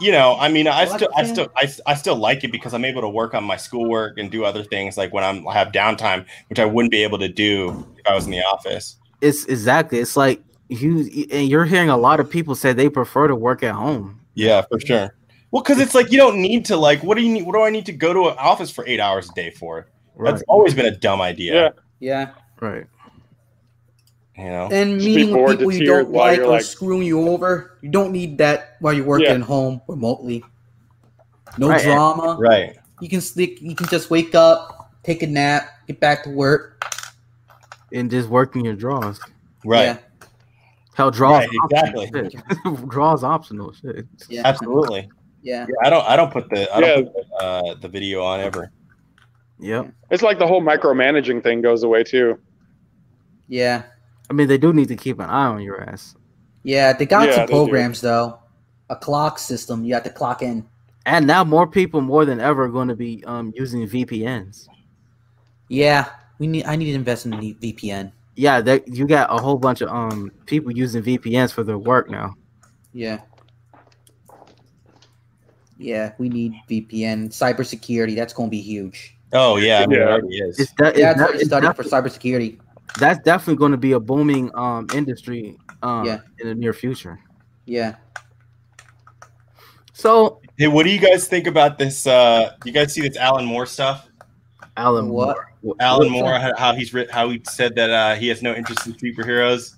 you know, I mean, I Well, still, I still, I, I still like it because I'm able to work on my schoolwork and do other things like when I'm I have downtime, which I wouldn't be able to do if I was in the office. It's exactly it's like you and you're hearing a lot of people say they prefer to work at home. Yeah, for sure. Well, because it's like you don't need to like. What do you need? What do I need to go to an office for eight hours a day for? Right. That's always been a dumb idea. Yeah. Yeah. right. You know. And meeting with people you don't like or like- screwing you over. You don't need that while you're working Yeah. at home remotely. No Right. drama. Right. You can sleep. You can just wake up, take a nap, get back to work. And just working your draws. Right. Yeah. Hell draws Right, exactly. optional shit. draws optional shit. Yeah. Absolutely. Yeah. Yeah, I don't. I don't put the. I Yeah. don't put the, uh, the video on ever. Yep. It's like the whole micromanaging thing goes away too. Yeah. I mean they do need to keep an eye on your ass. Yeah. They got Yeah, some they do. programs though. A clock system. You have to clock in. And now more people more than ever are going to be um using VPNs. Yeah. We need. I need to invest in the VPN. Yeah, that you got a whole bunch of um people using VPNs for their work now. Yeah. Yeah, we need VPN cybersecurity. That's going to be huge. Oh yeah, I mean, it Yeah. already is. It's, de- Yeah, it's, that's de- what it's studying for defi- cybersecurity. That's definitely going to be a booming um industry um Yeah. in the near future. Yeah. So Hey, what do you guys think about this? Uh, you guys see this Alan Moore stuff? Alan What? Moore. Alan What's Moore, that? how how he's writ- how he said that uh, he has no interest in superheroes.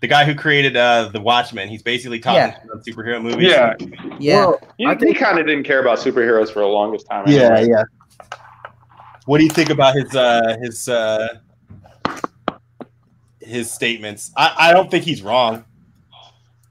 The guy who created uh, the Watchmen, he's basically talking Yeah. about superhero movies. Yeah, Yeah. Well, he, I think- he kind of didn't care about superheroes for the longest time. yeah, anyway. yeah. What do you think about his uh, his uh, his statements? I, I don't think he's wrong.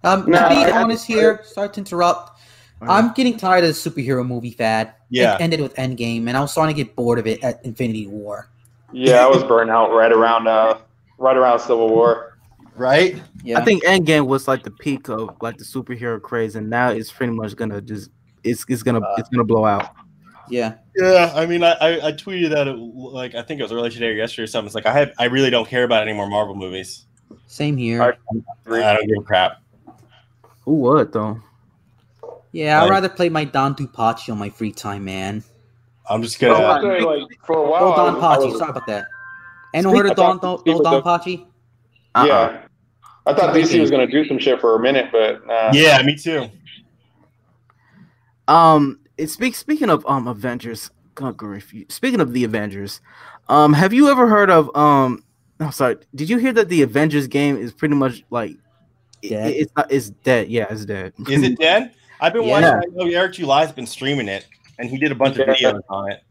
um, No, to be I- honest here, sorry to interrupt. I'm getting tired of the superhero movie fad. Yeah. It ended with Endgame, and I was starting to get bored of it at Infinity War. Yeah, I was burnt out right around uh, right around Civil War. Right? Yeah. I think Endgame was like the peak of like the superhero craze, and now it's pretty much gonna just it's it's gonna Uh, it's gonna blow out. Yeah. Yeah, I mean, I, I, I tweeted that like I think it was earlier today or yesterday or something. It's like I have I really don't care about any more Marvel movies. Same here. I- I don't give a crap. Who would though? yeah, I'd Like- rather play my DonPachi on my free time, man. I'm just I gonna. would say, like, for a while, Oh, Don was- Pachi. was- Sorry about that. Anyone heard I of Don, thought Don, DonPachi? Uh-uh. Yeah. I thought DC was going to do some shit for a minute, but nah. Yeah, me too. Um, it speaks. Speaking of um Avengers, God grief, you- speaking of the Avengers, um, have you ever heard of um? I'm sorry. Did you hear that the Avengers game is pretty much like it- it's not, it's dead. Yeah, it's dead. Is it dead? I've been Yeah. watching. I know Eric July's been streaming it, and he did a bunch of videos on it.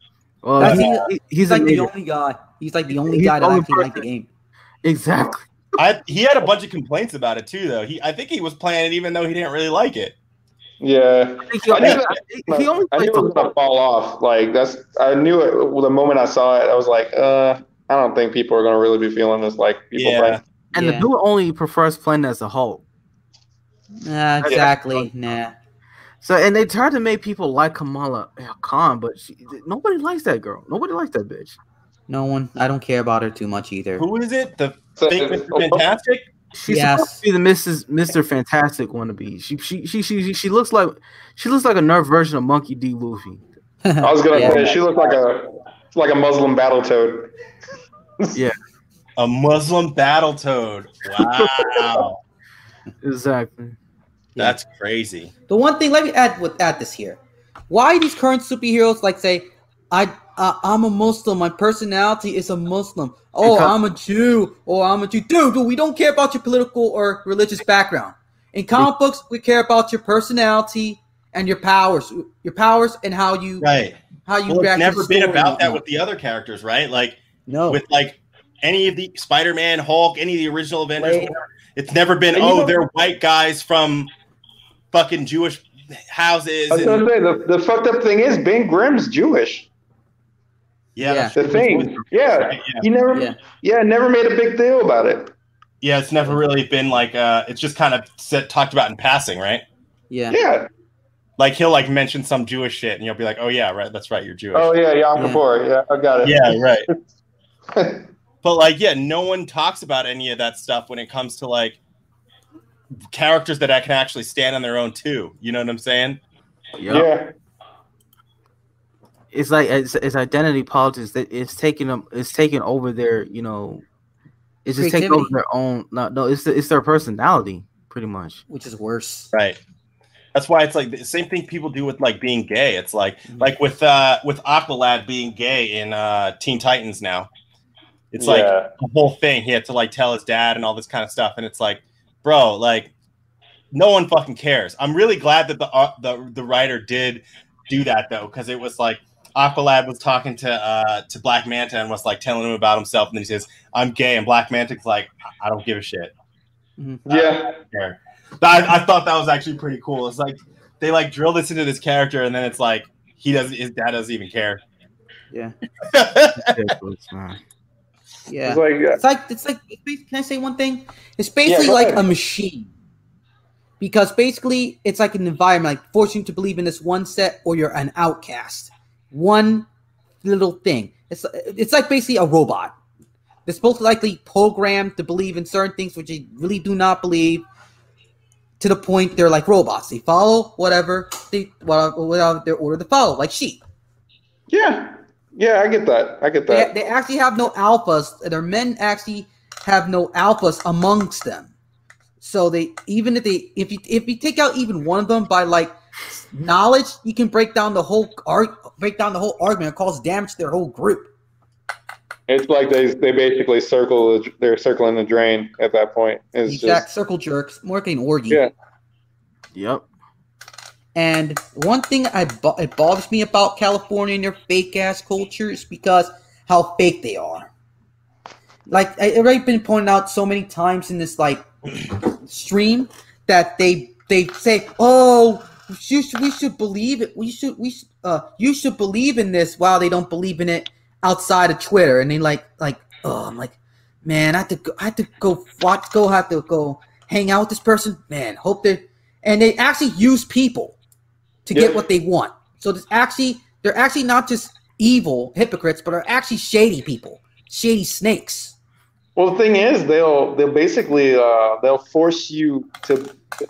Well, That's- he- he- he- He's he's like the only guy. He's like the only He's guy that only actually liked the game. exactly. I he had a bunch of complaints about it too, though. He I think he was playing it even though he didn't really like it. Yeah. I think he, I knew I that- he only I knew it was going to fall off. Like, that's, I knew it well, the moment I saw it. I was like, uh, I don't think people are going to really be feeling this like people Yeah. think. and Yeah. the dude only prefers playing as a Hulk. Nah, exactly. Nah. So and they tried to make people like Kamala Khan, but she, nobody likes that girl. Nobody likes that bitch. No one. I don't care about her too much either. Who is it? The So, fake Mr. Fantastic? She's Yes. supposed to be the Mrs. Mister Fantastic wannabe. She she she she she looks like she looks like a nerf version of Monkey D. Luffy. I was going to Yeah. say, she looked like a, like a Muslim battle toad. Yeah. A Muslim battle toad. Wow. Exactly. That's crazy. The one thing, let me add with add this here. Why these current superheroes like say, I uh, I'm a Muslim. My personality is a Muslim. Oh, Because- I'm a Jew. Oh, I'm a Jew. Dude, dude, we don't care about your political or religious background. In comic books, we care about your personality and your powers, your powers, and how you Right. how you Well, it's react. to never the been about that with the other characters, right? Like no. with like any of the Spider-Man, Hulk, any of the original Avengers. Wait. It's never been, And you oh, know- they're white guys from fucking Jewish houses. I was and- going to say, the, the fucked up thing is, Ben Grimm's Jewish. Yeah, Yeah. The thing. Yeah. Yeah. He never, Yeah. yeah. never made a big deal about it. Yeah, it's never really been like uh it's just kind of said, talked about in passing, right? yeah. Yeah. Like he'll like mention some Jewish shit and you'll be like, "Oh yeah, right, that's right, you're Jewish." Oh, yeah. Yom Yeah. Kippur. Yeah, I got it. yeah, right. But like, yeah, no one talks about any of that stuff when it comes to like characters that I can actually stand on their own too. You know what I'm saying? Yep. yeah. It's like it's, it's identity politics that it's taking them. It's taking over their you know. It's just taking over their own. No, no, it's it's their personality pretty much. Which is worse. Right. That's why it's like the same thing people do with like being gay. It's like Mhm. like with uh with Aqualad being gay in uh Teen Titans now. It's like Yeah. the whole thing. He had to like tell his dad and all this kind of stuff. And it's like, bro, like no one fucking cares. I'm really glad that the uh, the the writer did do that though, because it was like Aqualad was talking to uh to Black Manta and was like telling him about himself, and then he says, "I'm gay," and Black Manta's like, "I- "I don't give a shit." Mhm. Yeah. care. I, I thought that was actually pretty cool. It's like they like drill this into this character, and then it's like he doesn't. His dad doesn't even care. Yeah. Yeah. It's like, uh, It's like it's like can I say one thing? It's basically go like ahead. a machine. Because basically it's like an environment, like forcing you to believe in this one set or you're an outcast. One little thing. It's it's like basically a robot. They're supposed to likely programmed to believe in certain things which they really do not believe. To the point they're like robots. They follow whatever they whatever, whatever they're ordered to follow, like sheep. yeah. Yeah, I get that. I get They, that. they actually have no alphas. Their men actually have no alphas amongst them. So they even if they if you if you take out even one of them by like knowledge, you can break down the whole arg break down the whole argument and cause damage to their whole group. It's like they they basically circle. They're circling the drain at that point. It's Exact just circle jerks, more like an orgy. Yeah. Yep. And one thing I bo- it bothers me about California and their fake ass culture is because how fake they are. Like I already been pointed out so many times in this like stream that they they say, "Oh, you should, we should believe it. We should we should, uh you should believe in this." While they don't believe in it outside of Twitter, and they like like oh, I'm like, man, I have to go, I have to go watch, go have to go hang out with this person. Man, hope they and they actually use people to Yeah. get what they want. So there's actually they're actually not just evil hypocrites, but are actually shady people, shady snakes. Well, the thing is, they'll they'll basically uh, they'll force you to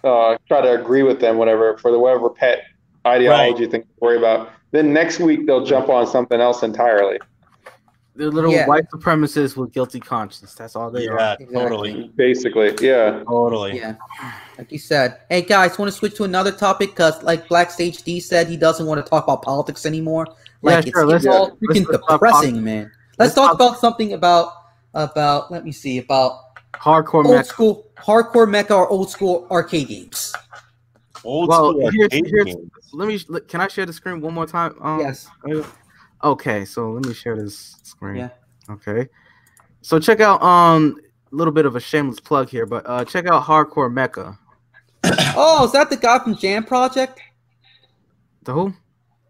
uh, try to agree with them, whatever for the whatever pet ideology you think to worry about. Then next week they'll jump on something else entirely. They're little Yeah. white supremacists with guilty conscience. That's all they are. Exactly. totally, Basically, yeah. totally. Yeah, like you said. Hey guys, want to switch to another topic? Cause like Black Sage D said, he doesn't want to talk about politics anymore. Yeah, Like sure, it's, let's- it's all let's- freaking let's depressing, man. Let's, Let's talk talk- about something about about. Let me see about Hardcore old mech. school hardcore mecha or old school arcade games. Old Well, school here's- arcade here's- games. Let me. Can I share the screen one more time? Um, yes. Okay, so let me share this screen. Yeah. Okay. So check out um a little bit of a shameless plug here, but uh check out Hardcore Mecha. Oh, is that the guy from Jam Project? The who?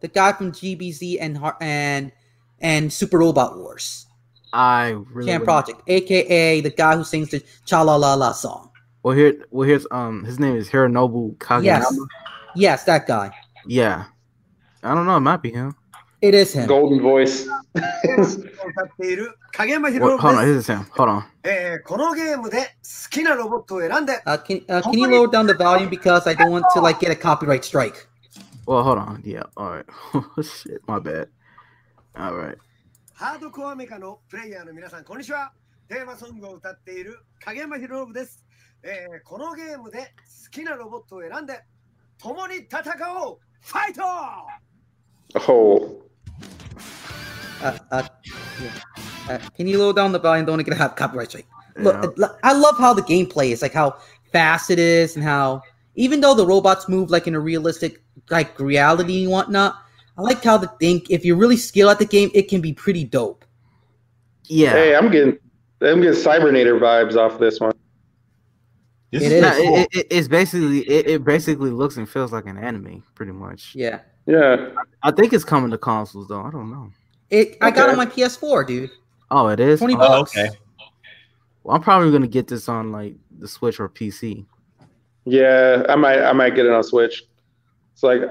The guy from DBZ and and and Super Robot Wars. I really Jam Project, aka the guy who sings the Cha La La La song. Well, here, well, here's um, his name is Hironobu Kageyama. Yes, yes, that guy. Yeah, I don't know. It might be him. It is him. Golden voice. well, hold on, this is him. Hold on. Uh, can, uh, can you lower down the volume because I don't want to like get a copyright strike. Well, hold on. Yeah. All right. Oh, shit. My bad. All right. ハードコアメカのプレイヤーの皆さんこんにちはテーマソングを歌っている影山博信です、えーこのゲームで好きなロボットを選んで共に戦おうファイト Oh, Uh, uh, yeah. uh, can you lower down the volume? Don't want to get a copyright strike. Look, Yeah. uh, I love how the gameplay is, like how fast it is, and how even though the robots move like in a realistic like reality and whatnot, I like how the thing. If you're really skilled at the game, it can be pretty dope. Yeah. hey, I'm getting I'm getting Cybernator vibes off this one. This It is Nah, is. pretty cool. it, it, it's basically it, it basically looks and feels like an anime, pretty much. Yeah, Yeah. I think it's coming to consoles though. I don't know. it. I got it on my PS4, dude. Oh, it is. 20 Oh, Oh, bucks. okay. well, I'm probably gonna get this on like the Switch or PC. Yeah, I might I might get it on Switch. It's like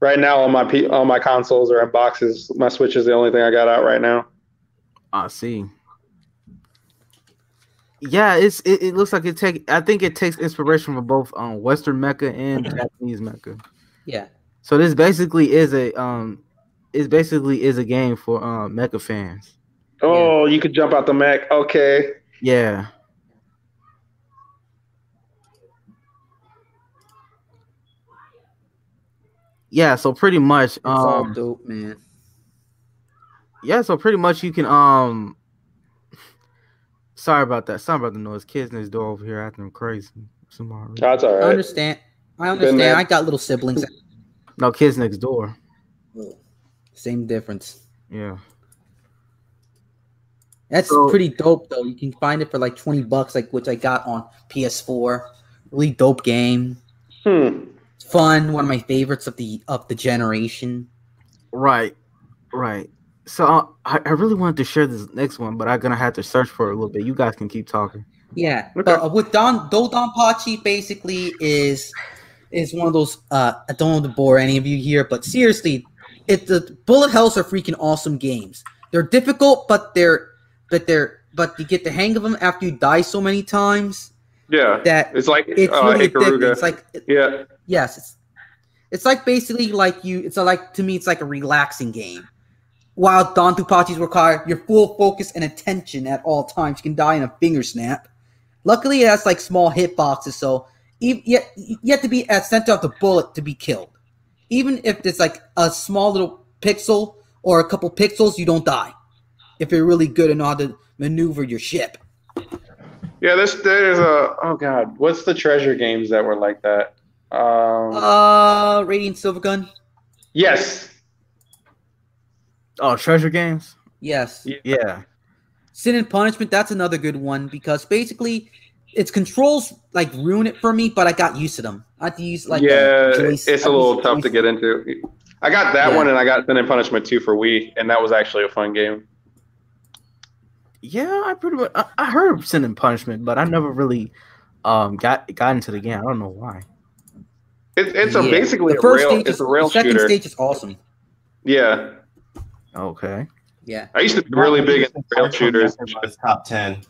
right now all my P, all my consoles are in boxes. My Switch is the only thing I got out right now. I see. Yeah, it's it, it looks like it take. I think it takes inspiration from both um Western Mecha and Japanese Mecha. Yeah, So this basically is a um, it basically is a game for um mecha fans. Oh, you could jump out the mech. Okay. Yeah. Yeah, so pretty much, it's all um, dope, man. yeah, so pretty much you can, um, sorry about that, sorry about the noise. Kids next door over here acting crazy. Somebody, That's all right. I understand. I understand. I got little siblings. no kids next door. Same difference. Yeah, That's So- pretty dope though. You can find it for like 20 bucks, like which I got on PS4. Really dope game. Hmm. It's fun. One of my favorites of the of the generation. right, right. So uh, I, I really wanted to share this next one, but I'm gonna have to search for it a little bit. You guys can keep talking. Yeah. Okay. But uh, with Don DoDonPachi basically is is one of those uh I don't want to bore any of you here, but seriously, it the bullet hells are freaking awesome games. They're difficult, but they're but they're but you get the hang of them after you die so many times Yeah. that It's like it's uh, really addictive. It's like yeah. Yes, it's it's like basically like you. It's like to me, it's like a relaxing game. While Don Tupachis require your full focus and attention at all times, you can die in a finger snap. Luckily, it has like small hitboxes, so you have to be at center of the bullet to be killed. Even if it's like a small little pixel or a couple pixels, you don't die. If you're really good and how to maneuver your ship. Yeah, this there's a oh god, what's the treasure games that were like that? Um, Uh, Radiant Silvergun. yes, Oh, treasure games. Yes. Yeah, Sin and Punishment, that's another good one because basically its controls like ruin it for me, but I got used to them. I had to use like yeah, a joystick- it's I a little use tough to get into. I got that Yeah. one, and I got Sin and Punishment too for Wii, and that was actually a fun game. yeah. I pretty much I, I heard of Sin and Punishment, but I never really um got got into the game. I don't know why. It, it's a Yeah. basically the a first rail. stage It's is, a rail the second shooter. stage is awesome. Yeah, Okay. Yeah. I used to be really big into rail shooters. Was top ten.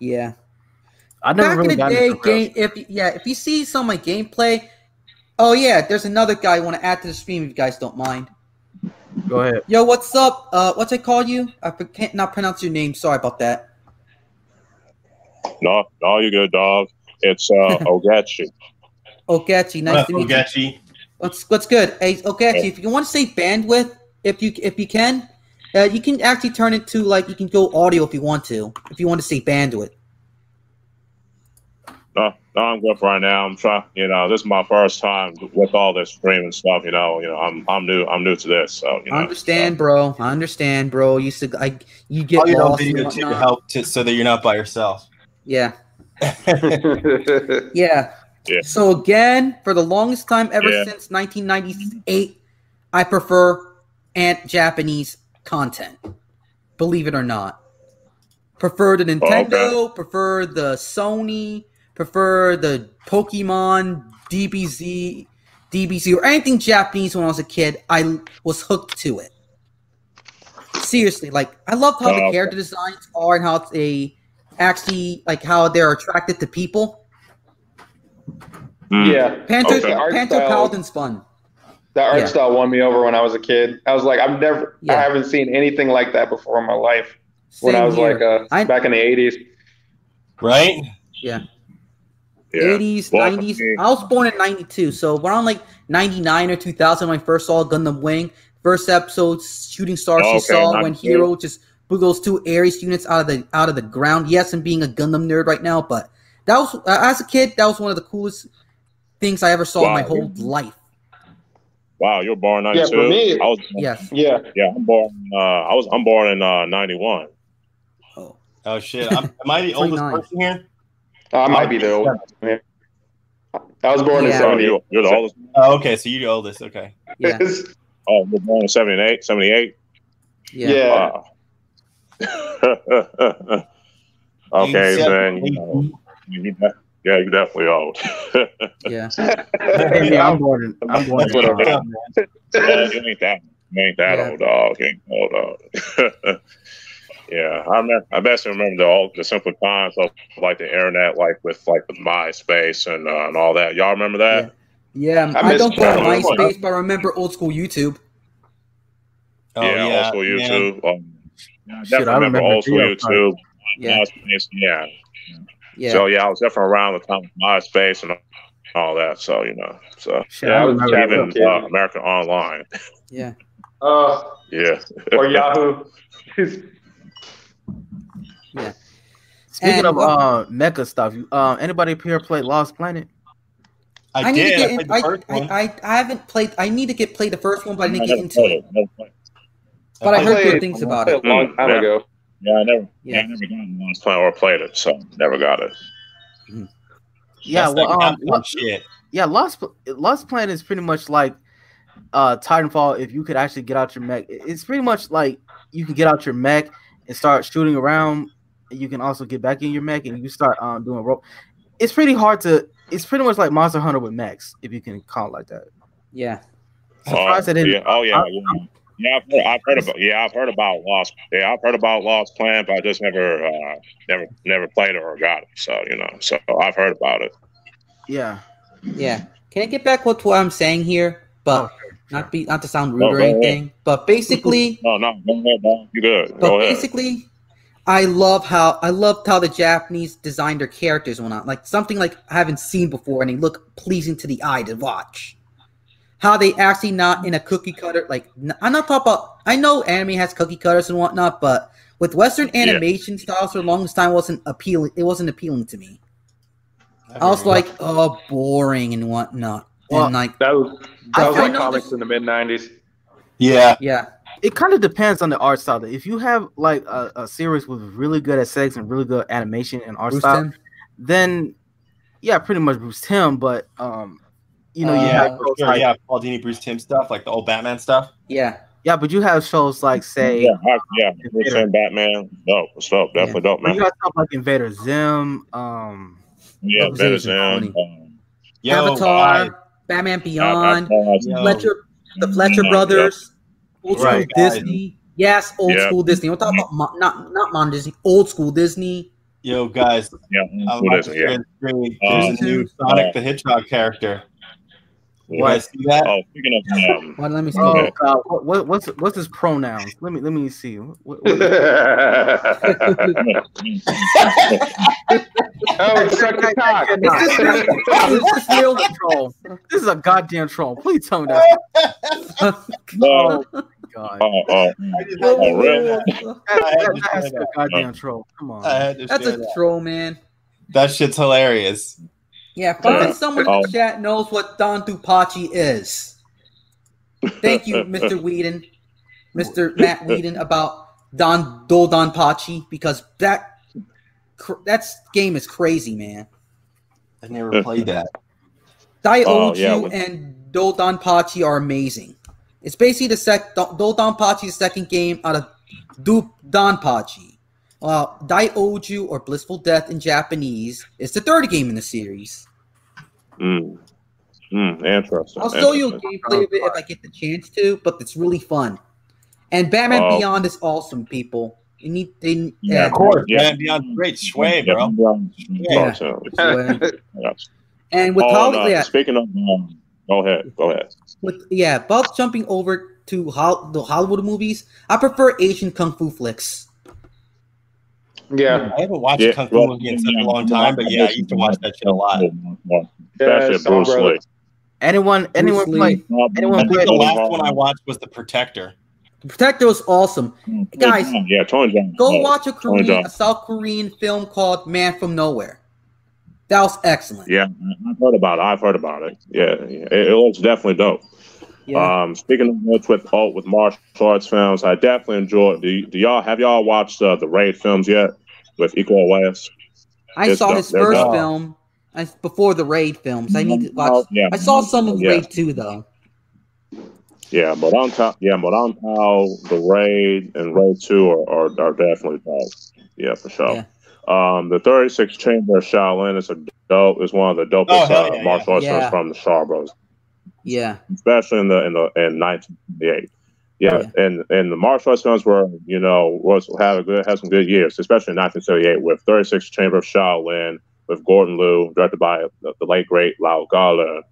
Yeah. I never Back really in the day, game if yeah, if you see some of my gameplay, oh yeah, there's another guy I want to add to the stream if you guys don't mind. Go ahead. Yo, what's up? Uh, what's I call you? I can't not pronounce your name. Sorry about that. No, no, you good, dog. It's uh Ogachi. Ogechi, nice to meet you. Ogechi. What's what's good? Hey, Ogechi, if you want to say bandwidth, if you if you can, uh, you can actually turn it to like you can go audio if you want to. If you want to say bandwidth. No, no, I'm good for right now. I'm trying. You know, this is my first time with all this streaming stuff. You know, you know, I'm I'm new. I'm new to this. So you know, I understand, bro. I understand, bro. You used to I you get Oh, you know, lost and video to help to, so that you're not by yourself. Yeah. yeah, Yeah. So again, for the longest time ever Yeah. since 1998, I prefer ant Japanese content. Believe it or not. Prefer the oh, Nintendo, prefer the Sony, prefer the Pokemon, DBZ, DBZ, or anything Japanese when I was a kid. I was hooked to it. Seriously, like I loved how Oh, the okay. character designs are and how it's a actually like how they're attracted to people. Mm. Panther Okay. Art Panther style- Paladin's fun. that art Yeah. style won me over when I was a kid. I was like, I've never, I haven't seen anything like that before in my life. when Same I was here. like, uh, I- back in the '80s. Right? yeah, Yeah. 80s, Well, 90s. okay. I was born in 92, so around like 99 or 2000 when I first saw Gundam Wing. First episode, Shooting Stars, Oh, you okay, saw when 92. Hero just blew those two Ares units out of the out of the ground. Yes, I'm being a Gundam nerd right now, but that was uh, as a kid, that was one of the coolest things I ever saw in my whole life. Wow, you're born in Yeah, for me- I was. Yes. Yeah, Yeah, I'm born. Uh, I was. I'm born in uh, '91. Oh, Oh shit! I'm, am I the oldest person here? I might be the oldest. Yeah. I was born Yeah. in Oh, '70. you, you're the oldest. Oh, okay. So you're the oldest. Okay. yeah, Oh, you're born in '78, '78. yeah. Yeah. Wow. okay, You then. You know, you de- yeah, you're definitely old. yeah. Yeah, I'm born. In, I'm born. That's what In, I'm yeah, you ain't that. You ain't that Yeah. old, dog. You ain't old, dog. yeah, I remember. I best remember the old, the simple times of like the internet, like with like with MySpace and uh, and all that. Y'all remember that? Yeah, I I, don't go on that one. MySpace, but I remember old school YouTube. Oh, yeah, old school yeah. YouTube. Um, yeah, I Shit, definitely I remember, remember old school YouTube. Yeah, MySpace, yeah. yeah. So yeah, I was definitely around the time of MySpace and all that. So you know, so shit, Yeah, I I was even with kids. uh, American Online. yeah. Uh, Yeah. or Yahoo. Yeah. Speaking And of what- uh mecha stuff, you- uh, anybody up here play Lost Planet? I, I need did. to get I in. I, the first one. I, I, I haven't played. I need to get play the first one, but I need to get into played it. it. Never played it. But I I heard good things about a it. long time Yeah. ago. Yeah, I never. Yeah. Yeah, I never got the Lost Planet or played it, so never got it. Yeah, That's well, um, Capcom shit. yeah, Lost Lost Planet is pretty much like uh Titanfall. If you could actually get out your mech, it's pretty much like you can get out your mech and start shooting around. You can also get back in your mech and you start um doing rope. It's pretty hard to. It's pretty much like Monster Hunter with mechs, if you can call it like that. Yeah, Surprised oh, I didn't- Yeah. Oh yeah. I- yeah. Yeah, I've heard, I've heard about. Yeah, I've heard about Lost. Yeah, I've heard about Lost Planet, but I just never, uh, never, never played it or got it. So you know, so I've heard about it. Yeah. yeah. Can I get back with what I'm saying here? But Oh, not be not to sound rude No, or go ahead. anything. But basically, No, no, go ahead, dog. You good? but Go ahead. basically, I love how I loved how the Japanese designed their characters and whatnot. Like something like I haven't seen before, and they look pleasing to the eye to watch. How they actually not in a cookie cutter. Like n- I'm not talking about. I know anime has cookie cutters and whatnot, but with Western Yeah. animation styles for the longest time wasn't appealing. It wasn't appealing to me. I was like, oh, boring and whatnot. Well, and like, That was I- that was like comics this- in the mid '90s. yeah. yeah, it kind of depends on the art style. If you have like a, a series with really good aesthetics and really good animation and art Bruce style, Timm? then yeah, pretty much Bruce Timm. But um, you know, you Uh, yeah, have for sure. like, yeah, Paul Dini, Bruce Timm stuff, like the old Batman stuff. yeah, yeah, but you have shows like say, yeah, I, yeah. Bruce and Batman. Dope. It's dope. Definitely dope, but man. you got stuff like Invader Zim. Um, Yeah, Representation Venison. funny. Um, Yo, Avatar, why? Batman Beyond, I- Yo. Let Your the Fleischer Yeah. brothers, old school Right, guys. Disney. Yes, old Yeah. school Disney. We're talking about mo- not not modern Disney, old school Disney. Yo, guys, Yeah, I'm what about is to Yeah. There's Um, a new uh, Sonic the Hedgehog character. You What? guys see that? Oh, speaking of, um, Well, let me see. Oh Okay. God, what, what what's what's his pronouns? Let me let me see. What, what, oh, suck the cock. Is this real? Is this real troll? This is a goddamn troll. Please tell me that. no, God, oh, oh, oh, really? that, that, that's a goddamn troll. Come on. I had to That's a that. troll, man. That shit's hilarious. Yeah, fucking Yeah. someone in Oh. the um, chat knows what DoDonPachi is. Thank you, Mr. Whedon, Mr. Matt Whedon, about Don DoDonPachi because that cr- that's game is crazy, man. I never played that. Dai Oh, Oju yeah, with- and DoDonPachi are amazing. It's basically the sec DoDonPachi's second game out of Du Don Pachi. Well, DaiOuJou or Blissful Death in Japanese is the third game in the series. Mm, mm, interesting. I'll show you a interesting. gameplay of it if I get the chance to, but it's really fun. And Batman Oh. Beyond is awesome, people. You need they Yeah, uh, Of course, Yeah. man. Beyond great sway, Yeah, bro. Yeah. cartoon. Yes. and with Oh, Hol- no, yeah, Speaking of, um, go ahead, go ahead. with yeah, about jumping over to Hol- the Hollywood movies, I prefer Asian kung fu flicks. Yeah. I haven't watched Yeah, Kung Fu well, movie in such a long time, but yeah, I used to watch that shit a lot. Yeah, Yeah, Especially Bruce Lee. Brothers. Anyone anyone Bruce play? Lee. Anyone I think play- the last one I watched was The Protector. The Protector was awesome. Mm, Guys, yeah, Tony Jaa. Go Oh, watch a Korean, John. a South Korean film called Man from Nowhere. That was excellent. Yeah, I've heard about it. I've heard about it. Yeah, yeah. It, it looks definitely dope. Yeah. Um, speaking of which, with oh, with martial arts films, I definitely enjoy. Do, do y'all have y'all watched uh, the Raid films yet with Iko Uwais? I it's saw dope. his They're first dope. film I, before the Raid films. I need to watch. Yeah, I saw some of yeah. Raid 2, though. Yeah, but on top, yeah, but on how the Raid and Raid Two are, are, are definitely dope. Yeah, for sure. Yeah. Um, the Thirty Six Chamber of Shaolin is a dope. Is one of the dopest Oh, hell uh, yeah, martial arts yeah. films from the Shaw Bros. Yeah. especially in the in the in 1978. Yeah, and and the martial arts films were you know was had a good had some good years, especially in 1978 with 36 Chamber of Shaolin with Gordon Liu, directed by the, the late great Lau Gala.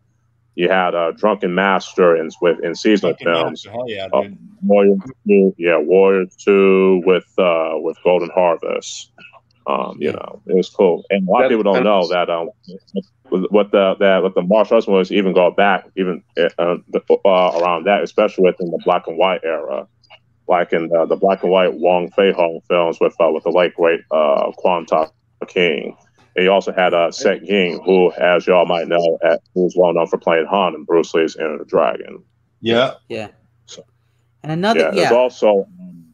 You had uh, Drunken Master in with in seasonal Fucking films. Hell yeah, Oh, dude. Warrior Two, yeah, Warrior Two with uh with Golden Harvest. Um, you know, it was cool, and a lot of people don't know that um, what the that what the martial arts was even go back even uh, the, uh, around that, especially within the black and white era, like in the, the black and white Wong Fei Hong films with uh, with the late great uh, Kwan Tak Hing. And you also had uh, Set Ying, who, as y'all might know, at, who's well known for playing Han in Bruce Lee's Enter the Dragon. Yeah. Yeah. So- And another, yeah, yeah. there's also um,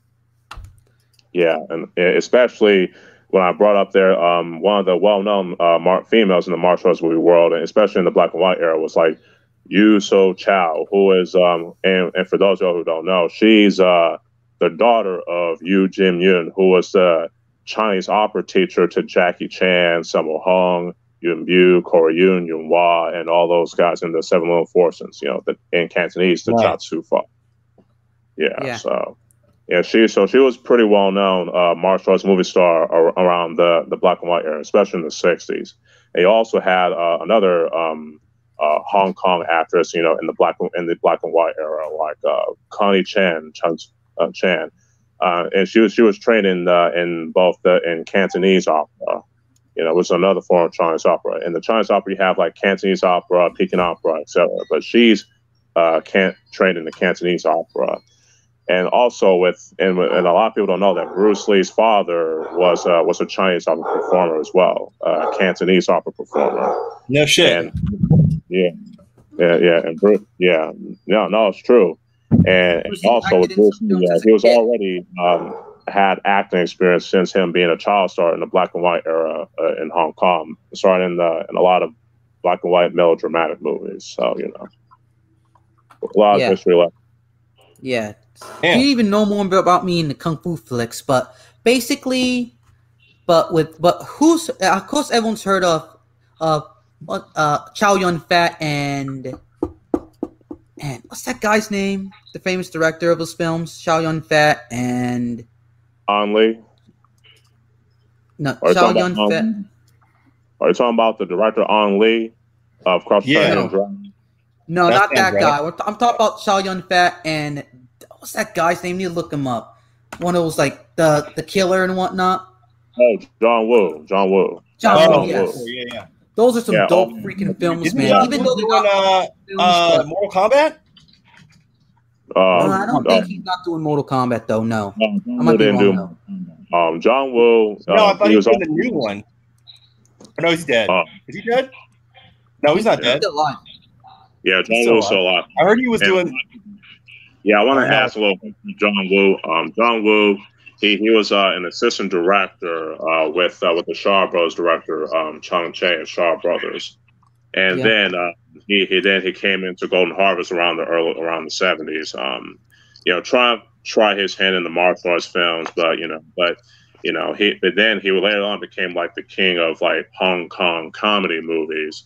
yeah, and especially when I brought up there, um, one of the well-known uh, mar- females in the martial arts movie world, and especially in the black and white era, was like Yu So Chow, who is um, and, and for those of you who don't know, she's uh, the daughter of Yu Jim Yuen, who was the Chinese opera teacher to Jackie Chan, Sammo Hung, Yuen Biao, Corey Yuen, Yuen Wah, and all those guys in the Seven Little Fortunes, you know, the, in Cantonese, the. Cha Tzu Fa. Yeah, Yeah. so yeah, she so she was pretty well known uh, martial arts movie star ar- around the the black and white era, especially in the '60s. They also had uh, another um, uh, Hong Kong actress, you know, in the black in the black and white era, like uh, Connie Chan Chan, uh, Chan. Uh, and she was she was trained in in both the in Cantonese opera, you know, which is another form of Chinese opera. In the Chinese opera, you have like Cantonese opera, Peking opera, etc. But she's can't trained in the Cantonese opera and also with and, and a lot of people don't know that Bruce Lee's father was uh, was a Chinese opera performer as well, uh, Cantonese opera performer. No shit. And yeah, yeah, yeah, and Bruce, yeah, no, no, it's true. And, and also with Bruce Lee, yeah, he was already um, had acting experience since him being a child star in the black and white era uh, in Hong Kong, starting in the in a lot of black and white melodramatic movies. So you know, a lot Yeah. of history left. Yeah. Yeah. You even know more about me in the kung fu flicks, but basically, but with but who's of course everyone's heard of uh what uh Chow Yun Fat and and what's that guy's name? The famous director of those films, Chow Yun Fat and Ang Lee. no Are you, Chow talking Yun about, Fat. um, are you talking about the director Ang Lee of Cross Yeah. Country No, That not that sounds right. guy. We're t- I'm talking about Chow Yun Fat and what's that guy's name? You need to look him up. One of those like the the killer and whatnot. Oh, John Woo. John Woo. John Oh, Woo, yes. yeah, yeah. Those are some Yeah, dope oh, freaking films, man. John Even Woo though they're doing, not uh, films, uh, but- Mortal Kombat? Um, No, I don't uh, think he's not doing Mortal Kombat though. No, no, John I Woo might be didn't wrong, do. Um, John Woo. No, I um, thought he was on- in the new one. Oh, no, he's dead. Oh. Is he dead? No, he's not he's dead. still alive. Yeah, John He's Woo still still alive. I heard he was And- doing. Yeah, I want to ask a little John Woo. Um, John Woo, he, he was uh, an assistant director uh, with uh, with the Shaw Brothers director um, Chang Cheh at Shaw Brothers, and Yeah. then uh, he, he then he came into Golden Harvest around the early around the seventies. Um, you know, try try his hand in the martial arts films, but you know, but you know, he but then he later on became like the king of like Hong Kong comedy movies.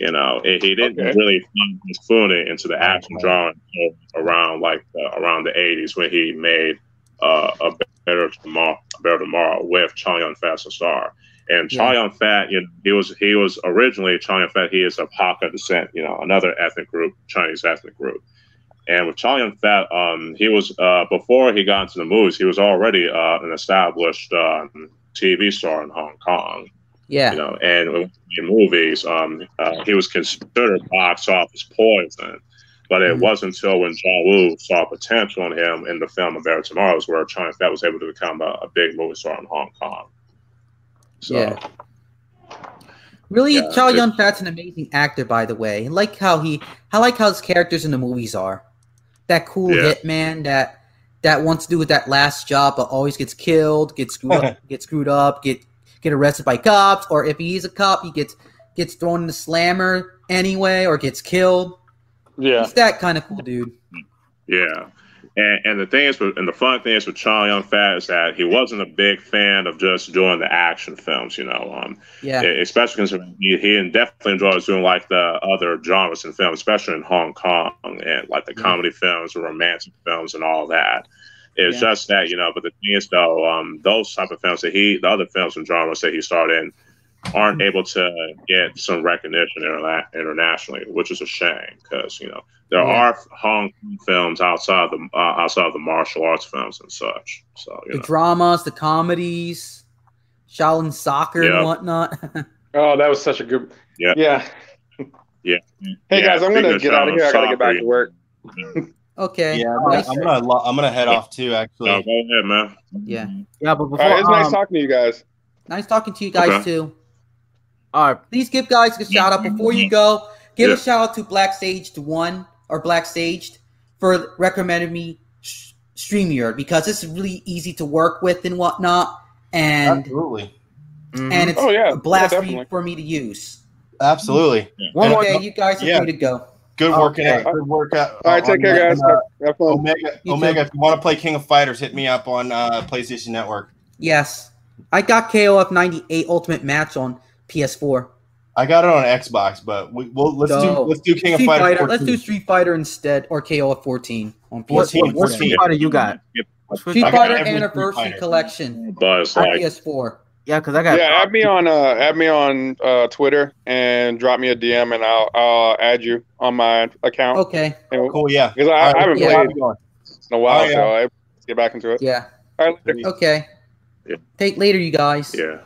You know, he he didn't Okay. really his footing into the action until around like uh, around the '80s when he made uh, a better tomorrow, a better tomorrow with Chow Yun Fat as star. And Chow Yun Fat, you know, he was he was originally Chow Yun Fat. He is of Hakka descent, you know, another ethnic group, Chinese ethnic group. And with Chow Yun Fat, um, he was uh, before he got into the movies, he was already uh, an established um, TV star in Hong Kong Yeah, you know, and in movies, um, uh, he was considered box office poison. But it Mhm. wasn't until when John Woo saw potential in him in the film A Better Tomorrows where China Fat was able to become a, a big movie star in Hong Kong. So, Yeah. Really, Yeah, Chow it- Yun Fat's an amazing actor, by the way. I like how he, I like how his characters in the movies are. That cool Yeah. hitman that that wants to do with that last job, but always gets killed, gets screwed up, get screwed up, get get arrested by cops, or if he's a cop, he gets gets thrown in the slammer anyway, or gets killed. Yeah. He's that kind of cool dude. yeah. And, and the thing is, and the fun thing is with Chow Yun Fat is that he wasn't a big fan of just doing the action films, you know. Um, Yeah, especially considering he, he definitely enjoys doing like the other genres and films, especially in Hong Kong and like the Yeah. comedy films, the romantic films, and all that. It's Yeah. just that you know, but the thing is though, um, those type of films that he, the other films and dramas that he started in, aren't able to get some recognition interna- internationally, which is a shame because you know there Yeah. are Hong Kong films outside the uh, outside of the martial arts films and such. So you the know, dramas, the comedies, Shaolin soccer Yeah. and whatnot. Oh, that was such a good. Yeah. Yeah. yeah. Hey Yeah, guys, I'm speaking gonna get out of Shaolin here. I gotta get back to work. Okay, Yeah, I'm nice. gonna, I'm gonna I'm gonna head off too. Actually, No, go ahead, man. Yeah. Yeah, but before right, it's nice um, talking to you guys. Nice talking to you guys Okay. too. all right, Please give guys a shout out before you go. Give Yeah. a shout out to Black Sage D One or Black Sage D for recommending me Sh- StreamYard because it's really easy to work with and whatnot, and absolutely, mhm. and it's Oh, yeah. a blast Yeah, for, you, definitely. for me to use. absolutely. one more. Okay, you guys are Yeah. free to go. Good working Okay. out. Good workout. All right, take care, guys. Have, have fun. Omega, You Omega. If you want to play King of Fighters, hit me up on uh, PlayStation Network. Yes, I got KOF ninety eight Ultimate Match on PS4. I got it on Xbox, but we, we'll let's do let's do King of Street Fighters. Fighter. Let's do Street Fighter instead, or KOF fourteen on PS4. what, what Street Fighter you got? What Street I Fighter every Street Anniversary Fighter. Collection Buzz on PS4. Yeah, because I got. Yeah, add me on uh add me on uh Twitter and drop me a DM and I'll I'll add you on my account. Okay, And- Cool, yeah. Because I, All right, I haven't yeah. played in a while, Oh, yeah. so I let's get back into it. yeah, All right, later. okay. Yeah. Take later, you guys. yeah.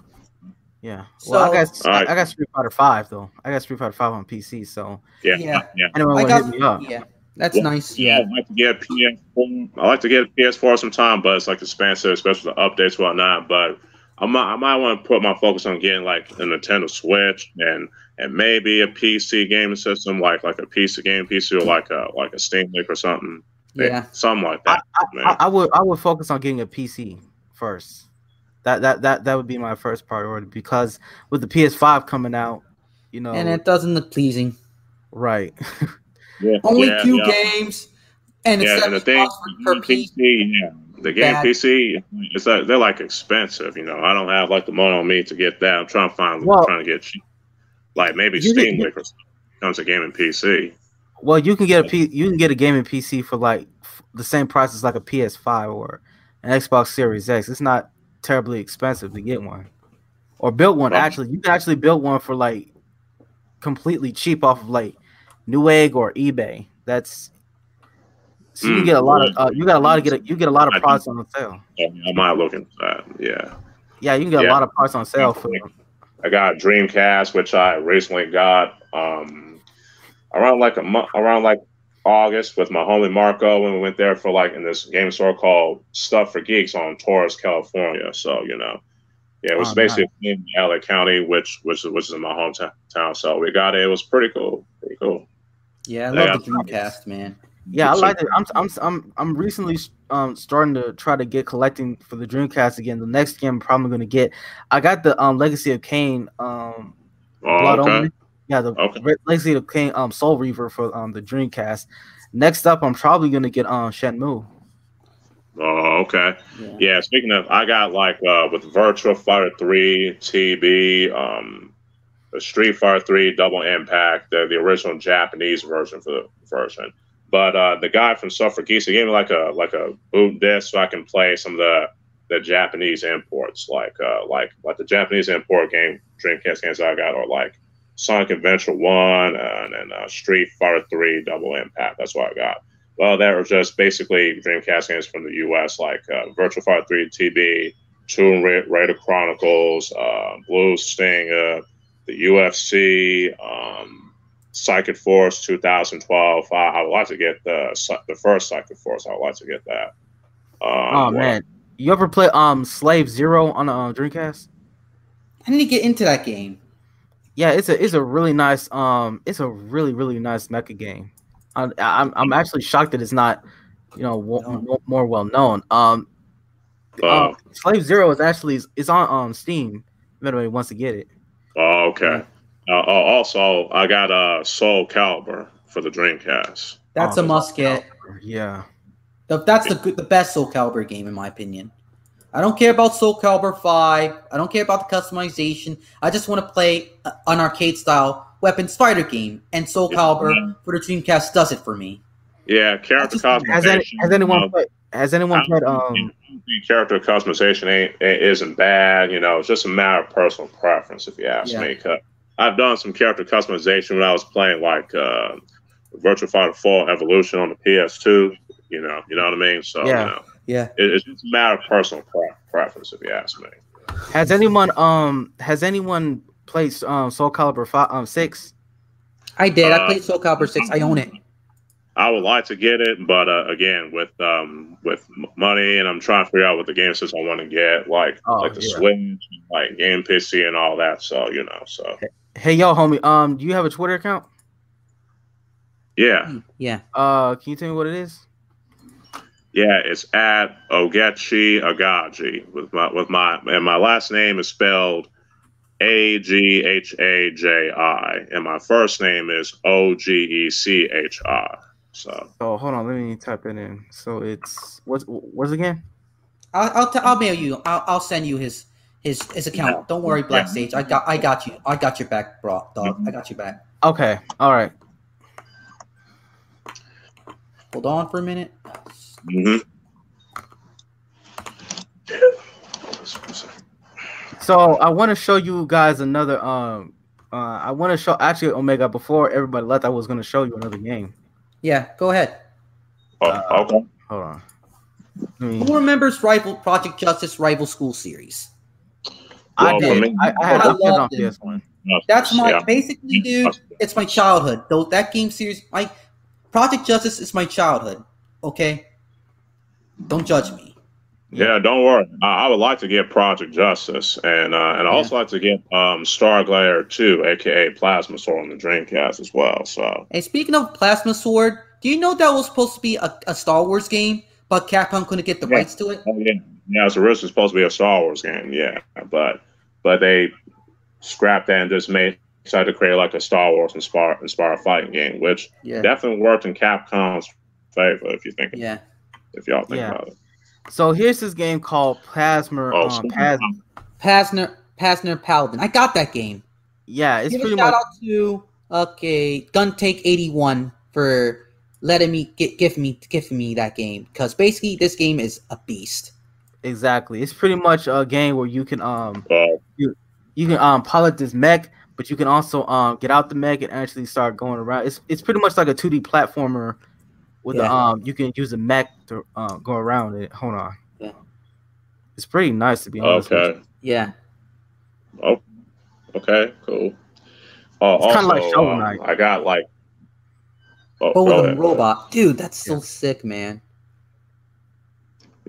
Yeah. Well, I got All right. I got Street Fighter Five though. I got Street Fighter Five on PC. So Yeah, Yeah. yeah. anyone I got. hit me up? Yeah, that's Yeah. nice. Yeah, I'd like to get PS4. I like to get a PS4 sometime, but it's like expensive, especially the updates and whatnot. But I might, I might want to put my focus on getting like a Nintendo Switch and and maybe a PC gaming system, like like a PC game PC or like a like a Steam Link or something. Yeah. something like that. man. I, I would I would focus on getting a PC first. That that that that would be my first priority because with the PS5 coming out, you know, And it doesn't look pleasing. right. yeah, Only yeah, two yeah. games, and it's Yeah, and the thing, per the. PC, yeah, the game Bad. PC, it's like they're like expensive. You know, I don't have like the money on me to get that. I'm trying to find, Well- trying to get cheap, like maybe Steam get- or something comes to gaming PC. Well, you can get a P, you can get a gaming PC for like f- the same price as like a PS5 or an Xbox Series X. It's not terribly expensive to get one, or build one. Well- Actually, you can actually build one for like completely cheap off of like Newegg or eBay. That's so you Mm. get a lot of uh, you got a lot of get a, you get a lot I of do. products on sale. I'm not looking. that. Yeah. Yeah, you can get Yeah. a lot of parts on sale for I got Dreamcast, which I recently got um, around like a month, around like August with my homie Marco, when we went there for like in this game store called Stuff for Geeks on Torrance, California. So you know, yeah, it was Oh, basically in LA County, which which which is in my hometown. So we got it. It was pretty cool. Pretty cool. Yeah, I Yeah. love the Dreamcast, man. Yeah, I like it. I'm I'm I'm I'm recently um starting to try to get collecting for the Dreamcast again. The next game I'm probably gonna get. I got the um Legacy of Kain um Oh, Blood okay. Omen. Yeah, the Okay. Legacy of Kain um Soul Reaver for um the Dreamcast. Next up, I'm probably gonna get um Shenmue. Oh, okay. Yeah. Yeah, speaking of, I got like uh, with Virtual Fighter 3, TB, um, the Street Fighter 3 Double Impact, the, the original Japanese version for the version. But uh, the guy from Geese, he gave me like a like a boot disc so I can play some of the the Japanese imports, like uh, like like the Japanese import game Dreamcast games I got, or like Sonic Adventure One and, and uh, Street Fighter Three Double Impact. That's what I got. Well, that was just basically Dreamcast games from the U.S., like uh, Virtual Fighter 3 TB, Tomb Ra- Raider Chronicles, uh, Blue Stinger, the UFC, um, Psychic Force 2012. I, I would like to get the the first Psychic Force. I would like to get that. Um, Oh what- man, you ever play um Slave Zero on the uh, Dreamcast? I need to get into that game. Yeah, it's a it's a really nice um it's a really really nice mecha game. I, I'm I'm actually shocked that it's not you know wo- No. mo- more well known. Um, Uh, um, Slave Zero is actually it's on um Steam. If anybody wants to get it. Oh, okay. Uh, uh, also, I got uh, Soul Calibur for the Dreamcast. That's Oh, a must get. Yeah. The- That's the the best Soul Calibur game in my opinion. I don't care about Soul Calibur Five. I don't care about the customization. I just want to play an arcade style weapon spider game, and Soul Yeah. Calibur for the Dreamcast does it for me. Yeah, character Has any- Has any customization. has anyone uh, played has anyone played um the character customization ain't, ain't isn't bad. You know, it's just a matter of personal preference, if you ask Yeah. me. 'Cause I've done some character customization when I was playing like uh, Virtual Fighter 4 Evolution on the PS2. You know, you know what I mean. So Yeah. you know, Yeah. it, it's just a matter of personal preference, if you ask me. has anyone um has anyone played um Soul Calibur five um six? I did. I Uh, played Soul Calibur Six. I own it. I would like to get it, but uh, again, with um with money, and I'm trying to figure out what the game system I want to get, like Oh, like the yeah. Switch, like Game PC, and all that. So you know, so Hey yo, homie, um, do you have a Twitter account? yeah, Yeah. Uh, can you tell me what it is? yeah, it's at Ogechi Aghaji with my with my and my last name is spelled A G H A J I, and my first name is O G E C H I. So Oh, hold on, let me type it in. So it's what's what's again? I'll I'll, t- I'll mail you. I'll, I'll send you his his his account. Don't worry, Black Sage. I got I got you. I got your back, bro, dog. I got your back. Okay, all right. Hold on for a minute. mhm. So I want to show you guys another. Um, uh, I want to show actually Omega before everybody left. I was going to show you another game. Yeah, go ahead. Oh, Uh, okay. Hold on. Let Who remembers Rival Project Justice Rival School series? I did. me- I, I had I I played on loved it. PS1. That's my Yeah. basically, dude. It's my childhood. Though that game series, my Project Justice is my childhood. Okay, don't judge me. Yeah, don't worry. I, I would like to get Project Justice, and uh, and I also like to get um, Star Gladiator 2, aka Plasma Sword on the Dreamcast as well. So Hey, speaking of Plasma Sword, do you know that was supposed to be a, a Star Wars game, but Capcom couldn't get the Yeah. rights to it? oh yeah, yeah, it's originally supposed to be a Star Wars game, yeah, but but they scrapped that and just made decided to create like a Star Wars inspired inspired fighting game, which Yeah, definitely worked in Capcom's favor if you think yeah. if y'all think Yeah. about it. So here's this game called Plasma. Oh, um, so- Pas- Pasner, Panzer Paladin. I got that game. yeah, it's Give a pretty shout much. out to okay Gun Take eighty one for letting me get give me give me that game because basically this game is a beast. Exactly. It's pretty much a game where you can um Uh, you can um pilot this mech, but you can also um get out the mech and actually start going around. It's it's pretty much like a 2D platformer with Yeah. a, um you can use a mech to uh, go around it. Hold on. Yeah. It's pretty nice to be honest. with okay. Yeah, Oh. Okay. Cool. Uh, It's kinda also, like Shovel um, I got like. Oh, but with a ahead. robot, dude, that's so sick, man.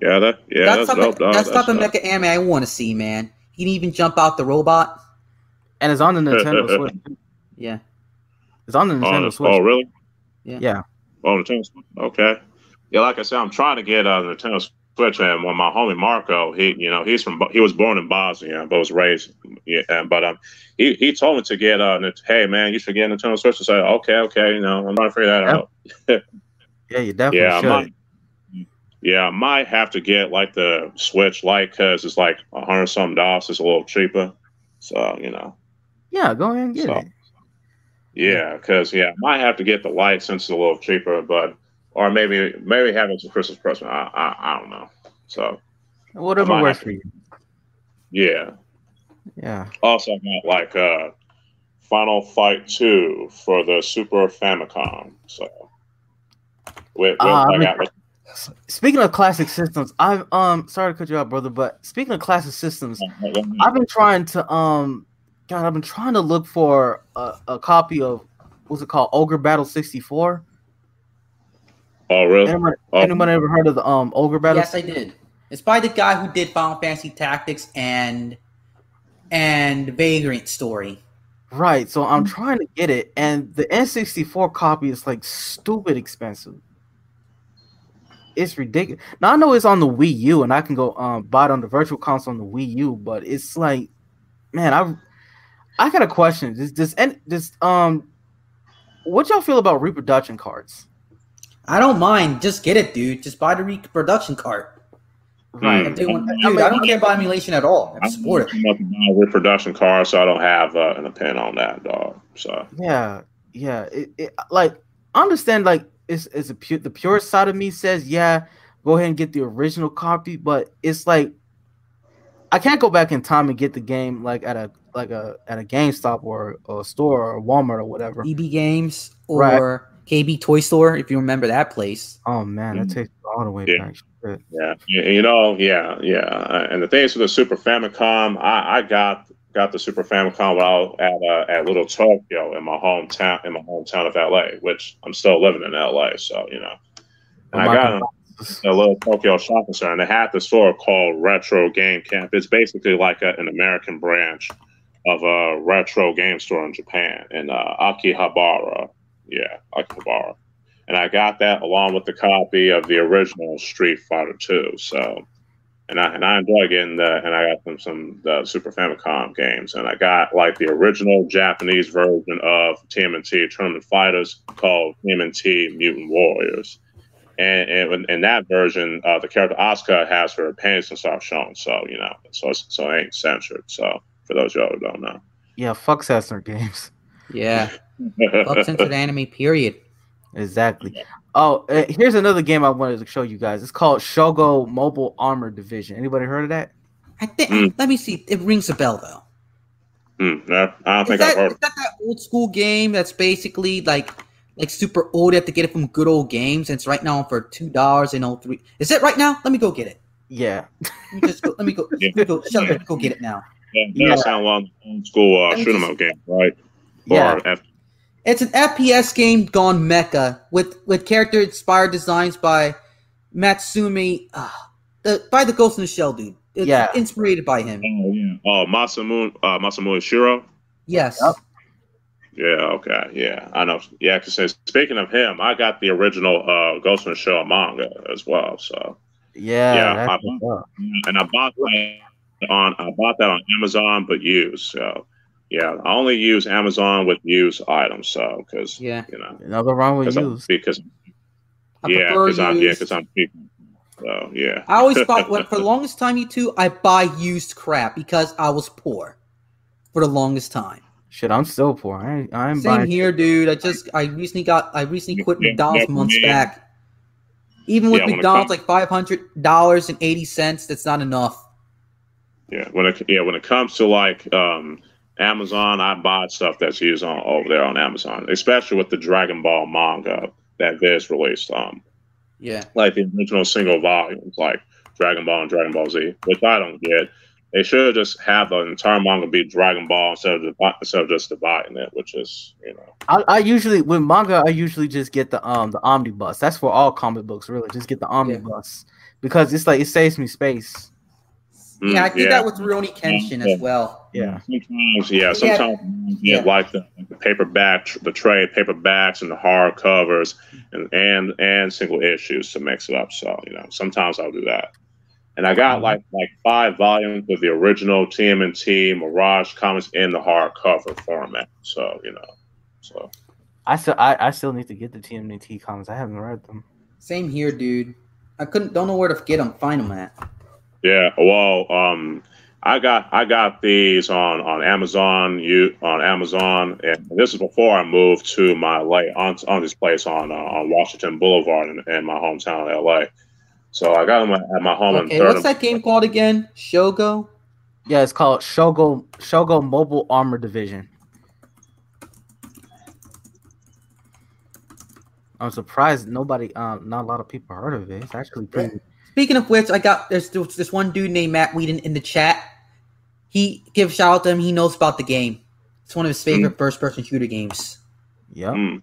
Yeah, that yeah, that's that's, type dope. of, dog. that's type of mecha anime I want to see, man. He can even jump out the robot. And it's on the Nintendo Switch. Yeah, It's on the Oh, Nintendo oh, Switch. really? Yeah. Oh, Nintendo Switch. Okay. Yeah, like I said, I'm trying to get uh, the Nintendo Switch, and when my homie Marco, he, you know, he's from, he was born in Bosnia, but was raised, yeah, but um, he he told me to get uh, Nint- hey man, you should get Nintendo Switch. I said, okay, okay, you know, I'm trying to figure that Yeah. out. Yeah, you definitely Yeah, I should. Yeah, I might have to get like the Switch Lite because it's like a hundred something dollars. It's a little cheaper, so you know. Yeah, go ahead and get So- it. Yeah, because yeah, I might have to get the light since it's a little cheaper, but or maybe maybe have it as a Christmas present. I, I I don't know. So Whatever works for you. yeah. Yeah. Also I got like uh Final Fight Two for the Super Famicom. So with, with, Ah, I I got Speaking of classic systems, I'm um sorry to cut you out, brother, but speaking of classic systems, I've been trying to um God, I've been trying to look for a, a copy of what's it called? Ogre Battle 64. Oh really? Anyone, Oh. anyone ever heard of the um Ogre Battle? yes, I did. It's by the guy who did Final Fantasy Tactics and and Vagrant Story. Right. So. I'm trying to get it, and the N64 copy is like stupid expensive. It's ridiculous. Now I know it's on the Wii U, and I can go um buy it on the Virtual Console on the Wii U, but it's like, man, I I got a question. Does does and does um, what y'all feel about reproduction cards? I don't mind. Just get it, dude. Just buy the reproduction card. Right. If they want, I mean- I don't care about emulation at all. I I'm support it. nothing about with production so I don't have uh, an opinion on that, dog. So Yeah, yeah. It, it like I understand like it's it's a pure the pure side of me says yeah, go ahead and get the original copy, but it's like I can't go back in time and get the game like at a like a at a GameStop or, or a store or Walmart or whatever. EB Games Right. or KB Toy Store, if you remember that place. Oh man, that Mhm. takes me all the way Yeah. back. Shit. Yeah, you, you know, yeah, yeah. Uh, And the thing is with the Super Famicom, I, I got got the Super Famicom when I was at uh, at Little Tokyo in my hometown in my hometown of LA, which I'm still living in LA, so you know. And I got a, little Tokyo shopping center, and they had this store called Retro Game Camp. It's basically like a, an American branch of a retro game store in Japan in uh, Akihabara. Yeah, Akihabara and I got that along with the copy of the original Street Fighter Two. So, and I and I enjoy getting the and I got them some the Super Famicom games, and I got like the original Japanese version of TMNT Tournament Fighters called TMNT Mutant Warriors. And, and in that version, uh, the character Asuka has her panties and stuff shown, so you know, so it's, so it ain't censored. So for those of y'all who don't know, Yeah, fuck censored games. Yeah. Fuck censored anime, period. Exactly. Oh, uh, here's another game I wanted to show you guys. It's called Shogo Mobile Armor Division. Anybody heard of that? I think. Mm. Let me see. It rings a bell though. Hmm, no, I don't Is think that, I've heard. is that that old school game that's basically like like super old? You have to get it from good old games. And it's right now for two dollars and oh three. Is it right now? Let me go get it. Yeah. Let me just go. Let me go. Yeah. Let me go, shut up, go get it now. Yeah, Yeah. that sound like old school uh, shoot 'em up game, right? Yeah. Or F- It's an FPS game gone mecha with with character inspired designs by Matsumi, uh, the by the Ghost in the Shell dude. It's Yeah. inspired by him. Oh yeah. Oh Masamune uh Masamune Shirow. Yes. Yep. Yeah, okay. Yeah. I know. Yeah, because speaking of him, I got the original uh Ghost in the Shell manga as well. So Yeah. Yeah, I- and I bought that on I bought that on Amazon but used. So yeah, I only use Amazon with used items, so because Yeah. you know Nothing wrong with because used. because I yeah, because I'm yeah, because I'm cheap. So yeah. I always thought what for the longest time, you two, I buy used crap because I was poor for the longest time. Shit, I'm still poor. I ain't, I ain't Same buying here, dude. I just I recently got I recently quit Yeah, McDonald's yeah, months yeah. back. Even with Yeah, McDonald's, like five hundred dollars and eighty cents, that's not enough. Yeah, when it yeah when it comes to like um, Amazon, I buy stuff that's used on over there on Amazon, especially with the Dragon Ball manga that Viz released. Um, Yeah. like the original single volumes, like Dragon Ball and Dragon Ball Z, which I don't get. They should just have the entire manga be Dragon Ball instead of divi- instead of just dividing it, which is you know I, I usually with manga, I usually just get the um the omnibus. That's for all comic books, really. Just get the omnibus because it's like it saves me space. Mm, yeah, I did yeah. that with Rurouni Kenshin Yeah. as well. Yeah, Sometimes, yeah, Yeah. sometimes yeah, Yeah. like the, the paperback, the trade paperbacks and the hard covers, and and and single issues to mix it up. So you know, sometimes I'll do that. And I got like like five volumes of the original TMNT Mirage comics in the hardcover format. So you know, so I still I, I still need to get the TMNT comics. I haven't read them. Same here, dude. I couldn't don't know where to get them, find them at. Yeah, well, um, I got I got these on on Amazon. You on Amazon, and this is before I moved to my LA on on this place on uh, on Washington Boulevard in, in my hometown of LA. So I got them at my home in Okay, third. what's that game called again? Shogo? Yeah, it's called Shogo Shogo Mobile Armor Division. I'm surprised nobody, um, not a lot of people heard of it. It's actually pretty. Speaking of which, I got there's there's this one dude named Matt Whedon in the chat. He give a shout out to him. He knows about the game. It's one of his favorite first person shooter games. Yep. Mm.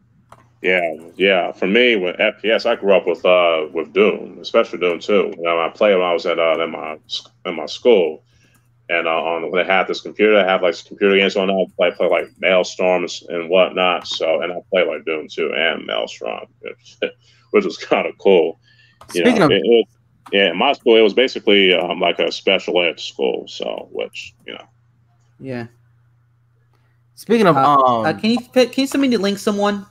Yeah, yeah. For me, with FPS, I grew up with uh with Doom, especially Doom Two. You know, I played when I was at uh, in my in my school, and uh, on when they had this computer, I have like computer games on. I play play like Maelstroms and whatnot. So, and I play like Doom Two and Maelstrom, which, which was kind of cool. You Speaking know, of it, it, yeah, in my school, it was basically um, like a special ed school. So, which you know, Yeah. speaking of Uh, um, Uh, can you can you send me the link, someone,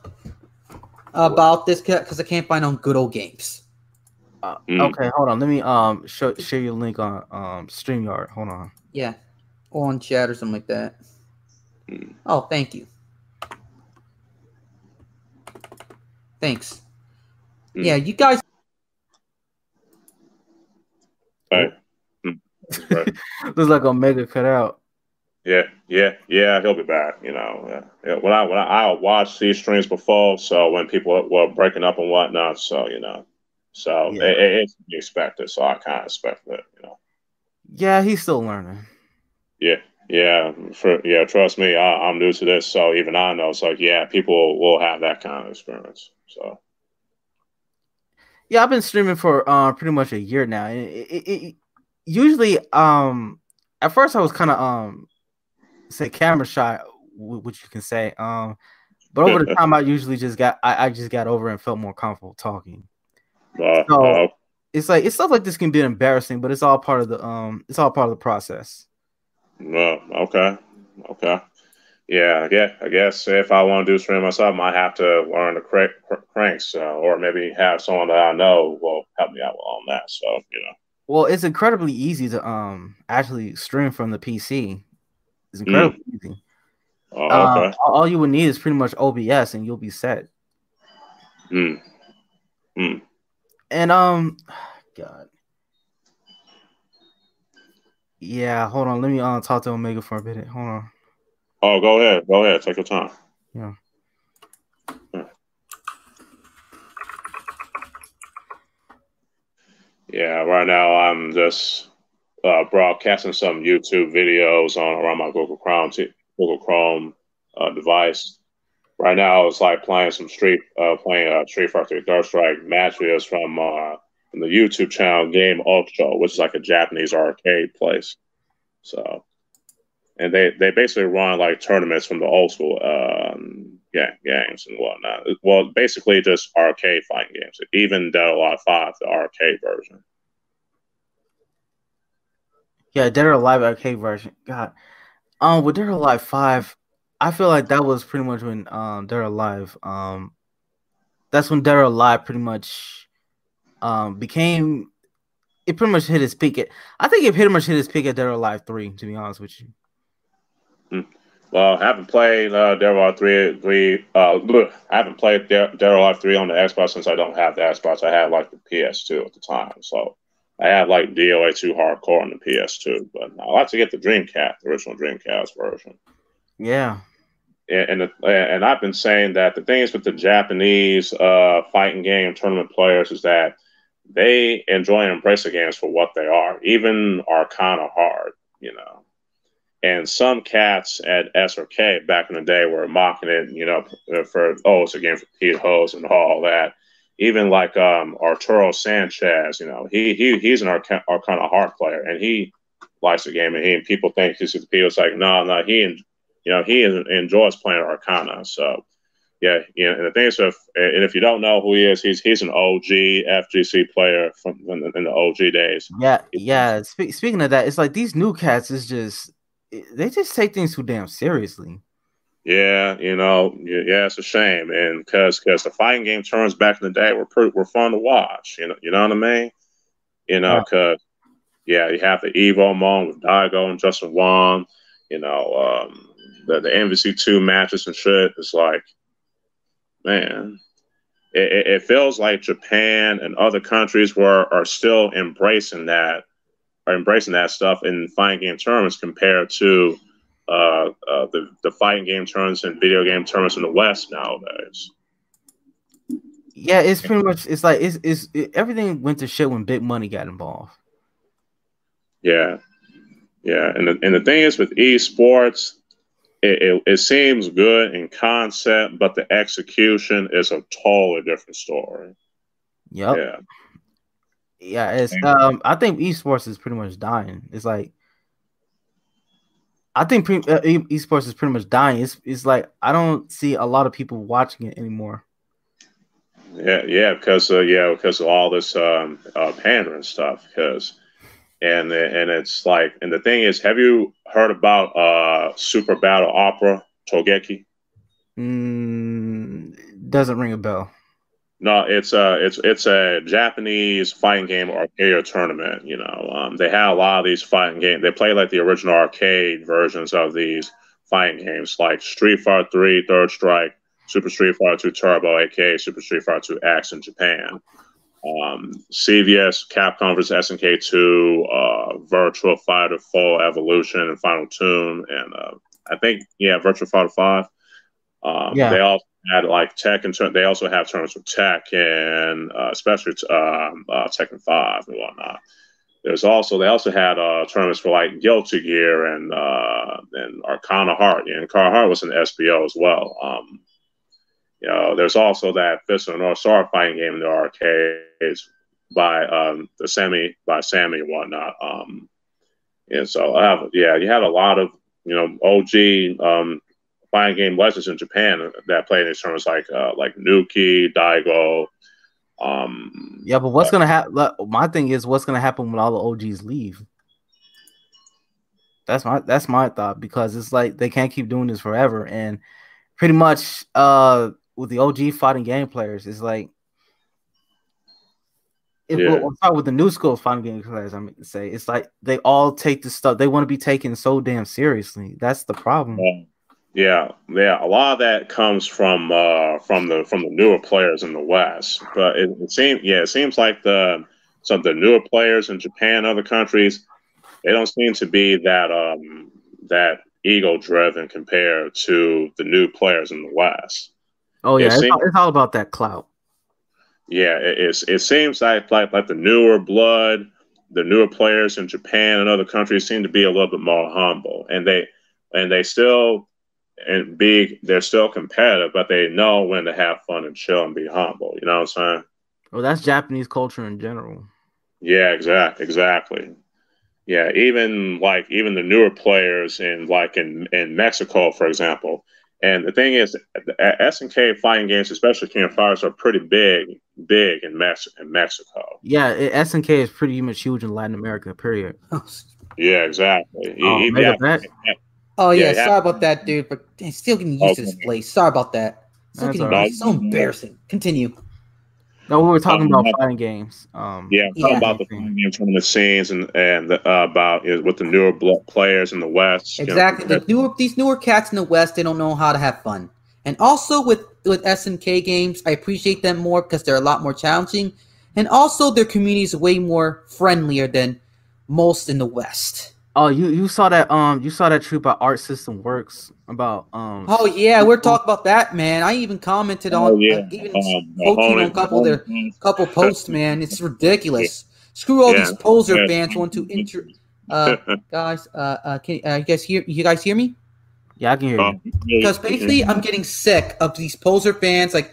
about this? Because I can't find on Good Old Games. uh, Mm. okay, hold on. Let me um show share your link on um Streamyard. Hold on. Yeah, or on chat or something like that. Hmm. Oh, thank you. Thanks. Hmm. Yeah, you guys. Right. Mm. Mm. right. Looks like Omega cut out. Yeah, yeah, yeah. He'll be back. You know, yeah. yeah. When I when I, I watched these streams before, so when people were breaking up and whatnot, so you know, so Yeah. it, it, it's expected. So I kind of expect it. You know, Yeah, he's still learning. yeah, yeah. For yeah, trust me, I, I'm new to this, so even I know. So yeah, people will have that kind of experience. So Yeah, I've been streaming for uh pretty much a year now. It, it, it, usually, um, at first I was kind of um say camera shy, wh- which you can say. Um, but over the time, I usually just got I, I just got over and felt more comfortable talking. uh, So- It's like it's stuff like this can be embarrassing, but it's all part of the um it's all part of the process. uh, okay, okay. Yeah, yeah. I guess if I want to do stream myself, I might have to learn the crank, cranks, uh, or maybe have someone that I know will help me out on that. So you know. Well, it's incredibly easy to um actually stream from the PC. It's incredibly easy. Oh, Um, okay. all- all you would need is pretty much OBS, and you'll be set. Mm. Mm. And um, God, yeah. Hold on, let me uh, talk to Omega for a minute. Hold on. Oh, go ahead. Go ahead. Take your time. Yeah. Yeah, right now I'm just uh, broadcasting some YouTube videos on around my Google Chrome t- Google Chrome uh, device. Right now, it's like playing some Street uh, playing uh, Street Fighter Third Strike match videos from uh, from the YouTube channel Game Ultra, which is like a Japanese arcade place. So, and they they basically run like tournaments from the old school um, yeah, games and whatnot. Well, basically just arcade fighting games. Even Dead or Alive Five, the arcade version. Yeah, Dead or Alive arcade version. God, um, with Dead or Alive Five, I feel like that was pretty much when um Dead or Alive um, that's when Dead or Alive pretty much um became. It pretty much hit its peak. At, I think it pretty much hit its peak at Dead or Alive Three. To be honest with you. Well, I haven't played uh, Devil Three. Three. Uh, I haven't played De- Devil Three on the Xbox since I don't have the Xbox. I had like the PS2 at the time, so I had like DOA Two Hardcore on the PS2. But I like to get the Dreamcast, the original Dreamcast version. Yeah. And and, the, and I've been saying that the things with the Japanese uh, fighting game tournament players is that they enjoy and embrace the games for what they are, even are kind of hard, you know. And some cats at SRK back in the day were mocking it, you know, for oh, it's a game for Pete Hose and all that. Even like um, Arturo Sanchez, you know, he he he's an Arcana Heart player, and he likes the game, and he and people think he's people's like, no, no, he and you know he enjoys playing Arcana. So yeah, yeah. And the thing is, if and if you don't know who he is, he's he's an OG FGC player from in the, in the OG days. Yeah, yeah. Spe- speaking of that, it's like these new cats is just they just take things too damn seriously. Yeah, you know, yeah, it's a shame, and because because the fighting game turns back in the day were pretty were fun to watch. You know, you know what I mean? You know, because yeah. yeah, you have the Evo Mon with Daigo and Justin Wong. You know, um, the the MVC two matches and shit. It's like, man, it, it feels like Japan and other countries were are still embracing that are embracing that stuff in fighting game tournaments compared to uh, uh, the the fighting game tournaments and video game tournaments in the West nowadays. Yeah, it's pretty much it's like it's it's it, everything went to shit when big money got involved. Yeah, yeah, and the, and the thing is with esports, it, it, it seems good in concept, but the execution is a totally different story. Yep. Yeah. Yeah, it's um I think esports is pretty much dying. It's like I think pre- uh, esports is pretty much dying. It's it's like I don't see a lot of people watching it anymore. Yeah, yeah, because uh, yeah, because of all this um, uh, pandering stuff. Because and and it's like, and the thing is, have you heard about uh, Super Battle Opera Togeki? Mm, doesn't ring a bell. No, it's a it's it's a Japanese fighting game arcade tournament. You know, um, they had a lot of these fighting games. They play like the original arcade versions of these fighting games, like Street Fighter 3, Third Strike, Super Street Fighter 2 Turbo, aka Super Street Fighter 2 X in Japan. Um, CVS, Capcom vs SNK 2, uh, Virtual Fighter 4 Evolution, and Final Tune, and uh, I think yeah, Virtual Fighter 5. Um, yeah. They also had like Tekken turn, they also have tournaments with Tekken uh, especially um, uh, Tekken Five and whatnot. There's also they also had uh, tournaments for like Guilty Gear and uh, and Arcana Heart. And Arcana Heart was an SBO as well. Um, you know, there's also that Fist of the North Star fighting game in the arcades by um, the Sammy by Sammy and whatnot. Um, and so I have yeah, you had a lot of you know OG um, fighting game legends in Japan that play in these tournaments, like uh, like Nuki, Daigo. Um, yeah, but what's uh, gonna happen? My thing is, what's gonna happen when all the OGs leave? That's my that's my thought because it's like they can't keep doing this forever, and pretty much uh with the OG fighting game players, it's like if yeah. we'll, start with the new school fighting game players, I'm to say it's like they all take the stuff. They want to be taken so damn seriously. That's the problem. Yeah. Yeah, yeah, a lot of that comes from uh, from the from the newer players in the West. But it, it seems, yeah, it seems like the some of the newer players in Japan, other countries, they don't seem to be that um, that ego driven compared to the new players in the West. Oh yeah, it it's, seems, all, it's, all, about that clout. Yeah, it, it seems like, like like the newer blood, the newer players in Japan and other countries seem to be a little bit more humble, and they and they still and be they're still competitive, but they know when to have fun and chill and be humble. You know what I'm saying? Well, that's Japanese culture in general. Yeah, exactly, exactly. Yeah, even like even the newer players in like in in Mexico, for example. And the thing is, uh, SNK fighting games, especially King of Fighters, are pretty big, big in, Mex- in Mexico. Yeah, SNK is pretty much huge in Latin America. Period. Oh, yeah, exactly. Oh, yeah, Oh yeah, yeah sorry about that, dude. But still getting used okay. to this place. Sorry about that. Still getting, so embarrassing. Continue. No, we were talking Um, about yeah. fighting games. Um, Yeah, I'm talking Yeah. about the fighting games game tournament scenes and and uh, about is with the newer players in the West. you know, Exactly. The newer these newer cats in the West, they don't know how to have fun. And also with with SNK games, I appreciate them more because they're a lot more challenging, and also their community is way more friendlier than most in the West. Oh, you you saw that um you saw that trip about Arc System Works about um Oh yeah, we're talking about that, man. I even commented on, Oh, yeah. uh, even Um, on a couple of their couple posts, man. It's ridiculous. Screw all Yeah. these poser Yeah. fans want to inter. Uh, guys, uh, uh, can uh, you guys hear? You guys hear me? yeah I can hear you. Um, Because basically, I'm getting sick of these poser fans like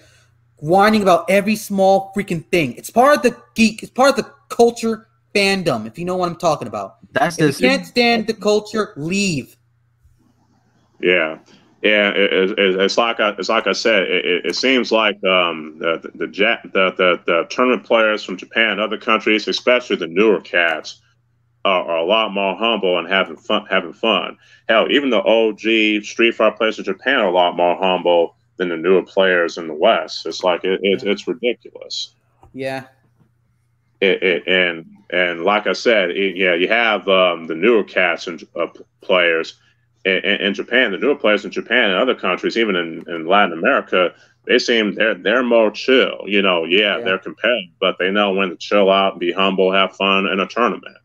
whining about every small freaking thing. It's part of the geek. It's part of the culture fandom. If you know what I'm talking about. That's If just you can't stand the culture, leave. Yeah, yeah. It, it, it- it's like I, it's like I said. It, it, it seems like um, the the, the, the the the tournament players from Japan and other countries, especially the newer cats, are, are a lot more humble and having fun. Having fun. Hell, even the OG Street Fighter players in Japan are a lot more humble than the newer players in the West. It's like it, it, it's ridiculous. Yeah. it, it, and and like I said, it, yeah, you have um, the newer cats and uh, players in, in, in Japan. The newer players in Japan and other countries, even in, in Latin America, they seem they're they're more chill. You know, yeah, Yeah. they're competitive, but they know when to chill out, be humble, have fun in a tournament.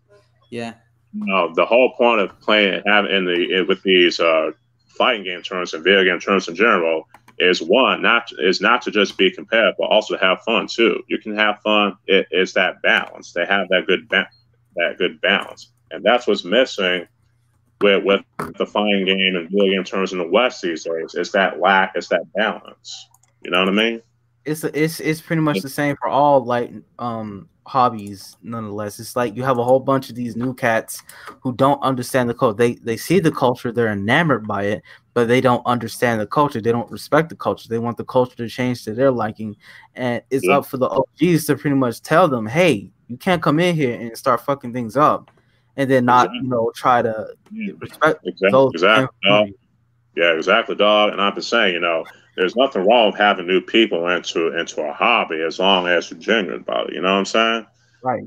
Yeah. You know, the whole point of playing having in the in- with these uh, fighting game tournaments and video game tournaments in general is one not is not to just be competitive, but also have fun too. You can have fun. It, it's that balance. They have that good ba- that good balance, and that's what's missing with with the fighting game and video game tournaments in the West these days. It's that lack. It's that balance. You know what I mean? it's it's it's pretty much the same for all like um hobbies nonetheless it's like you have a whole bunch of these new cats who don't understand the culture they they see the culture they're enamored by it but they don't understand the culture they don't respect the culture they want the culture to change to their liking and it's Yeah. up for the OGs to pretty much tell them hey you can't come in here and start fucking things up and then not you know try to Yeah. respect Exactly. those Exactly. dog. Yeah, exactly, dog. And I've been saying, you know, there's nothing wrong with having new people into into a hobby as long as you're genuine about it. You know what I'm saying? right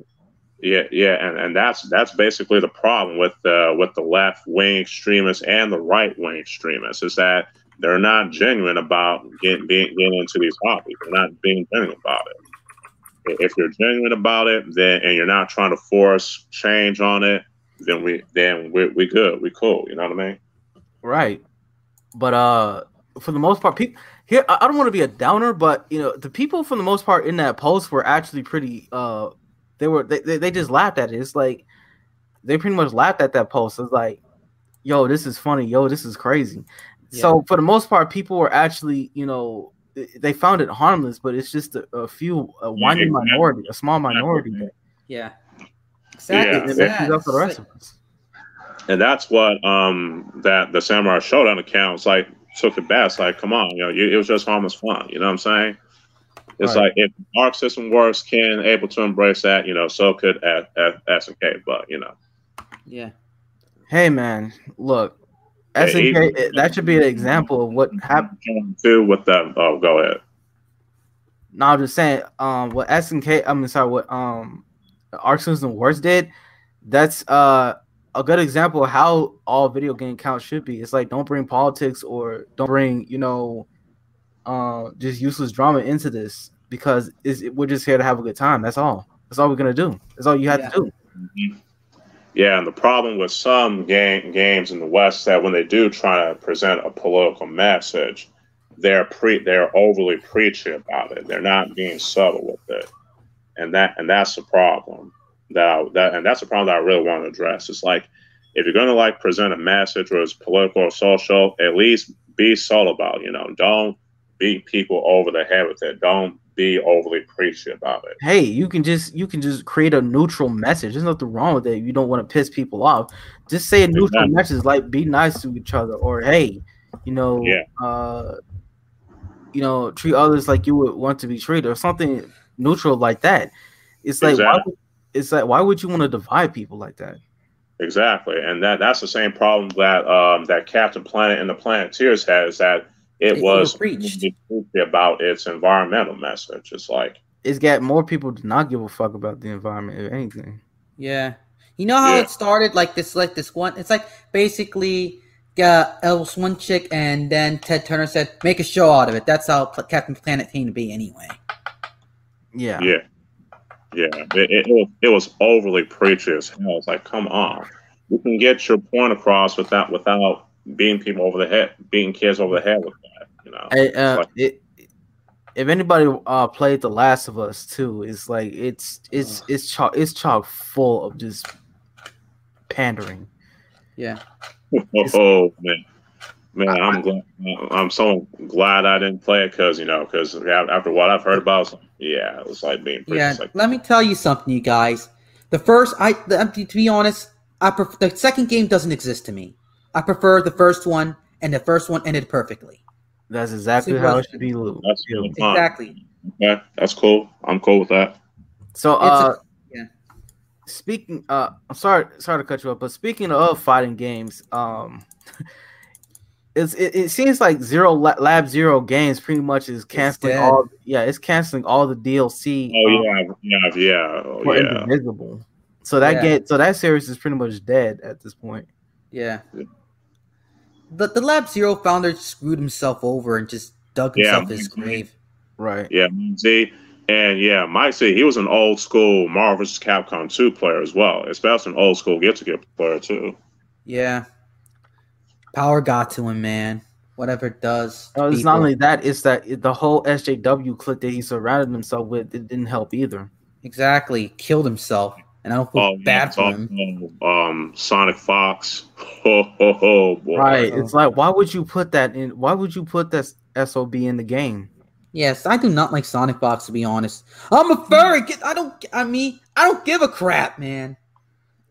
Yeah, yeah, and, and that's that's basically the problem with the with the left wing extremists and the right wing extremists is that they're not genuine about getting being getting into these hobbies. They're not being genuine about it. If you're genuine about it, then and you're not trying to force change on it, then we then we we good, we cool. You know what I mean? Right. But uh for the most part, people here I I don't want to be a downer, but you know, the people for the most part in that post were actually pretty uh they were they, they, they just laughed at it. It's like they pretty much laughed at that post. It's like, yo, this is funny, yo, this is crazy. So for the most part, people were actually, you know, they- they found it harmless, but it's just a, a few a whining exactly. minority, a small minority that Yeah. Yeah. Exactly. that it's messes up for the rest of us. and that's what um that the Samurai Shodown accounts like took it back. It's like, come on, you know, you, it was just harmless fun. You know what I'm saying? It's Right. like if Arc System Works can able to embrace that, you know, so could S- S- SNK. But you know, Yeah. Hey man, look, Yeah, SNK, even- it- that should be an example of what happened. too with that. Oh, go ahead. No, I'm just saying, um, what SNK, I mean, sorry, what um, Arc System Works did, that's uh a good example of how all video game counts should be. It's like don't bring politics or don't bring you know, uh, just useless drama into this because it's, we're just here to have a good time. That's all. That's all we're gonna do. That's all you have Yeah. to do. Yeah, and the problem with some game games in the West that when they do try to present a political message, they're pre they're overly preachy about it. They're not being subtle with it, and that and that's the problem. That, I, that and that's the problem that I really want to address. It's like if you're going to like present a message or it's political or social, at least be subtle about. You know, don't beat people over the head with it. Don't be overly preachy about it. Hey, you can just you can just create a neutral message. There's nothing wrong with it. You don't want to piss people off. Just say a neutral Exactly. message like be nice to each other or hey, you know, Yeah. uh you know, treat others like you would want to be treated or something neutral like that. It's like why would, it's like why would you want to divide people like that? Exactly, and that that's the same problem that um, that Captain Planet and the Planeteers had is that it It was overpreached. preachy about its environmental message. It's like it's got more people to not give a fuck about the environment, or anything. Yeah. You know how Yeah. it started? Like this, like this one. It's like basically, uh, it was one chick, and then Ted Turner said, "Make a show out of it." That's how Captain Planet came to be, anyway. Yeah. Yeah, yeah. It, it, it was it was overly preachy as hell. It's like, come on, you can get your point across without without beating people over the head, beating kids over the head with that. You know, Hey, uh, like- it, if anybody uh played The Last of Us too, it's like it's it's it's chock it's chock full of just pandering. Yeah. oh man, man, I'm glad. I'm so glad I didn't play it because you know because after what I've heard about, it, yeah, it was like being preachy. Yeah. It's like, Let me tell you something, you guys. The first, I the, to be honest, I pref- the second game doesn't exist to me. I prefer the first one, and the first one ended perfectly. That's exactly See, how it should be. Lou. That's Yeah. Exactly. yeah, that's cool. I'm cool with that. So It's a- uh yeah. speaking uh I'm sorry sorry to cut you up, but speaking of fighting games, um it's it, it seems like Zero Lab Zero Games pretty much is canceling all yeah, it's canceling all the DLC Oh um, yeah, yeah, yeah, oh, for yeah. Indivisible. So that Yeah. game so that series is pretty much dead at this point. Yeah. Yeah. The the Lab Zero founder screwed himself over and just dug Yeah, himself his grave. Right. Yeah, see, and yeah, Mike Z, he was an old school Marvel vs. Capcom 2 player as well, especially an old school Get Together player too. Yeah. Power got to him, man. Whatever it does. No, it's people. not only that, it's that it, the whole SJW clique that he surrounded himself with, it didn't help either. exactly killed himself, and I don't feel Oh, bad for him. Um, Sonic Fox. Oh, ho ho, boy. Right. It's like why would you put that in why would you put that SOB in the game? Yes, I do not like Sonic Fox to be honest. I'm a furry. I don't. I mean, I don't give a crap, man.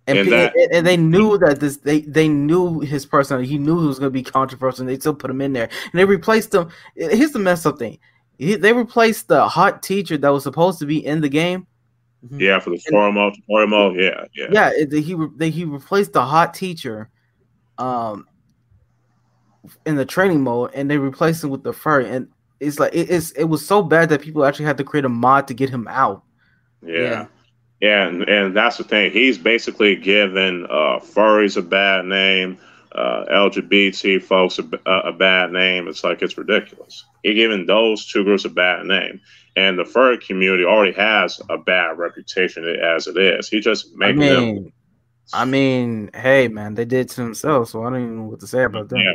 And, And that- and, and they knew that this they they knew his personality. He knew he was going to be controversial. And they still put him in there, and they replaced him. Here's the mess up thing: He- they replaced the hot teacher that was supposed to be in the game. Yeah, for the story mode, story mode, yeah, yeah. Yeah, it, he they, he replaced the hot teacher, um, in the training mode, and they replaced him with the furry. And it's like it, it's it was so bad that people actually had to create a mod to get him out. Yeah. Yeah, and, and that's the thing. He's basically given uh, furries a bad name, uh, LGBT folks a, a, a bad name. It's like it's ridiculous. He's giving those two groups a bad name, and the furry community already has a bad reputation as it is. He just I making them. mean, I mean, hey man, they did to themselves, so I don't even know what to say about that. Yeah.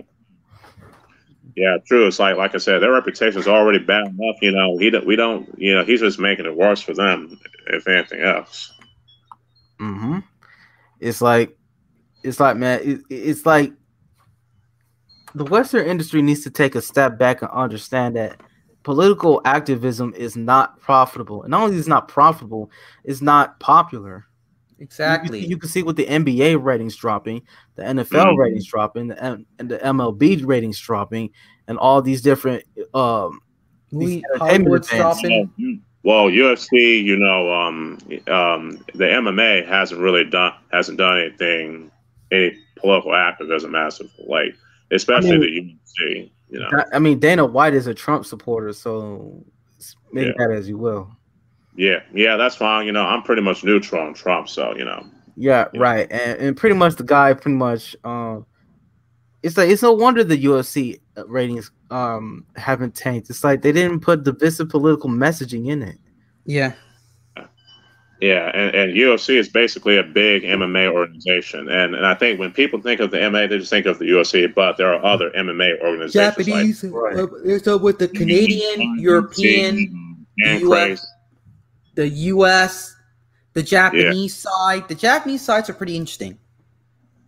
Yeah, true. It's like like I said, their reputation is already bad enough. You know, he don't, we don't. You know, he's just making it worse for them, if anything else. hmm It's like, it's like, man, it, it's like the Western industry needs to take a step back and understand that political activism is not profitable. And not only is not profitable, it's not popular. You- Exactly. You, can see with the NBA ratings dropping, the NFL Mhm. ratings dropping, the, M- and the MLB ratings dropping, and all these different um, Movie entertainment Hollywood events. Well, you- Well, UFC, you know, um, um, the MMA hasn't really done hasn't done anything, any political activism as of late, especially I the UFC. You know, I mean, Dana White is a Trump supporter, so make Yeah. that as you will. Yeah, yeah, that's fine. You know, I'm pretty much neutral on Trump, so you know, Yeah, Yeah. right. And, and pretty much the guy pretty much um it's like it's no wonder the UFC ratings um haven't tanked. It's like they didn't put divisive political messaging in it. Yeah. yeah, and, and UFC is basically a big MMA organization, and and I think when people think of the MMA, they just think of the UFC, but there are other MMA organizations like Japanese. Right. uh, there's uh, with the Canadian, European, and US. The U.S., the Japanese side. The Japanese sides are pretty interesting.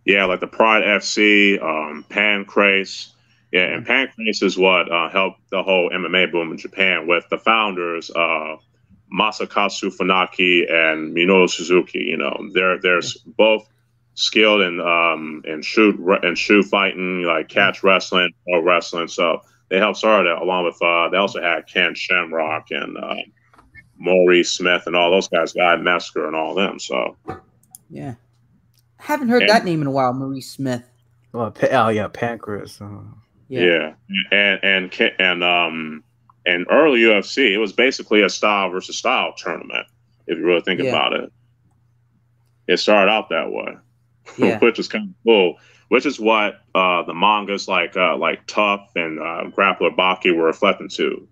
Yeah, like the Pride FC, um, Pancrase. Yeah, and Pancrase is what uh, helped the whole MMA boom in Japan with the founders, uh, Masakazu Funaki and Minoru Suzuki. You know, they're they're both skilled in um, in shoot and shoe fighting, like catch wrestling or wrestling. So they helped start it along with uh, they also had Ken Shamrock and uh, Maurice Smith and all those guys, Guy Mezger and all them. So Yeah. Haven't heard And- that name in a while, Marie Smith. Well, pa- oh yeah, Pancrase. Uh, Yeah, and and and um, And early UFC, it was basically a style versus style tournament. If you really think Yeah. about it, it started out that way, Yeah. which is kind of cool. Which is what uh, the mangas like uh, like Tough and uh, Grappler Baki were reflecting to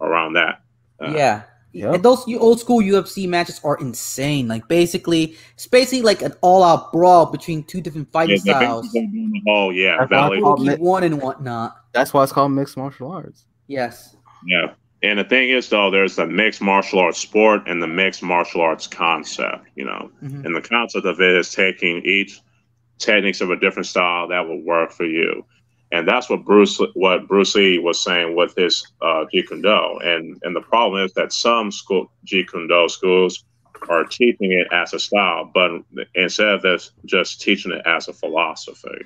around that. Uh, yeah. Yep. And those old school UFC matches are insane. Like basically, it's basically like an all-out brawl between two different fighting they're styles. basically doing the whole yeah That's why I valley. one and whatnot. That's why it's called mixed martial arts. Yes. Yeah. And the thing is, though, there's the mixed martial arts sport and the mixed martial arts concept, you know. Mhm. And the concept of it is taking each techniques of a different style that will work for you. And that's what Bruce what Bruce Lee was saying with his uh, Jeet Kune Do. And and the problem is that some school Jeet Kune Do schools are teaching it as a style, but instead of this, just teaching it as a philosophy.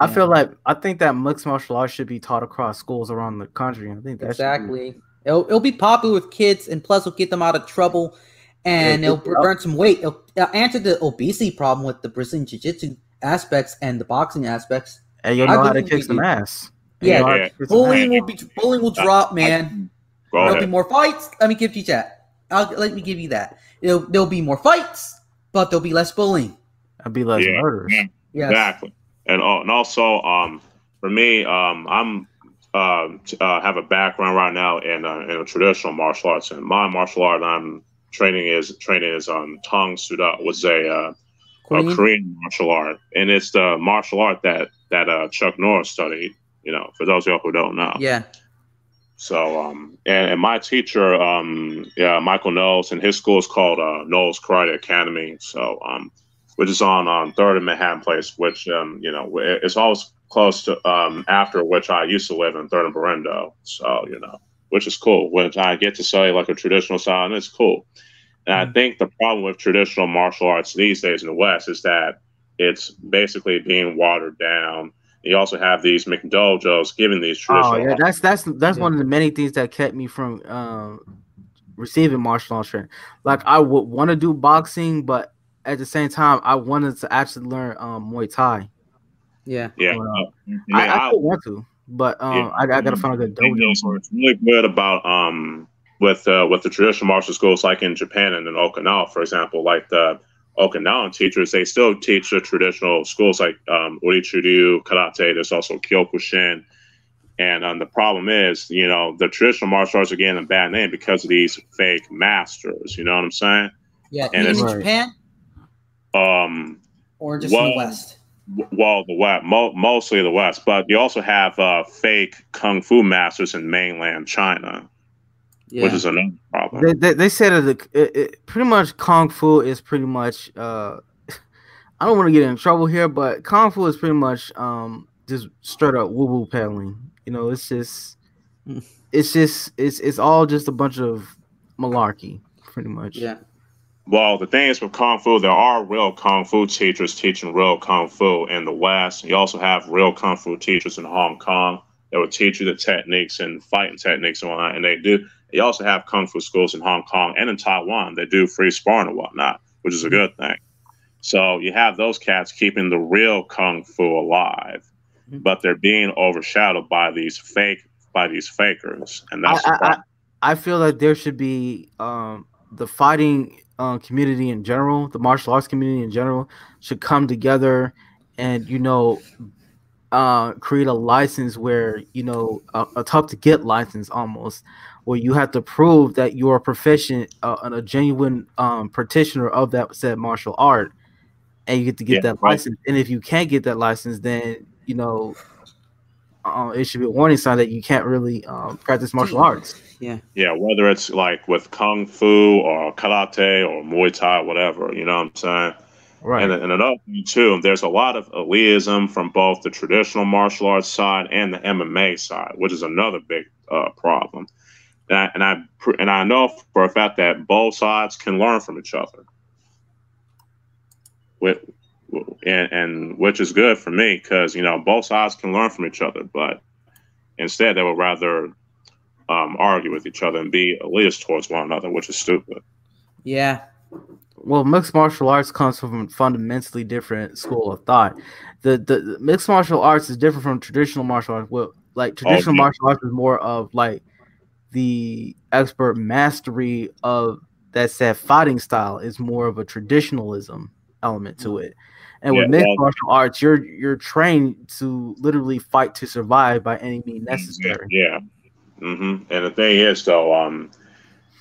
I Yeah. feel like I think that mixed martial arts should be taught across schools around the country. I think that should be- Exactly. It'll, it'll be popular with kids, and plus, it'll get them out of trouble, and Yeah, it'll burn some weight. It'll, it'll answer the obesity problem with the Brazilian Jiu-Jitsu aspects and the boxing aspects. And you'll I know how to believe kick we some do. ass. Yeah, you'll know yeah. Bullying will be bullying will drop, man. Go There'll be more fights. Let me give you that. I'll, let me give you that. It'll, there'll be more fights, but there'll be less bullying. I'd be less Yeah, murders. yeah. Yes. Exactly. And, uh, and also, um, for me, um, I'm uh, uh, have a background right now in uh, in traditional martial arts, and my martial art I'm training is training is um, Tang Soo Do, was a uh, a Korean martial art, and it's the martial art that that uh, Chuck Norris studied. You know, for those of you who don't know. Yeah. So, um, and, and my teacher, um, yeah, Michael Knowles, and his school is called uh, Knowles Karate Academy. So, um, which is on um, Third and Manhattan Place, which um, you know, it's always close to um, after which I used to live in Third and Berendo. So, you know, which is cool. Which I get to study like a traditional style, and it's cool. And I think the problem with traditional martial arts these days in the West is that it's basically being watered down. You also have these McDojos giving these traditional. Oh yeah, that's that's that's Yeah. one of the many things that kept me from um, receiving martial arts training. Like I would want to do boxing, but at the same time, I wanted to actually learn um, Muay Thai. Yeah. yeah, Well, uh, I, mean, I, I I- want to, but um, Yeah. I, I gotta find a good dojo what's for it. what's really good about um with uh, with the traditional martial schools like in Japan and in Okinawa, for example, like the Okinawan teachers, they still teach the traditional schools like um, Urichuryu, Karate. There's also Kyokushin. And um, the problem is, you know, the traditional martial arts are getting a bad name because of these fake masters. You know what I'm saying? Yeah. And Even in Japan Um, or just in the West. w- well, the West, mo- mostly the West, but you also have uh, fake kung fu masters in mainland China, Yeah. which is another problem. They, they, they said that it, it, pretty much kung fu is pretty much. Uh, I don't want to get in trouble here, but kung fu is pretty much um, just straight up woo woo paddling. You know, it's just, it's just, it's it's all just a bunch of malarkey, pretty much. yeah. Well, the thing is with Kung Fu, there are real Kung Fu teachers teaching real Kung Fu in the West. You also have real Kung Fu teachers in Hong Kong that will teach you the techniques and fighting techniques and whatnot. And they do. You also have Kung Fu schools in Hong Kong and in Taiwan that do free sparring and whatnot, which is a good thing. So you have those cats keeping the real Kung Fu alive, Mhm. but they're being overshadowed by these fake by these fakers, and that's I, I, problem. I feel like there should be um, the fighting uh, community in general, the martial arts community in general, should come together and you know uh, create a license where you know a, a tough to get license almost, where you have to prove that you are proficient uh, and a genuine um, practitioner of that said martial art, and you get to get Yeah, that right. license. And if you can't get that license, then you know. Uh, it should be a warning sign that you can't really um, practice martial arts. Yeah. Yeah, whether it's like with kung fu or karate or muay thai, or whatever, you know what I'm saying? Right. And, and another thing too, there's a lot of elitism from both the traditional martial arts side and the MMA side, which is another big uh, problem. And I, and I and I know for a fact that both sides can learn from each other. With and, and which is good for me because you know both sides can learn from each other, but instead they would rather um, argue with each other and be elitist towards one another, which is stupid. Yeah. well, mixed martial arts comes from a fundamentally different school of thought. The, the the mixed martial arts is different from traditional martial arts. Well, like traditional yeah. martial arts is more of like the expert mastery of that said fighting style is more of a traditionalism element to it. And with mixed well- martial arts, you're you're trained to literally fight to survive by any means necessary. Yeah. Mm-hmm. And the thing is, though, um,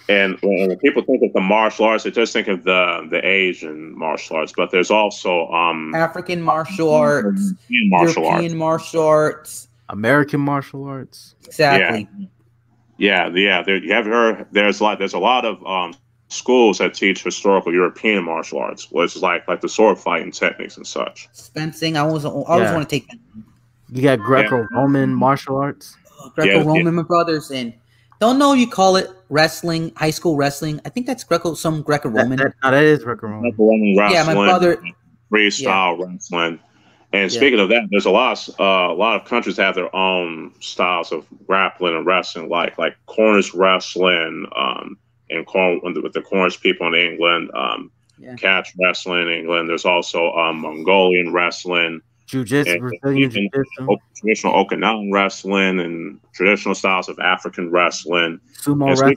and when when people think of the martial arts, they just think of the the Asian martial arts, but there's also um African martial arts, European martial European arts. martial arts. American martial arts. Exactly. Yeah, yeah. Yeah. There, you have heard there's a lot. There's a lot of um schools that teach historical European martial arts, which is like like the sword fighting techniques and such. Fencing. I always, I always Yeah. want to take You got Greco-Roman martial arts. Greco-Roman, my brothers, and don't know you call it wrestling, high school wrestling. I think that's Greco, some Greco-Roman. that, no, that is Greco-Roman. Roman wrestling, Yeah, my brother- freestyle wrestling. And Yeah. speaking of that, there's a lot of uh, a lot of countries have their own styles of grappling and wrestling, like like Cornish wrestling, um, and Corn with the Cornish people in England, um, Yeah. catch wrestling in England. There's also um, Mongolian wrestling, Jiu-jitsu, and Brazilian jiu-jitsu, traditional Okinawan wrestling, and traditional styles of African wrestling sumo wrestling.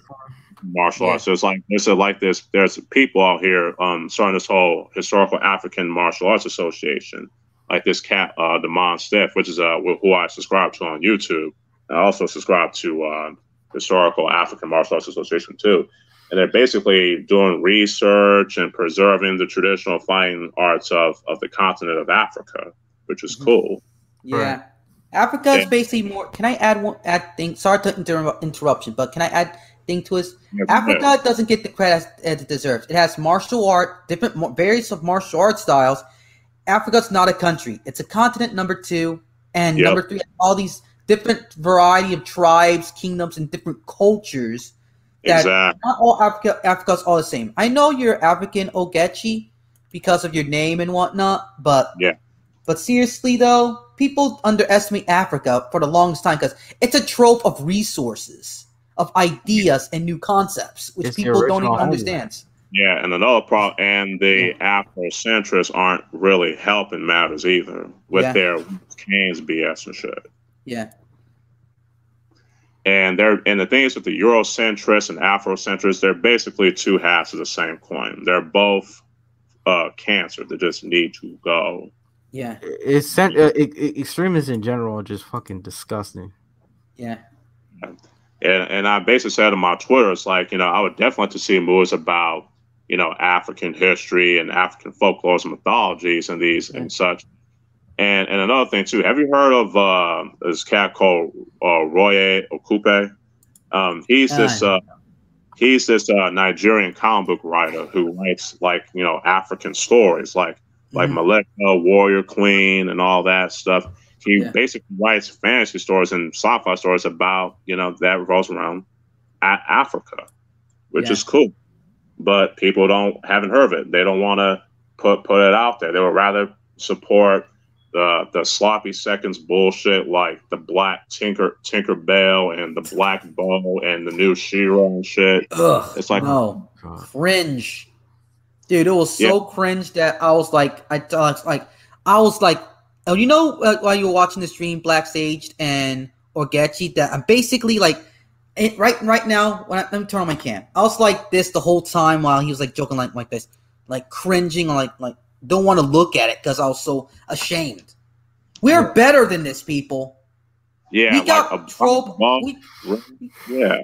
martial Yeah. arts. There's like there's a, like this. There's people out here um starting this whole historical African martial arts association. Like this cat, uh, Demond Steph, which is uh who I subscribe to on YouTube. I also subscribe to uh, historical African martial arts association too. And they're basically doing research and preserving the traditional fighting arts of, of the continent of Africa, which is Mhm. cool. Yeah. Right. Africa is Yeah. basically more. Can I add one add thing? Sorry to inter- interruption, but can I add thing to us? Africa doesn't get the credit as it deserves. It has martial art, different various of martial art styles. Africa's not a country; it's a continent. Number two, and Yep. number three, all these different variety of tribes, kingdoms, and different cultures. that- Exactly. Not all Africa. Africa's all the same. I know you're African Ogechi because of your name and whatnot, but Yeah. But seriously, though, people underestimate Africa for the longest time because it's a trope of resources, of ideas, and new concepts, which It's people don't original even homeland. Understand. Yeah, and another problem, and the Afrocentrists aren't really helping matters either with Yeah. their Keynes BS and shit. Yeah, And they're and the thing is with the Eurocentrists and Afrocentrists, they're basically two halves of the same coin. They're both uh, cancer that just need to go. yeah, It's cent- uh, e- extremists in general are just fucking disgusting. yeah, And and I basically said on my Twitter, it's like you know I would definitely like to see movies about you know African history and African folklores and mythologies and these and such. And and another thing too, have you heard of uh, this cat called uh, Roye Okupe? Um, he's this uh, he's this uh, Nigerian comic book writer who writes like you know African stories, like like Mhm. Malika, Warrior Queen, and all that stuff. He Yeah. basically writes fantasy stories and sci-fi stories about you know that revolves around a- Africa, which Yeah. is cool. But people don't haven't heard of it. They don't want to put put it out there. They would rather support the the sloppy seconds bullshit like the black Tinker Tinker Bell and the black bow and the new She-Ra and shit. Ugh, It's like- no, God. cringe, dude. It was so cringe that I was like, I thought like, I was like, oh, you know, uh, while you were watching the stream, Black Sage D and Ogechi, that I'm basically like, it, right, right now. When I, let me turn on my cam, I was like this the whole time while he was like joking like like this, like cringing, like like don't want to look at it because I was so ashamed. We're better than this, people. Yeah, we like got a trope. ball. We, Yeah.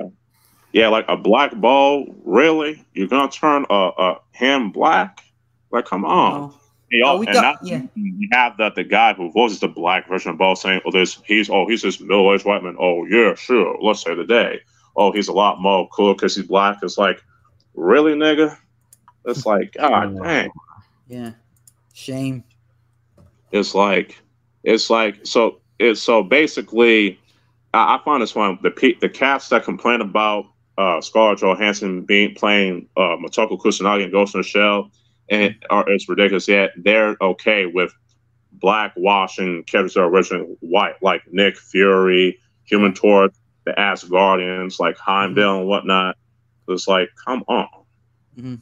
Yeah, like a black ball. Really? You're gonna turn a, a him black? Like, come on. no. Hey, Oh, oh, we and yeah. you have that the guy who voices the black version of Ball saying, "Oh, this he's oh he's this middle aged white man. Oh yeah, sure. Let's say today. Oh, he's a lot more cool because he's black. It's like, really, nigga? It's like, God dang. yeah, shame. It's like, it's like so. It's so basically, I, I find this one the pe- the cats that complain about uh, Scarlett Johansson being playing uh, Motoko Kusanagi in Ghost in the Shell, and are it's ridiculous. Yet they're okay with black washing characters that are originally white, like Nick Fury, Human Torch, the Asgardians, like Heimdall and whatnot. It's like, come on. Mhm.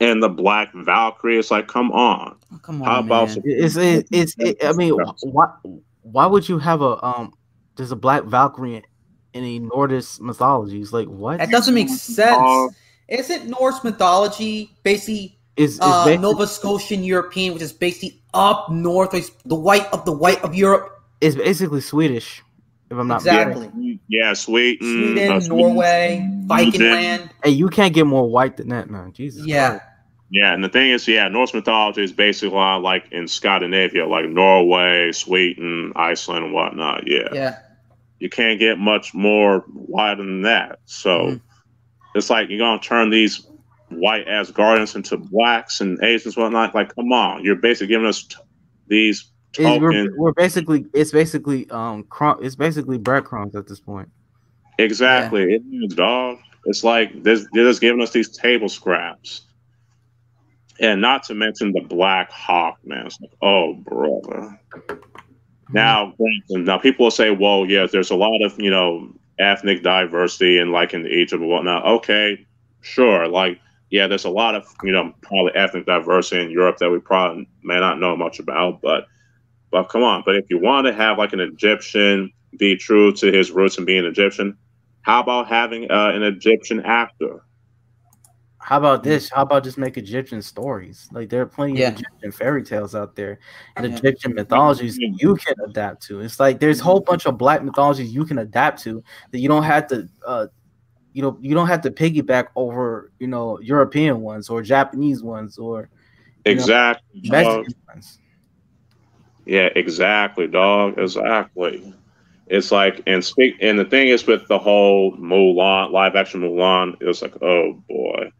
And the Black Valkyrie, it's like, come on. Oh, come on, How about man. some- It's it, it's it, I mean, why why would you have a um? There's a black Valkyrie in any Nordic mythology. It's Like what? That doesn't make sense. Uh, Isn't Norse mythology basically Is, is uh, basically- Nova Scotian European, which is basically up north, like the white of the white of Europe? it's basically Swedish, if I'm not Exactly. mistaken. Yeah, Sweden, Sweden, uh, Norway, Viking Sweden. land. Hey, you can't get more white than that, man. Jesus. Yeah. Christ. Yeah, and the thing is, yeah, Norse mythology is basically like in Scandinavia, like Norway, Sweden, Iceland, and whatnot. Yeah, Yeah. you can't get much more white than that. So Mhm. it's like you're gonna turn these white ass guardians into blacks and Asians, whatnot. Like, come on, you're basically giving us t- these It's, we're, tokens. we're basically it's basically um crumb it's basically breadcrumbs at this point. Exactly, it is, dog. It's like this. They're just giving us these table scraps, and not to mention the Black Hawk, man. It's like, oh, brother. Now, now people will say, "Well, yeah, there's a lot of you know ethnic diversity and like in Egypt and whatnot." Okay, sure. Like, yeah, there's a lot of you know probably ethnic diversity in Europe that we probably may not know much about, but but come on. But if you want to have like an Egyptian be true to his roots and being Egyptian, how about having uh, an Egyptian actor? How about this? How about just make Egyptian stories? Like there are plenty Yeah. of Egyptian fairy tales out there and Yeah. Egyptian mythologies that you can adapt to. It's like there's a whole bunch of black mythologies you can adapt to that you don't have to uh you know you don't have to piggyback over, you know, European ones or Japanese ones or You know, Exactly. dog. Ones. Yeah, exactly, dog. Exactly. It's like and speak and the thing is with the whole Mulan live action Mulan, it was like, oh boy.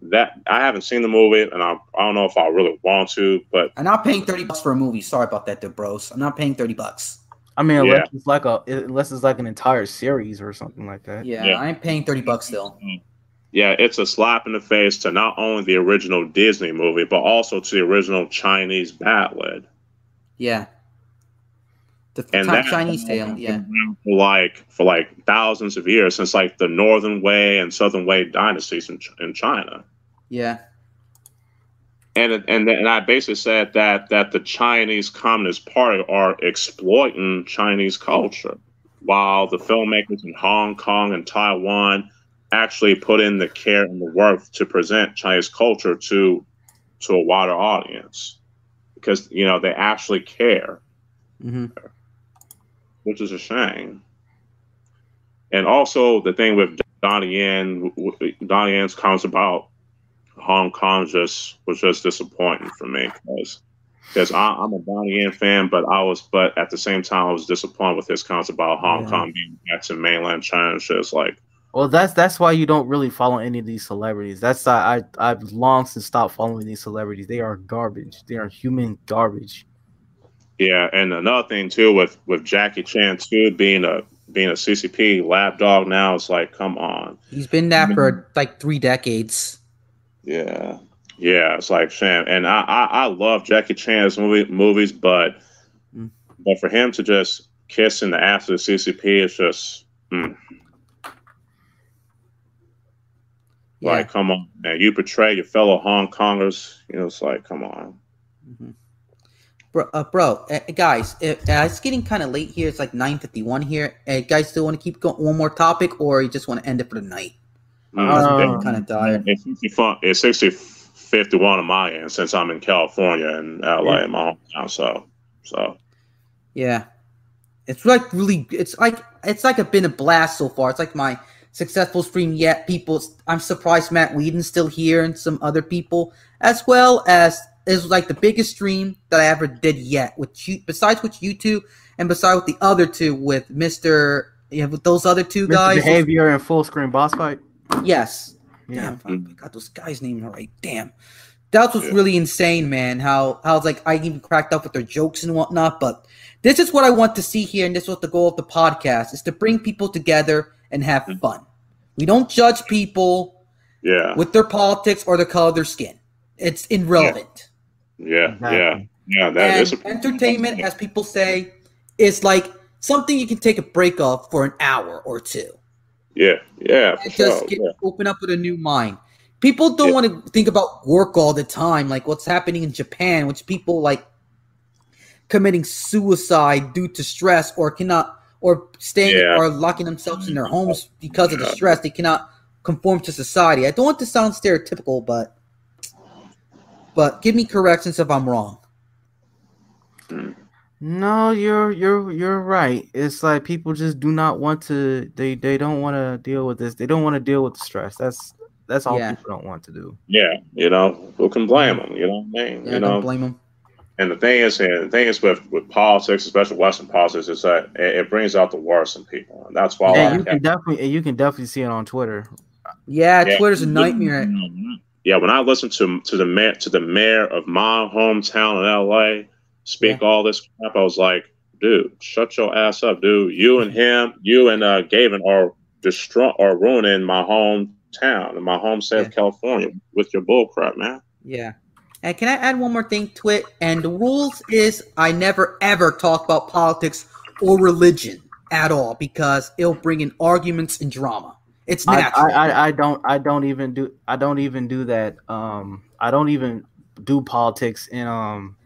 That I haven't seen the movie and I, I don't know if I really want to, but I'm not paying 30 bucks for a movie. Sorry about that, there, bros. I'm not paying 30 bucks. I mean, Yeah. unless it's like a unless it's like an entire series or something like that. Yeah, Yeah. I ain't paying 30 bucks still. Mm-hmm. yeah, it's a slap in the face to not only the original Disney movie, but also to the original Chinese Ballad. Yeah. The and Chi- that Chinese tale, yeah. for like for like thousands of years since like the Northern Wei and Southern Wei dynasties in, Ch- in China. Yeah. And and and I basically said that that the Chinese Communist Party are exploiting Chinese culture, while the filmmakers in Hong Kong and Taiwan actually put in the care and the work to present Chinese culture to to a wider audience, because you know they actually care. hmm which is a shame. And also the thing with Donnie Yen, Donnie Yen's comments about Hong Kong just was just disappointing for me because because I'm a Donnie Yen fan, but I was but at the same time I was disappointed with his comments about Hong Yeah. Kong being back to mainland China. It's just like Well, that's that's why you don't really follow any of these celebrities. That's I, I I've long since stopped following these celebrities. They are garbage. They are human garbage. yeah. And another thing too with with Jackie Chan too being a being a CCP lapdog now, it's like come on. He's been that for like three decades. Yeah, yeah, it's like sham. And I, I, I love Jackie Chan's movie movies, but Mm. but for him to just kiss in the ass of the CCP is just mm, Yeah. like, come on, man, you betray your fellow Hong Kongers. You know, it's like, come on. Mhm. Bro, uh, bro, uh, guys, uh, uh, it's getting kind of late here. It's like 9:51 here. Uh, guys, still want to keep going one more topic, or you just want to end it for the night? Uh, kind of tired. it's sixty fun. It's sixty fifty one on my end since I'm in California and LA, in my hometown. So, so Yeah, it's like really. It's like it's like a been a blast so far. It's like my successful stream yet. People, I'm surprised Matt Whedon's still here and some other people, as well as is like the biggest stream that I ever did yet. With you, besides with you two, and besides with the other two, with Mister, yeah, with those other two Mr. guys. Behavior and full screen boss fight. Yes. Yeah. Damn, I got those guys' names right. Damn. That's what's Yeah. really insane, man. How how it's like I even cracked up with their jokes and whatnot. But this is what I want to see here, and this was the goal of the podcast: is to bring people together and have Mhm. fun. We don't judge people yeah, with their politics or the color of their skin. It's irrelevant. yeah, yeah, Exactly. yeah. That is and entertainment, as people say, is like something you can take a break of for an hour or two. Yeah, yeah, and sure. just get yeah. open up with a new mind. People don't Yeah. want to think about work all the time, like what's happening in Japan, which people like committing suicide due to stress or cannot or staying Yeah. or locking themselves in their homes because of the stress. They cannot conform to society. I don't want to sound stereotypical, but but give me corrections if I'm wrong. Mm. No, you're you're you're right. It's like people just do not want to. They they don't want to deal with this. They don't want to deal with the stress. That's that's all Yeah. people don't want to do. Yeah, you know, who can blame them? You know what I mean? Yeah, you don't know, blame them. and the thing is, and the thing is with, with politics, especially Western politics, is that it, it brings out the worst in people, and that's why. a lot And you can definitely and you can definitely see it on Twitter. Yeah, Yeah. Twitter's a nightmare. Yeah, when I listened to to the mayor to the mayor of my hometown in LA speak all this crap, I was like, dude, shut your ass up, dude. You and him, you and uh Gavin are destroying are ruining my hometown and my home state Yeah. of California with your bull crap, man. Yeah. And can I add one more thing to it? And the rules is I never ever talk about politics or religion at all because it'll bring in arguments and drama. It's I, natural. I, I, I don't I don't even do I don't even do that. Um, I don't even do politics in um.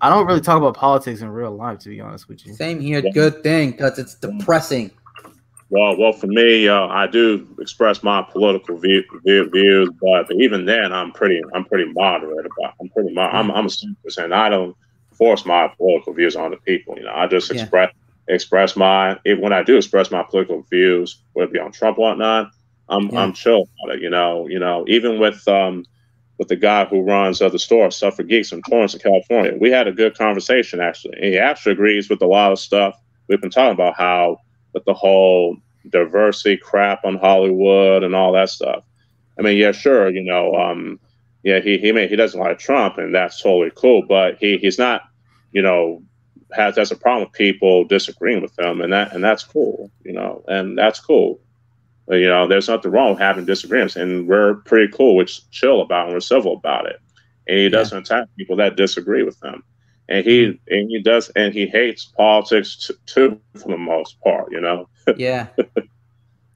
I don't really talk about politics in real life, to be honest with you. Same here. Good thing because it's depressing. Well, well, for me, uh, I do express my political view, view, views, but even then, I'm pretty, I'm pretty moderate about. I'm pretty, mo- I'm, I'm a centrist, and I don't force my political views on the people. You know, I just Yeah. express express my. If, when I do express my political views, whether it be on Trump or whatnot, I'm, Yeah. I'm chill about it. You know, you know, even with um, with the guy who runs uh, the store, Stuff for Geeks in Torrance, in California, we had a good conversation actually. And he actually agrees with a lot of stuff we've been talking about. How with the whole diversity crap on Hollywood and all that stuff. I mean, yeah, sure, you know, um, yeah, he he may, he doesn't like Trump, and that's totally cool. But he he's not, you know, has has a problem with people disagreeing with him, and that and that's cool, you know, and that's cool. You know, there's nothing wrong with having disagreements, and we're pretty cool, which chill about, and we're civil about it. And he doesn't attack people that disagree with him and he mm-hmm. and he does and he hates politics t- too for the most part you know Yeah. Yeah,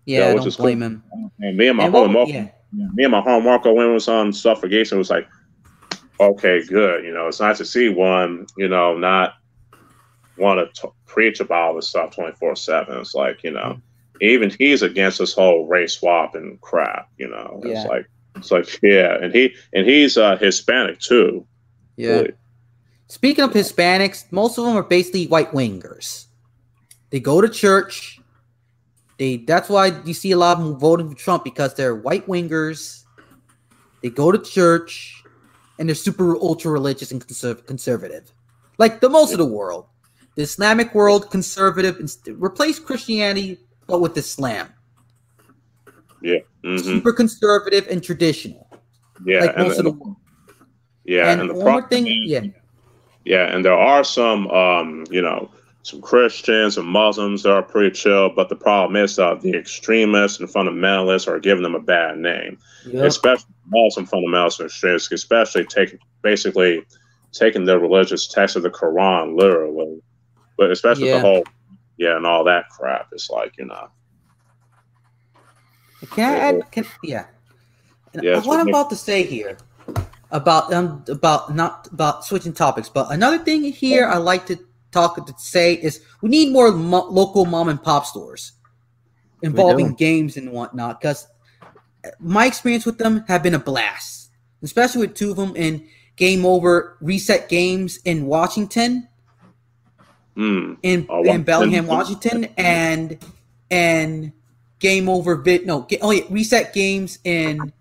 Yeah, which don't is cool. him. and me and my And what- home yeah. me and my home Marco when was on suffragation was like okay good you know it's nice to see one you know not want to preach about all this stuff 24 7 it's like you know mm. Even he's against this whole race swap and crap you know Yeah. it's like it's like yeah and he and he's uh hispanic too Yeah. Really. Speaking of Hispanics, most of them are basically white wingers. They go to church. They that's why you see a lot of them voting for Trump because they're white wingers. They go to church and they're super ultra religious and conserv- conservative. Like the most of the world. The Islamic world, conservative, and st- replace Christianity but with Islam. yeah hmm Super conservative and traditional. yeah like and, most of the world. yeah and and the one more thing, is- yeah. Yeah, and there are some, um, you know, some Christians and Muslims that are pretty chill, but the problem is uh, the extremists and fundamentalists are giving them a bad name, Yep. especially Muslim fundamentalists and extremists, especially taking basically taking the religious text of the Quran literally, but especially Yeah. the whole, yeah, and all that crap. It's like you know, Can I add? Can, yeah. Yeah, what I'm about to say here about um about not about switching topics, but another thing here I like to talk to say is we need more mo- local mom and pop stores involving games and whatnot. Because my experience with them have been a blast, especially with two of them in Game Over Reset Games in Washington mm, in Oh, in Bellingham, Washington. Washington, and and Game Over Bit. No, ga- oh yeah, Reset Games in,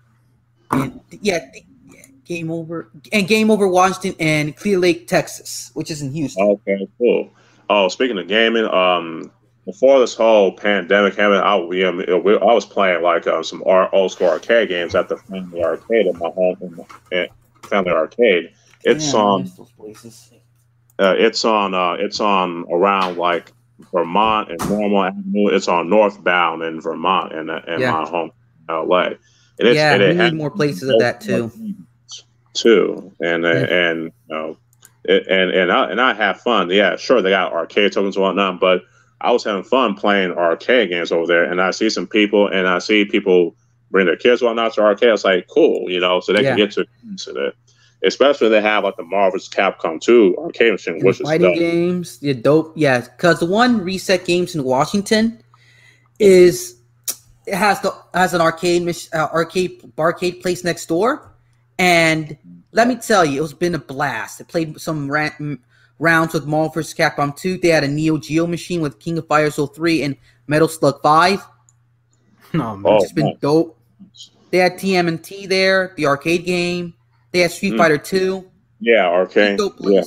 in yeah, yeah, Game Over and Game Over Washington and Clear Lake, Texas, which is in Houston. Okay, cool. Oh, speaking of gaming, um, before this whole pandemic happened, I, we, um, we, I was playing like um, some ar- old school arcade games at the family arcade at my home, in in family arcade. It's Yeah, I on, miss those places. Uh, it's on, uh, it's on around like Vermont and Normal Avenue. It's on northbound in Vermont and in, Yeah. my home, LA. And it's, yeah, and we it need more places of that too. too, and uh, Yeah. and you know, it, and and I and I have fun. Yeah, sure, they got arcade tokens and whatnot, but I was having fun playing arcade games over there, and I see some people, and I see people bring their kids whatnot to arcade. It's like cool, you know, so they Yeah. can get to it. Especially they have like the Marvel's Capcom 2 arcade machine, And which the is fighting dope. games, the dope, yeah. Because the one Reset Games in Washington is it has the has an arcade mach- uh, arcade arcade place next door, and let me tell you, it's been a blast. I played some ra- m- rounds with Marvel vs. Capcom 2. They had a Neo Geo machine with King of Fighters 03 and Metal Slug 5. No man. Oh, It's been dope. They had TMNT there, the arcade game. They had Street Mm. Fighter 2. Yeah, arcade. Yeah.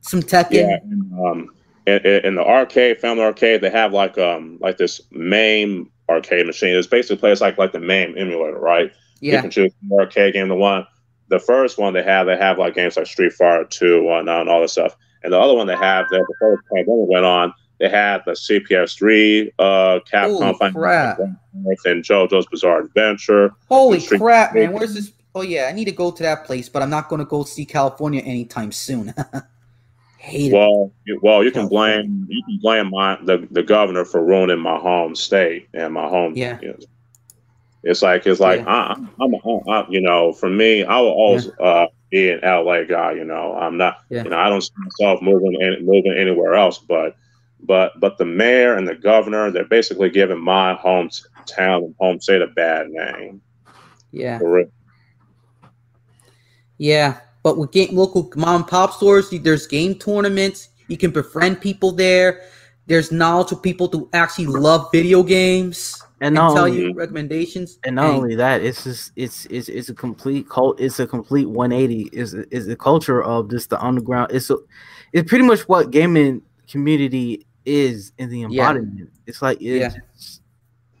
Some Tekken. Yeah, and, um, in, in the arcade, family arcade, they have like um like this MAME arcade machine. It's basically plays like like the MAME emulator, right? Yeah. You can choose arcade game. The one, the first one they have, they have like games like Street Fighter Two, whatnot, and all this stuff. And the other one they have, that before the pandemic went on, they had the CPS three, uh, Capcom Holy crap. And JoJo's Bizarre Adventure. Holy crap, man! Where's this? Oh yeah, I need to go to that place, but I'm not going to go see California anytime soon. Hate it. Well, you, well, you can blame you can blame my the, the governor for ruining my home state and my home. Yeah. you know. It's like it's like Yeah. I, i you know for me I will always uh, be an LA guy. You know I'm not Yeah. you know I don't see myself moving in, moving anywhere else. But but but the mayor and the governor they're basically giving my hometown and home state a bad name. Yeah, For real. Yeah. But with game, local mom and pop stores, there's game tournaments. You can befriend people there. There's knowledgeable people who actually love video games And and tell only you recommendations. and not Hey, only that, it's just it's it's it's a complete cult. It's a complete 180. Is is the culture of just the underground. It's a, it's pretty much what gaming community is in the Yeah. embodiment. It's like it's,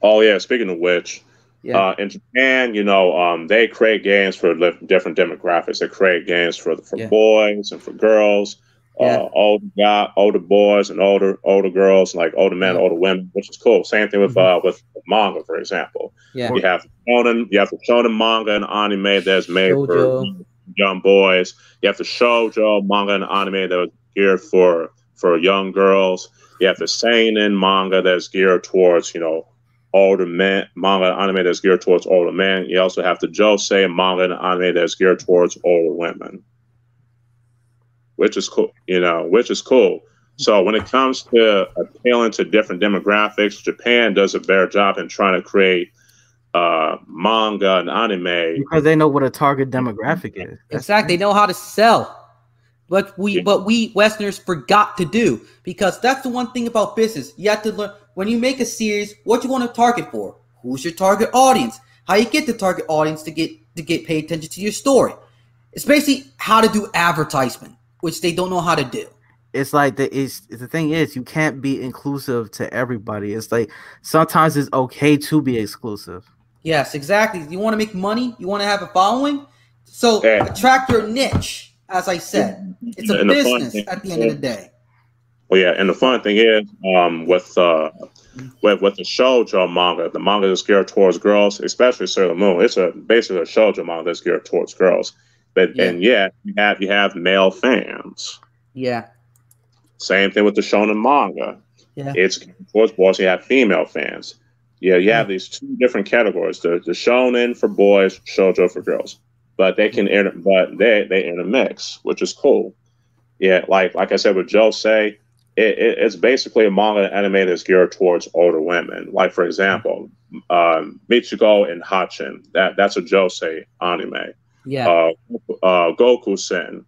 Oh yeah. Speaking of which, yeah, Uh, in Japan, you know, um, they create games for different demographics. They create games for for Yeah. boys and for girls, Yeah. uh, older guy, older boys and older older girls, like older men, Yeah. older women, which is cool. Same thing with uh, with manga, for example. yeah, You have shonen, you have the shonen manga and anime that's made for young boys. You have the shoujo manga and anime that was geared for for young girls. You have the seinen manga that's geared towards you know older men. Manga and anime that's geared towards older men. You also have the josei manga and anime that's geared towards older women, which is cool. You know, which is cool. So when it comes to appealing to different demographics, Japan does a better job in trying to create uh, manga and anime because they know what a target demographic is. That's- exactly. They know how to sell. But we, Yeah. but we Westerners forgot to do because that's the one thing about business. You have to learn when you make a series, what you want to target for, who's your target audience, how you get the target audience to get to get pay attention to your story. It's basically how to do advertisement, which they don't know how to do. it's like the is the thing is you can't be inclusive to everybody. It's like sometimes it's okay to be exclusive. Yes, exactly. You want to make money, you want to have a following, so Yeah. attract your niche. As I said, it's a And business thing- at the end of the day. Well, yeah, and the fun thing is, um, with uh, with with the shoujo manga, the manga that's geared towards girls, especially Sailor Moon. It's a basically a shoujo manga that's geared towards girls. But Yeah. and yet you have you have male fans. Yeah, Same thing with the shonen manga. Yeah. It's geared towards boys. You have female fans. Yeah, you have these two different categories: the the shonen for boys, shoujo for girls. But they can inter- but they they intermix, which is cool. Yeah, like like I said with josei, it, it, it's basically a manga and anime that's geared towards older women. Like for example, um, Michiko and Hatchin. That that's a Josei anime. yeah, Uh, uh, Gokusen.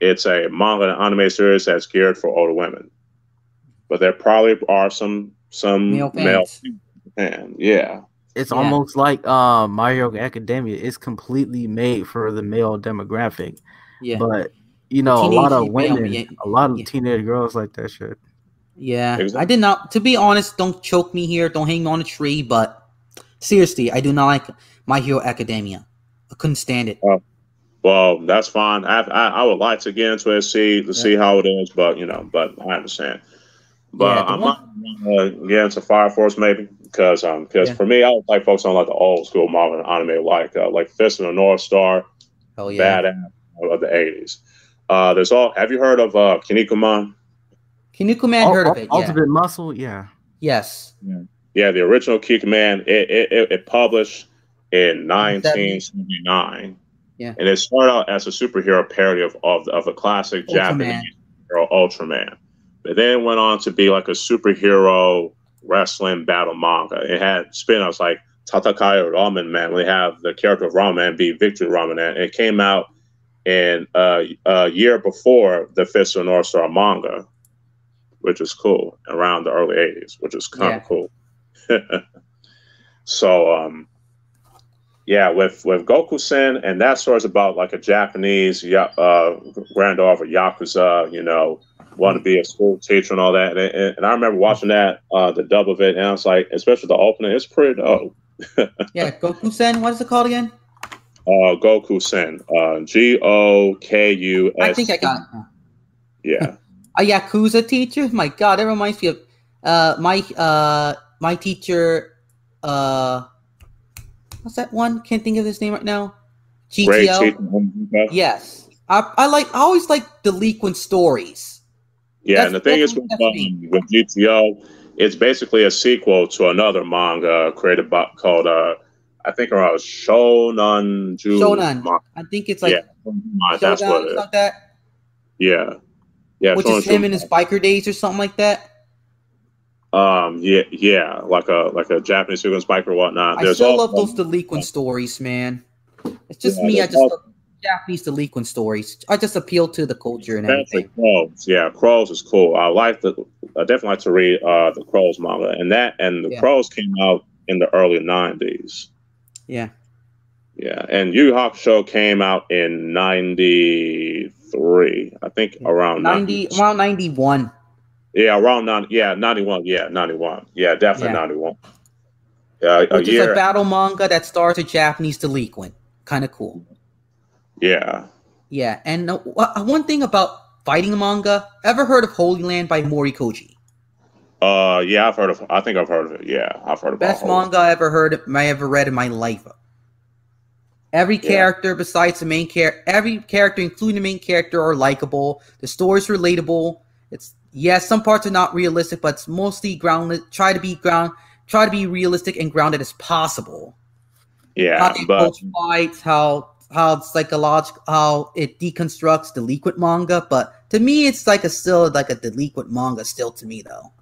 It's a manga and anime series that's geared for older women. But there probably are some some Male male fans. fans. Yeah. It's Yeah. almost like uh, My Hero Academia. It's completely made for the male demographic, yeah, but you know, a lot of women, yeah, a lot of yeah. teenage girls like that shit. yeah. Exactly. I did not. To be honest, don't choke me here. Don't hang me on a tree. But seriously, I do not like My Hero Academia. I couldn't stand it. Well, that's fine. I, I I would like to get into it, see to see how it is, but you know, but I understand. But Yeah, the I might want to get into Fire Force maybe because um because Yeah. for me I would like focus on like the old school Marvel anime like uh, like Fist of the North Star, Hell yeah. badass of the eighties. Uh, there's all. Have you heard of uh Kinnikuman? Kinuku Man heard of Ul- it. Yeah. Ultimate Muscle, yeah. Yes. Yeah, the original Kick Man. It it, it, it published in 1979. Yeah. And it started out as a superhero parody of of, of a classic Ultraman. Japanese hero, Ultraman. But then it went on to be like a superhero wrestling battle manga. It had spin-offs like Tatakai or Ramen Man. We have the character of Ramen Man be Victory Ramen Man. It came out in uh, a year before the Fist of North Star manga, which is cool, around the early 80s, which is kind of Yeah. cool. so, um, yeah, with with Gokusen, and that story's about like a Japanese uh, granddaughter yakuza, you know, want to be a school teacher and all that. And, and, and I remember watching that, uh, the dub of it, and I was like, especially the opening, it's pretty dope. Yeah, Gokusen. What is it called again? Uh, Gokusen, uh, G O K U S. I think I got it. Yeah, a yakuza teacher. My God, that reminds me of uh my uh my teacher. Uh, what's that one? Can't think of his name right now. GTO. Yes, I I like I always like delinquent stories. Yeah, and the thing is with, um, with GTO, it's basically a sequel to another manga created by called uh, I think around Shonan Ju. Shonan. I think it's like yeah, that's what it is. like that, Yeah, yeah, which Shonan is him in his biker days or something like that. Um, yeah, yeah, like a like a Japanese sequence bike or whatnot. I There's still also, love those delinquent stories, man. It's just Yeah, me. I just also- love Japanese delinquent stories. I just appeal to the culture and everything. Crows. Yeah, Crows is cool. I like the. I definitely like to read uh the Crows manga, and that and the Yeah. Crows came out in the early '90s. Yeah. Yeah, and Yu Hakusho came out in '93, I think around 90 around 91 Yeah, around nine. Yeah, '91. Yeah, '91. Yeah, definitely Yeah. '91. Yeah, a which is a battle manga that stars a japanese delinquent kind of cool yeah. yeah and uh, one thing about fighting manga ever heard of holy land by mori koji Uh, yeah, I've heard of. I think I've heard of it. Yeah, I've heard about. best manga i ever heard i ever read in my life every Yeah. character besides the main character every character including the main character are likable the story's relatable it's yes some parts are not realistic but it's mostly grounded try to be ground try to be realistic and grounded as possible Yeah, how they but fights, how how psychological, how it deconstructs delinquent manga. But to me, it's like a still like a delinquent manga still to me though.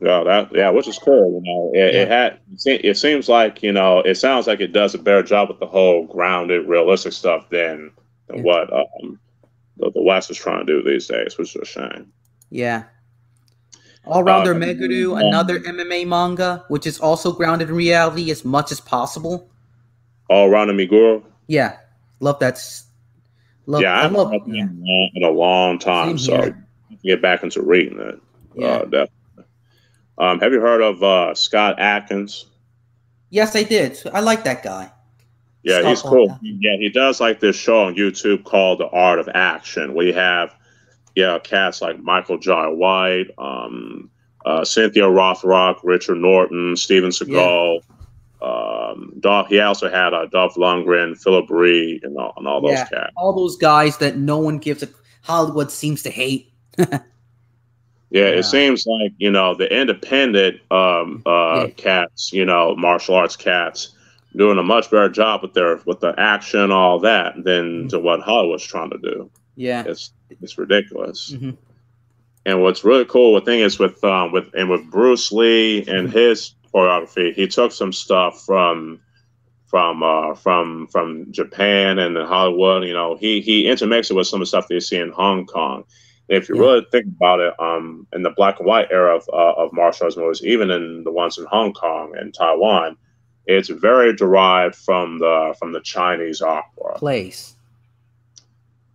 Yeah, that yeah, which is cool. You know, it, it had it seems like you know it sounds like it does a better job with the whole grounded, realistic stuff than than Yeah. what um the, the West is trying to do these days, which is a shame. Yeah. All Rounder Uh, Meguru, um, another MMA manga, which is also grounded in reality as much as possible. All around the Meguru, Yeah, love that. Love, yeah, I I love. Yeah, in, a long, in a long time, Same so here. I can get back into reading it. yeah. Uh, definitely. Um, have you heard of uh, Scott Adkins? yes, I did. I like that guy. Yeah, Scott he's cool. Yeah, he does like this show on YouTube called The Art of Action, where you have yeah cats like Michael Jai White, um, uh, Cynthia Rothrock, Richard Norton, Steven Seagal. Um, Dolph, he also had uh, Dolph Lundgren, Philip Rhee, and all, and all those Yeah. cats. All those guys that no one gives a Hollywood seems to hate. Yeah, Yeah. it seems like you know the independent um, uh, Yeah. cats, you know, martial arts cats, doing a much better job with their with the action, all that, than Mhm. to what Hollywood's trying to do. Yeah. It's it's ridiculous. Mhm. And what's really cool, the thing is with um with and with Bruce Lee and Mm-hmm. his choreography, he took some stuff from from uh from from Japan and Hollywood. You know, he he intermixed it with some of the stuff that you see in Hong Kong. If you Yeah. really think about it, um, in the black and white era of uh, of martial arts movies, even in the ones in Hong Kong and Taiwan, it's very derived from the from the Chinese opera. Place.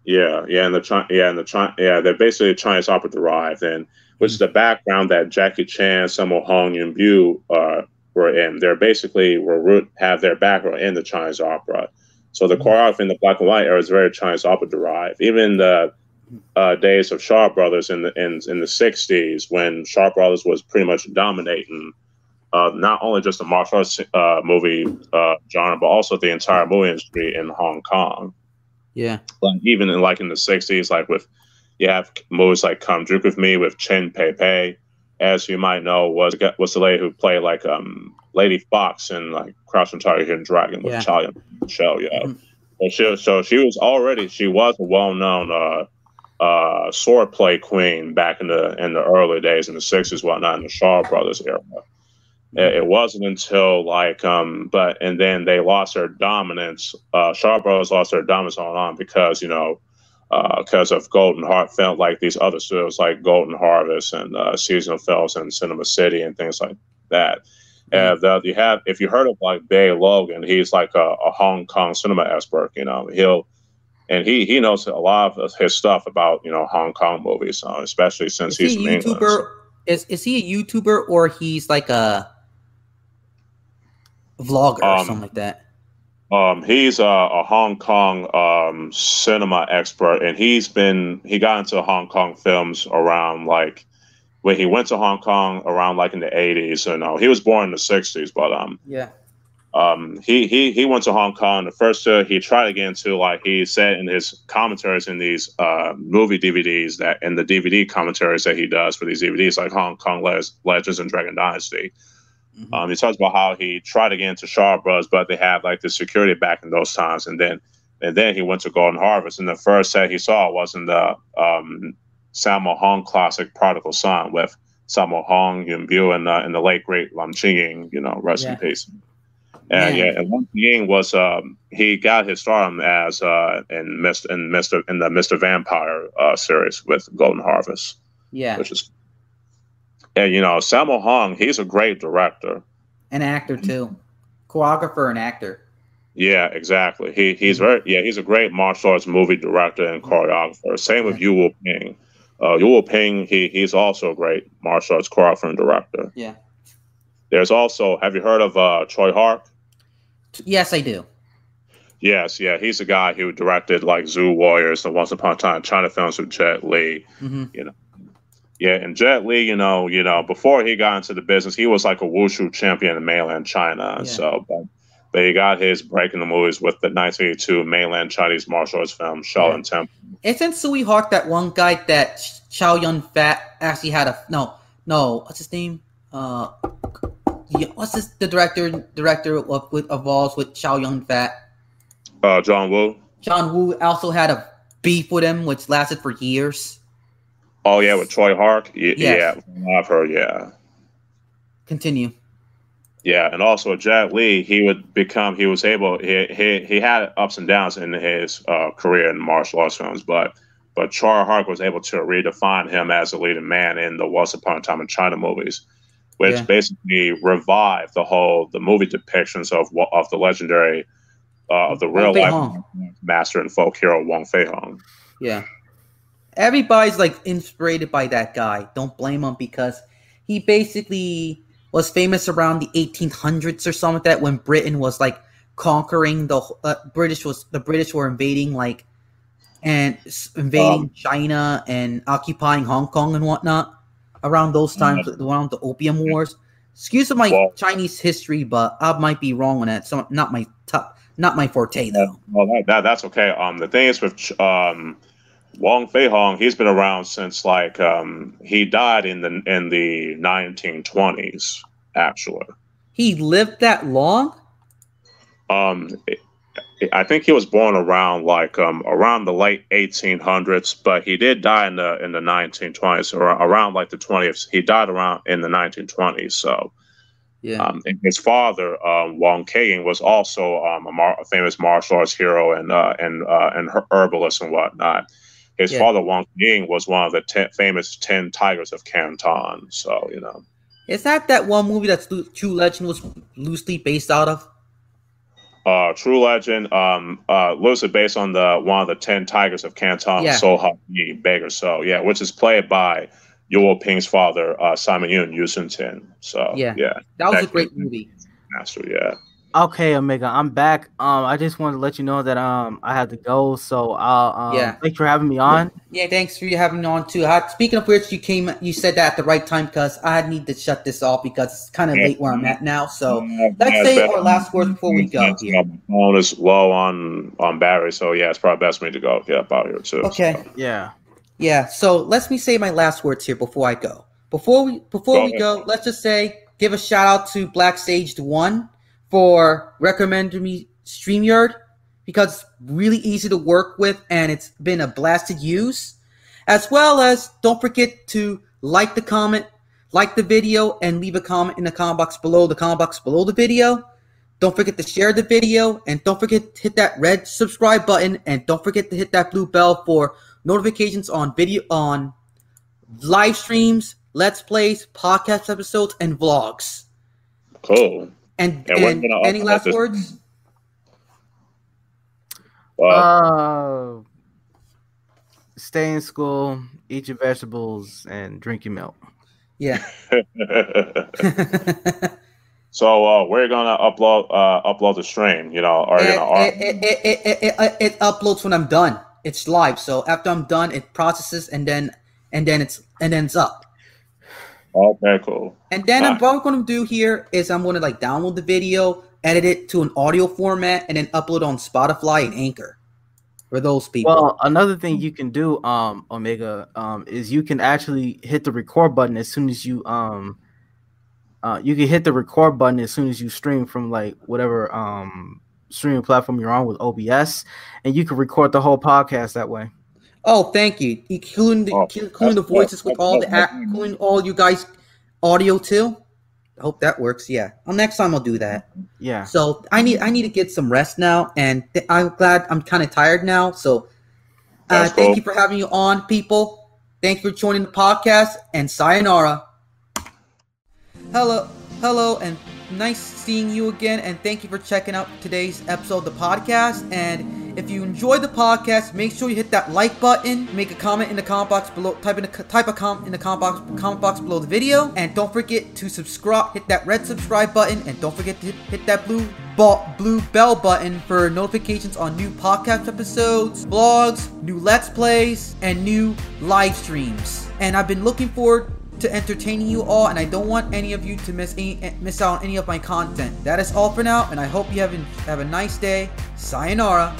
Yeah, yeah, and the Chi- yeah, and the Chi- yeah, they're basically Chinese opera derived, and which is the background that Jackie Chan, Sammo Hung, and Bu uh, were in. They're basically were root have their background in the Chinese opera. So the Mhm. choreography in the black and white era is very Chinese opera derived. Even the uh, days of Shaw Brothers in the in, in the '60s, when Shaw Brothers was pretty much dominating uh, not only just the martial arts uh, movie uh, genre, but also the entire movie industry in Hong Kong Yeah. like even in like in the '60s, like with you have movies like "Come Drink with Me" with Cheng Pei Pei, as you might know, was was the lady who played like um Lady Fox in like Crouching Tiger, Hidden Dragon with Yeah. Chow Yun yeah. Mhm. So she, so she was already she was a well known uh, uh, swordplay queen back in the in the early days in the sixties, whatnot, in the Shaw Brothers era. It, it wasn't until like um, but and then they lost their dominance. Uh, Shaw Brothers lost their dominance on on because you know because uh, of Golden Heart felt like these other studios like Golden Harvest and uh, Seasonal Films and Cinema City and things like that. And uh, you have, if you heard of like Bey Logan, he's like a, a, Hong Kong cinema expert. You know, he'll and he he knows a lot of his stuff about you know Hong Kong movies, uh, especially since is he's he a YouTuber. England. Is is he a YouTuber or he's like a vlogger or Um, something like that? Um, he's a, a Hong Kong um, cinema expert, and he's been he got into Hong Kong films around like when he went to Hong Kong around like in the eighties. You know, he was born in the sixties, but um, Yeah. Um, he he he went to Hong Kong. The first uh, he tried again to like he said in his commentaries in these uh, movie DVDs that in the DVD commentaries that he does for these DVDs like Hong Kong Le- Legends and Dragon Dynasty. Mhm. Um, he talks about how he tried again to Shaw Bros, but they had like the security back in those times, and then and then he went to Golden Harvest, and the first set he saw was in the um, Sammo Hung classic Prodigal Son with Sammo Hung, Yun Bu, and, uh, and the late great Lam Ching Ying, you know, rest Yeah. in peace. And Yeah. yeah, and Ching Ying was um, he got his stardom as uh, in Mr. in Mr. in the Mr. Vampire uh, series with Golden Harvest Yeah. which is and you know Sammo Hung, he's a great director. An actor too. Choreographer and actor. Yeah, exactly. He he's very yeah, he's a great martial arts movie director and choreographer. Same with Yuen Woo Ping. Uh, Yuen Woo Ping, he he's also a great martial arts choreographer and director. Yeah. There's also have you heard of uh, Tsui Hark? Yes, I do. Yes, yeah, he's a guy who directed like Zu Warriors and Once Upon a Time China films with Jet Li. hmm You know, Yeah, and Jet Li, you know, you know, before he got into the business, he was like a wushu champion in mainland China. Yeah. So, but, but he got his break in the movies with the 1982 mainland Chinese martial arts film Shaolin Temple. Isn't Tsui Hark that one guy that Ch- Chow Yun Fat actually had a no no what's his name uh yeah, what's this the director director of with evolves with Chow Yun Fat Uh, John Woo. John Woo also had a beef with him which lasted for years. Oh yeah, with Tsui Hark. Y- Yes. Yeah, I've heard. Yeah, Continue. yeah, and also Jet Li, he would become. He was able. He he, he had ups and downs in his uh, career in martial arts films, but but Tsui Hark was able to redefine him as a leading man in the Once Upon a Time in China movies, which Yeah. basically revived the whole the movie depictions of of the legendary uh, of the real life master and folk hero Wong Fei Hung. Yeah. Everybody's like inspired by that guy. Don't blame him because he basically was famous around the 1800s or something like that when Britain was like conquering the uh, British was the British were invading like and invading Um, China and occupying Hong Kong and whatnot around those times around the Opium Wars. Excuse my Well- Chinese history, but I might be wrong on that. So not my top, not my forte though. Well, that, that that's okay. Um, the thing is with um, Wong Fei Hung, he's been around since like um, he died in the in the 1920s. Actually, He lived that long. um, I think he was born around like um, around the late 1800s, but he did die in the in the 1920s or around like the 20s. He died around in the 1920s. So. Yeah. Um, his father, um, Wong Kei Ying, was also um, a, mar- a famous martial arts hero and uh, and uh, and her- herbalist and whatnot. His Yeah. father, Wong Ying, was one of the ten, famous Ten Tigers of Canton. So you know, Is that that one movie that's True Legend was loosely based out of? Uh, True Legend, um, uh, loosely based on the one of the Ten Tigers of Canton, Yeah. So Ha Yi, Beggar So, yeah, which is played by Yuo Ping's father, uh, Simon Yun Yusen Tin. So Yeah. yeah, That was a great movie. master, yeah. Okay, Omega, I'm back. Um, I just wanted to let you know that um I had to go, so I'll um, Yeah. thanks for having me on. Yeah, thanks for you having me on too. I, speaking of which, you came, you said that at the right time because I need to shut this off because it's kind of late where I'm at now. So Yeah, let's say our last words before we go. Yeah, Here. my phone is low on on battery, so yeah, it's probably best for me to go get up out here too. Okay. so. Yeah. Yeah. So let me say my last words here before I go. Before we before Go we ahead. go, let's just say give a shout out to Black Sage One for recommending me StreamYard because it's really easy to work with and it's been a blast to use. As well as don't forget to like the comment, like the video, and leave a comment in the comment box below the comment box below the video. Don't forget to share the video and don't forget to hit that red subscribe button and don't forget to hit that blue bell for notifications on video on live streams, let's plays, podcast episodes, and vlogs. Cool. And, And and gonna any upload last this- words? Well, Uh, stay in school, eat your vegetables, and drink your milk. Yeah. so uh, we're gonna upload uh, upload the stream. You know, are you it, gonna? Are, it, it, it, it, it, it, it uploads when I'm done. It's live. So after I'm done, it processes and then and then it's and then it's up. Okay, cool. And then I'm, what I'm going to do here is I'm going to like download the video, edit it to an audio format, and then upload on Spotify and Anchor for those people. Well, another thing you can do, um, Omega, um, is you can actually hit the record button as soon as you um, uh, you can hit the record button as soon as you stream from like whatever um streaming platform you're on with OBS, and you can record the whole podcast that way. Oh, thank you, including the Oh, including the that's- voices with all the that's- act, including all you guys audio too. I hope that works. Yeah. Well, next time I'll do that. Yeah. So I need I need to get some rest now, and th- I'm glad I'm kind of tired now. So uh, thank cool. you for having you on, people. Thank you for joining the podcast, and sayonara. Hello, hello, and nice seeing you again. And thank you for checking out today's episode of the podcast. And if you enjoyed the podcast, make sure you hit that like button, make a comment in the comment box below, type in a type a comment in the comment box comment box below the video, and don't forget to subscribe. Hit that red subscribe button, and don't forget to hit, hit that blue blue bell button for notifications on new podcast episodes, blogs, new let's plays, and new live streams. And I've been looking forward to entertaining you all, and I don't want any of you to miss any miss out on any of my content. That is all for now, and I hope you have, have a nice day. Sayonara.